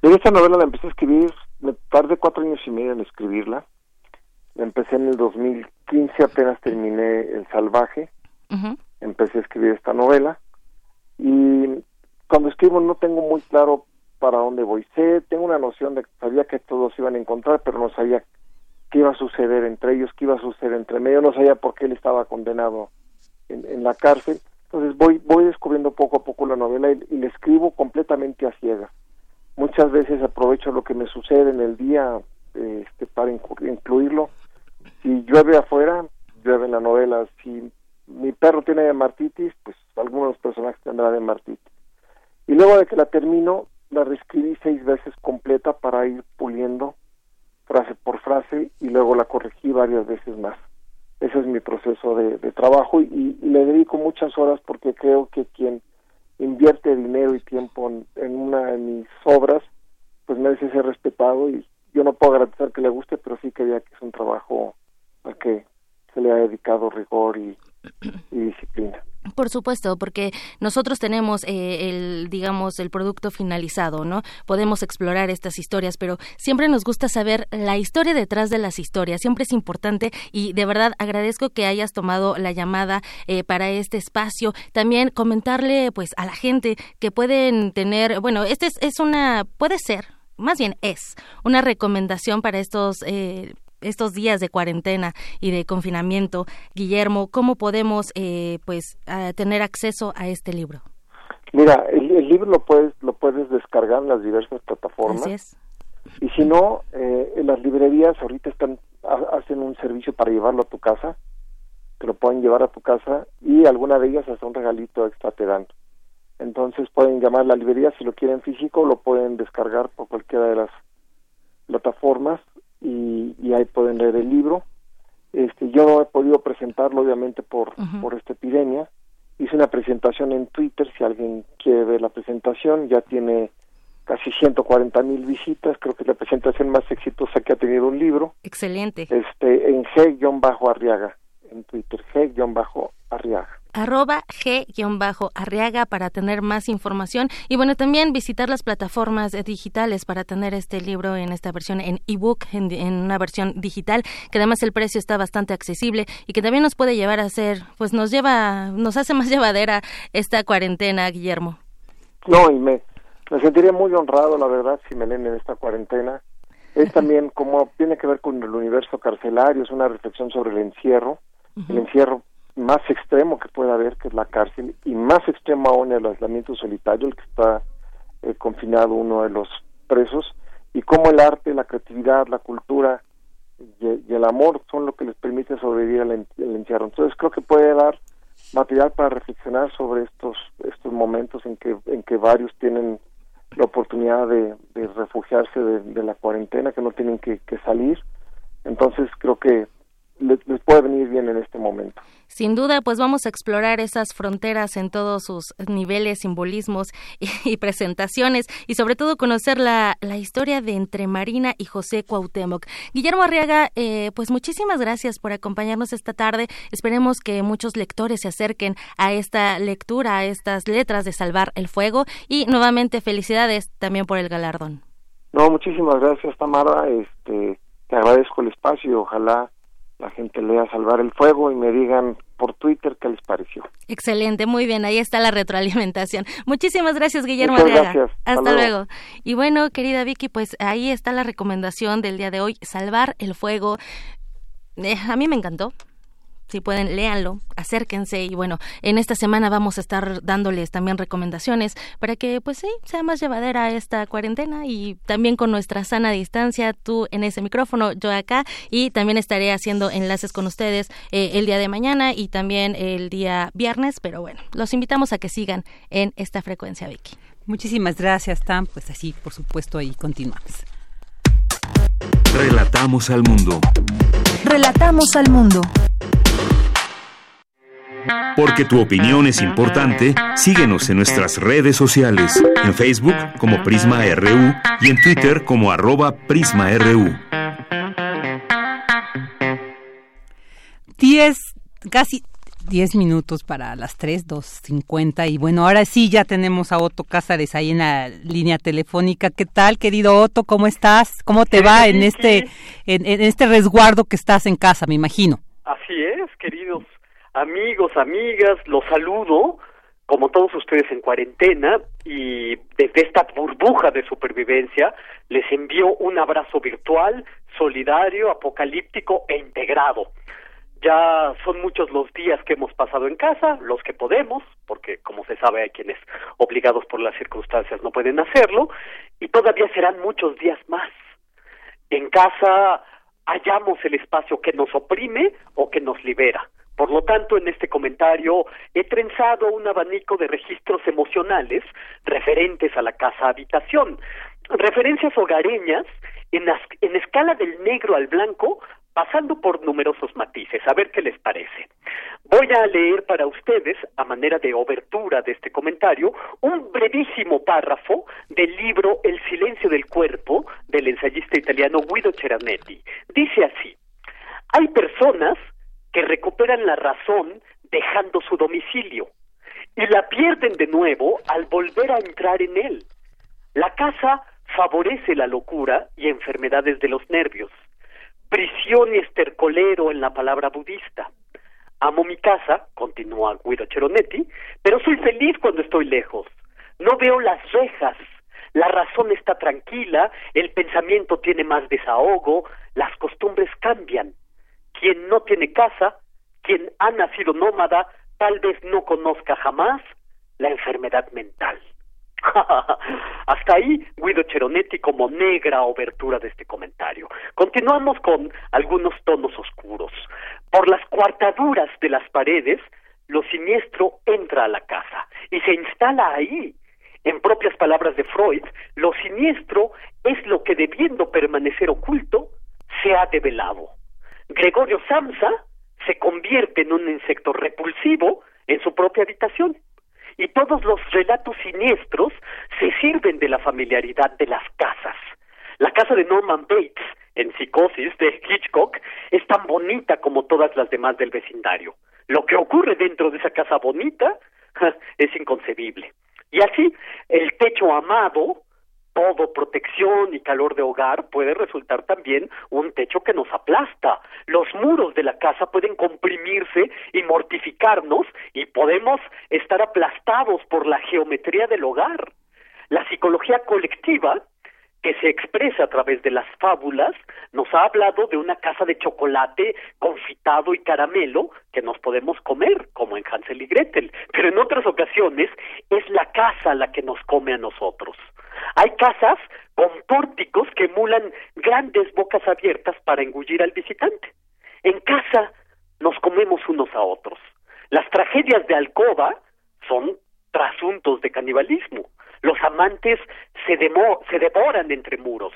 esta novela la empecé a escribir me tardé cuatro años y medio en escribirla. Empecé en el 2015, apenas terminé El Salvaje. Empecé a escribir esta novela. Y cuando escribo no tengo muy claro para dónde voy. Sé, tengo una noción de que sabía que todos iban a encontrar, pero no sabía qué iba a suceder entre ellos, qué iba a suceder entre medio. No sabía por qué él estaba condenado en, en la cárcel. Entonces voy, voy descubriendo poco a poco la novela y, y la escribo completamente a ciegas muchas veces aprovecho lo que me sucede en el día este, para incluirlo. Si llueve afuera, llueve en la novela. Si mi perro tiene dermatitis, pues algunos personajes tendrán dermatitis. Y luego de que la termino, la reescribí seis veces completa para ir puliendo frase por frase y luego la corregí varias veces más. Ese es mi proceso de, trabajo y, le dedico muchas horas porque creo que quien invierte dinero y tiempo en, una de mis obras, pues merece ser respetado y yo no puedo garantizar que le guste, pero sí que que es un trabajo al que se le ha dedicado rigor y (clears throat) disciplina. Por supuesto, porque nosotros tenemos eh, el, digamos, el producto finalizado, ¿no? Podemos explorar estas historias, pero siempre nos gusta saber la historia detrás de las historias. Siempre es importante y de verdad agradezco que hayas tomado la llamada eh, para este espacio. También comentarle, pues, a la gente que pueden tener, bueno, este es, es una, puede ser, más bien es una recomendación para estos eh, estos días de cuarentena y de confinamiento, Guillermo, ¿cómo podemos eh, pues tener acceso a este libro? Mira, el, libro lo puedes lo puedes descargar en las diversas plataformas. Y si no, eh, en las librerías ahorita están hacen un servicio para llevarlo a tu casa, te lo pueden llevar a tu casa y alguna de ellas hasta un regalito extra te dan. Entonces pueden llamar a la librería si lo quieren físico, lo pueden descargar por cualquiera de las plataformas y, y, ahí pueden leer el libro. Este, yo no he podido presentarlo obviamente por, por esta epidemia. Hice una presentación en Twitter, si alguien quiere ver la presentación, ya tiene casi 140 mil visitas, creo que es la presentación más exitosa que ha tenido un libro. Excelente. Este, en G-Arriaga, en Twitter, G-Arriaga arroba g-arriaga para tener más información y bueno también visitar las plataformas digitales para tener este libro en esta versión en ebook en, en una versión digital que además el precio está bastante accesible y que también nos puede llevar a ser pues nos lleva nos hace más (laughs) llevadera esta cuarentena Guillermo. No y me, me sentiría muy honrado la verdad si me leen en esta cuarentena. Es también como tiene que ver con el universo carcelario es una reflexión sobre el encierro el encierro más extremo que pueda haber, que es la cárcel, y más extremo aún el aislamiento solitario, el que está eh, confinado uno de los presos, y cómo el arte, la creatividad, la cultura y, el amor son lo que les permite sobrevivir al, encierro. Entonces creo que puede dar material para reflexionar sobre estos estos momentos en que en que varios tienen la oportunidad de, refugiarse de, la cuarentena, que no tienen que salir. Entonces creo que les, puede venir bien en este momento. Sin duda, pues vamos a explorar esas fronteras en todos sus niveles, simbolismos y, presentaciones y sobre todo conocer la, la, historia de entre Marina y José Cuauhtémoc. Guillermo Arriaga, eh, pues muchísimas gracias por acompañarnos esta tarde. Esperemos que muchos lectores se acerquen a esta lectura, a estas letras de Salvar el Fuego y nuevamente felicidades también por el galardón. No, muchísimas gracias Tamara, este, te agradezco el espacio y ojalá la gente lea Salvar el Fuego y me digan por Twitter qué les pareció. Excelente, muy bien, ahí está la retroalimentación. Muchísimas gracias, Guillermo Muchas Hasta, luego. Y bueno, querida Vicky, pues ahí está la recomendación del día de hoy, Salvar el Fuego. Eh, a mí me encantó, si pueden, léanlo, acérquense y bueno, en esta semana vamos a estar dándoles también recomendaciones para que pues sí, sea más llevadera esta cuarentena y también con nuestra sana distancia, tú en ese micrófono, yo acá y también estaré haciendo enlaces con ustedes eh, el día de mañana y también el día viernes, pero bueno, los invitamos a que sigan en esta frecuencia, Vicky. Muchísimas gracias, Tam, pues así, por supuesto, ahí continuamos. Relatamos al mundo. Relatamos al mundo. Porque tu opinión es importante, síguenos en nuestras redes sociales, en Facebook como Prisma RU y en Twitter como arroba PrismaRU. Diez, casi diez minutos para las tres, dos cincuenta y bueno, ahora sí ya tenemos a Otto Cázares ahí en la línea telefónica. ¿Qué tal, querido Otto? ¿Cómo estás? ¿Cómo te va en este, en este resguardo que estás en casa, me imagino? Así es, queridos amigos, amigas, los saludo, como todos ustedes en cuarentena, y desde esta burbuja de supervivencia les envío un abrazo virtual, solidario, apocalíptico e integrado. Ya son muchos los días que hemos pasado en casa, los que podemos, porque como se sabe hay quienes obligados por las circunstancias no pueden hacerlo, y todavía serán muchos días más. En casa hallamos el espacio que nos oprime o que nos libera. Por lo tanto, en este comentario he trenzado un abanico de registros emocionales referentes a la casa habitación, referencias hogareñas en, en escala del negro al blanco, pasando por numerosos matices, a ver qué les parece. Voy a leer para ustedes, a manera de obertura de este comentario, un brevísimo párrafo del libro El silencio del cuerpo del ensayista italiano Guido Ceranetti. Dice así, hay personas que recuperan la razón dejando su domicilio y la pierden de nuevo al volver a entrar en él. La casa favorece la locura y enfermedades de los nervios. Prisión y estercolero en la palabra budista. Amo mi casa, continúa Guido Cheronetti, pero soy feliz cuando estoy lejos. No veo las rejas. La razón está tranquila, el pensamiento tiene más desahogo, las costumbres cambian. Quien no tiene casa, quien ha nacido nómada, tal vez no conozca jamás la enfermedad mental. (laughs) Hasta ahí Guido Cheronetti como negra obertura de este comentario. Continuamos con algunos tonos oscuros. Por las cuartaduras de las paredes, lo siniestro entra a la casa y se instala ahí. En propias palabras de Freud, lo siniestro es lo que debiendo permanecer oculto se ha develado. Gregorio Samsa se convierte en un insecto repulsivo en su propia habitación y todos los relatos siniestros se sirven de la familiaridad de las casas. La casa de Norman Bates, en Psicosis de Hitchcock, es tan bonita como todas las demás del vecindario. Lo que ocurre dentro de esa casa bonita es inconcebible. Y así, el techo amado todo protección y calor de hogar puede resultar también un techo que nos aplasta. Los muros de la casa pueden comprimirse y mortificarnos y podemos estar aplastados por la geometría del hogar. La psicología colectiva que se expresa a través de las fábulas, nos ha hablado de una casa de chocolate confitado y caramelo que nos podemos comer, como en Hansel y Gretel, pero en otras ocasiones es la casa la que nos come a nosotros. Hay casas con pórticos que emulan grandes bocas abiertas para engullir al visitante. En casa nos comemos unos a otros. Las tragedias de alcoba son trasuntos de canibalismo. Los amantes se, se devoran entre muros.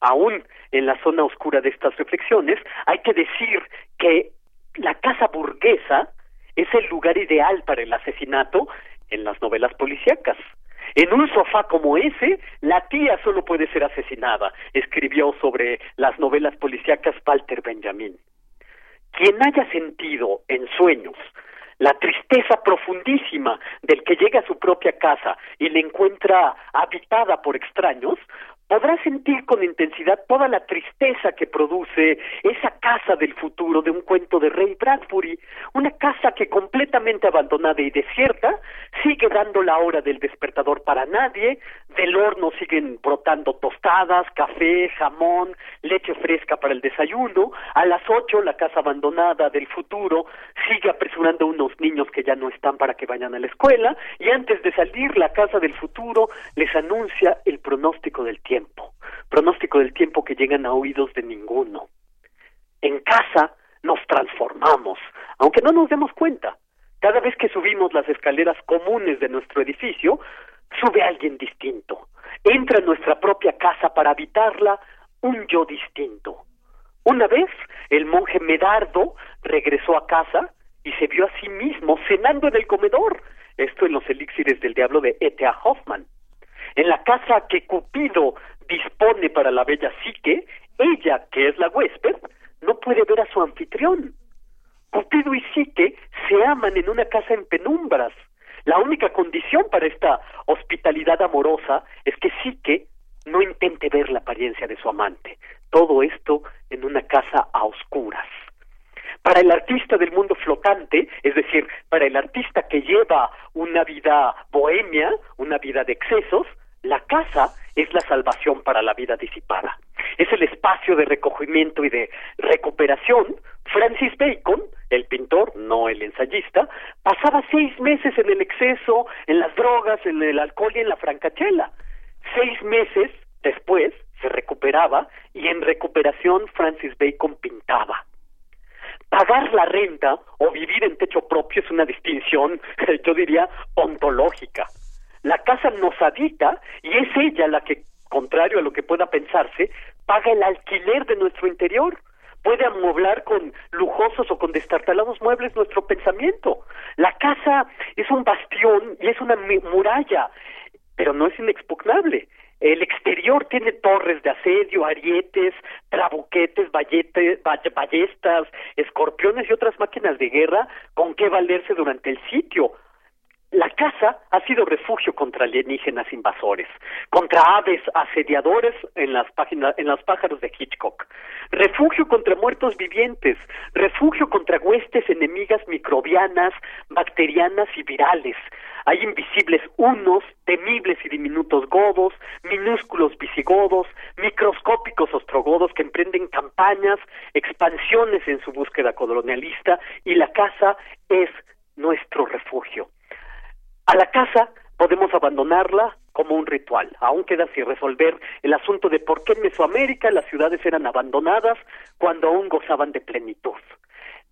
Aún en la zona oscura de estas reflexiones, hay que decir que la casa burguesa es el lugar ideal para el asesinato en las novelas policíacas. En un sofá como ese, la tía solo puede ser asesinada, escribió sobre las novelas policíacas Walter Benjamin. Quien haya sentido en sueños la tristeza profundísima del que llega a su propia casa y le encuentra habitada por extraños, podrá sentir con intensidad toda la tristeza que produce esa casa del futuro de un cuento de Ray Bradbury, una casa que completamente abandonada y desierta sigue dando la hora del despertador para nadie, del horno siguen brotando tostadas, café, jamón, leche fresca para el desayuno, a las ocho la casa abandonada del futuro sigue apresurando unos niños que ya no están para que vayan a la escuela y antes de salir la casa del futuro les anuncia el pronóstico del tiempo pronóstico del tiempo que llegan a oídos de ninguno. En casa nos transformamos, aunque no nos demos cuenta. Cada vez que subimos las escaleras comunes de nuestro edificio, sube alguien distinto. Entra en nuestra propia casa para habitarla un yo distinto. Una vez el monje Medardo regresó a casa y se vio a sí mismo cenando en el comedor. Esto en los elixires del diablo de E.T.A. Hoffman. En la casa que Cupido dispone para la bella psique, ella, que es la huésped, no puede ver a su anfitrión. Cupido y Psique se aman en una casa en penumbras. La única condición para esta hospitalidad amorosa es que Psique no intente ver la apariencia de su amante. Todo esto en una casa a oscuras. Para el artista del mundo flotante, es decir, para el artista que lleva una vida bohemia, una vida de excesos, la casa es la salvación para la vida disipada. Es el espacio de recogimiento y de recuperación. Francis Bacon, el pintor, no el ensayista, pasaba seis meses en el exceso, en las drogas, en el alcohol y en la francachela. Seis meses después se recuperaba y en recuperación Francis Bacon pintaba. Pagar la renta o vivir en techo propio es una distinción, (laughs) yo diría, ontológica la casa nos habita y es ella la que, contrario a lo que pueda pensarse, paga el alquiler de nuestro interior puede amueblar con lujosos o con destartalados muebles nuestro pensamiento. La casa es un bastión y es una muralla, pero no es inexpugnable. El exterior tiene torres de asedio, arietes, trabuquetes, ballestas, escorpiones y otras máquinas de guerra con que valerse durante el sitio. La casa ha sido refugio contra alienígenas invasores, contra aves asediadores en las, páginas, en los pájaros de Hitchcock, refugio contra muertos vivientes, refugio contra huestes enemigas microbianas, bacterianas y virales. Hay invisibles unos, temibles y diminutos godos, minúsculos visigodos, microscópicos ostrogodos que emprenden campañas, expansiones en su búsqueda colonialista y la casa es nuestro refugio. A la casa podemos abandonarla como un ritual. Aún queda sin resolver el asunto de por qué en Mesoamérica las ciudades eran abandonadas cuando aún gozaban de plenitud.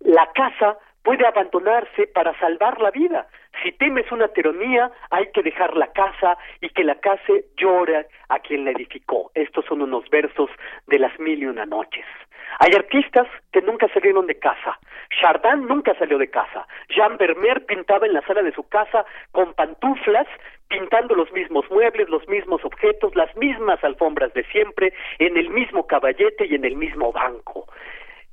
La casa puede abandonarse para salvar la vida. Si temes una tiranía, hay que dejar la casa y que la casa llore a quien la edificó. Estos son unos versos de las mil y una noches. Hay artistas que nunca salieron de casa. Chardin nunca salió de casa. Jean Vermeer pintaba en la sala de su casa con pantuflas, pintando los mismos muebles, los mismos objetos, las mismas alfombras de siempre, en el mismo caballete y en el mismo banco.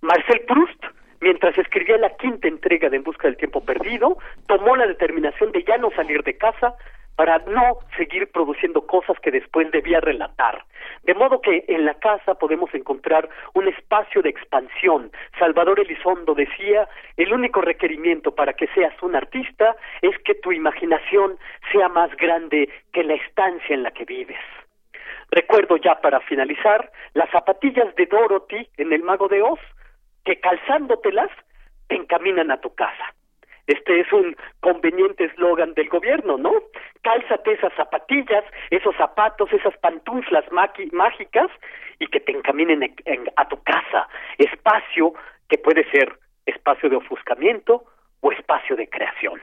Marcel Proust mientras escribía la quinta entrega de En Busca del Tiempo Perdido, tomó la determinación de ya no salir de casa para no seguir produciendo cosas que después debía relatar. De modo que en la casa podemos encontrar un espacio de expansión. Salvador Elizondo decía, el único requerimiento para que seas un artista es que tu imaginación sea más grande que la estancia en la que vives. Recuerdo ya para finalizar las zapatillas de Dorothy en El Mago de Oz, que calzándotelas te encaminan a tu casa. Este es un conveniente eslogan del gobierno, ¿no? Cálzate esas zapatillas, esos zapatos, esas pantuflas mágicas y que te encaminen a tu casa. Espacio que puede ser espacio de ofuscamiento o espacio de creación.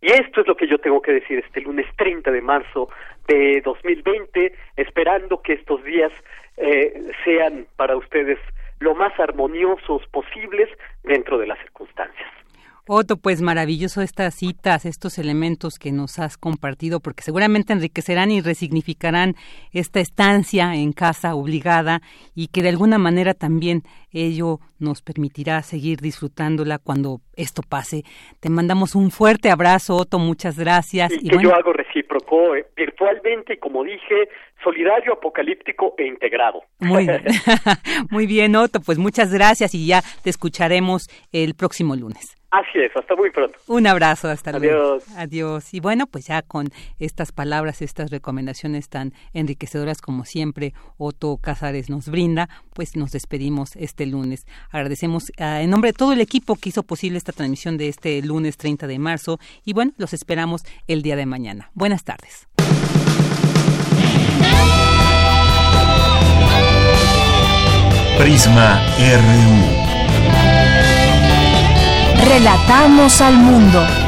Y esto es lo que yo tengo que decir este lunes 30 de marzo de 2020, esperando que estos días eh, sean para ustedes lo más armoniosos posibles dentro de las circunstancias. Otto, pues maravilloso estas citas, estos elementos que nos has compartido, porque seguramente enriquecerán y resignificarán esta estancia en casa obligada y que de alguna manera también ello nos permitirá seguir disfrutándola cuando esto pase. Te mandamos un fuerte abrazo, Otto, muchas gracias. Y, que yo hago recíproco, eh, virtualmente, como dije, solidario, apocalíptico e integrado. Muy bien, (laughs) (laughs) muy bien, Otto, pues muchas gracias y ya te escucharemos el próximo lunes. Así es, hasta muy pronto. Un abrazo, hasta luego. Adiós. Y bueno, pues ya con estas palabras, estas recomendaciones tan enriquecedoras como siempre Otto Cázares nos brinda, pues nos despedimos este lunes. Agradecemos ah, en nombre de todo el equipo que hizo posible esta transmisión de este lunes 30 de marzo y bueno, los esperamos el día de mañana. Buenas tardes. Prisma RU. Relatamos al mundo.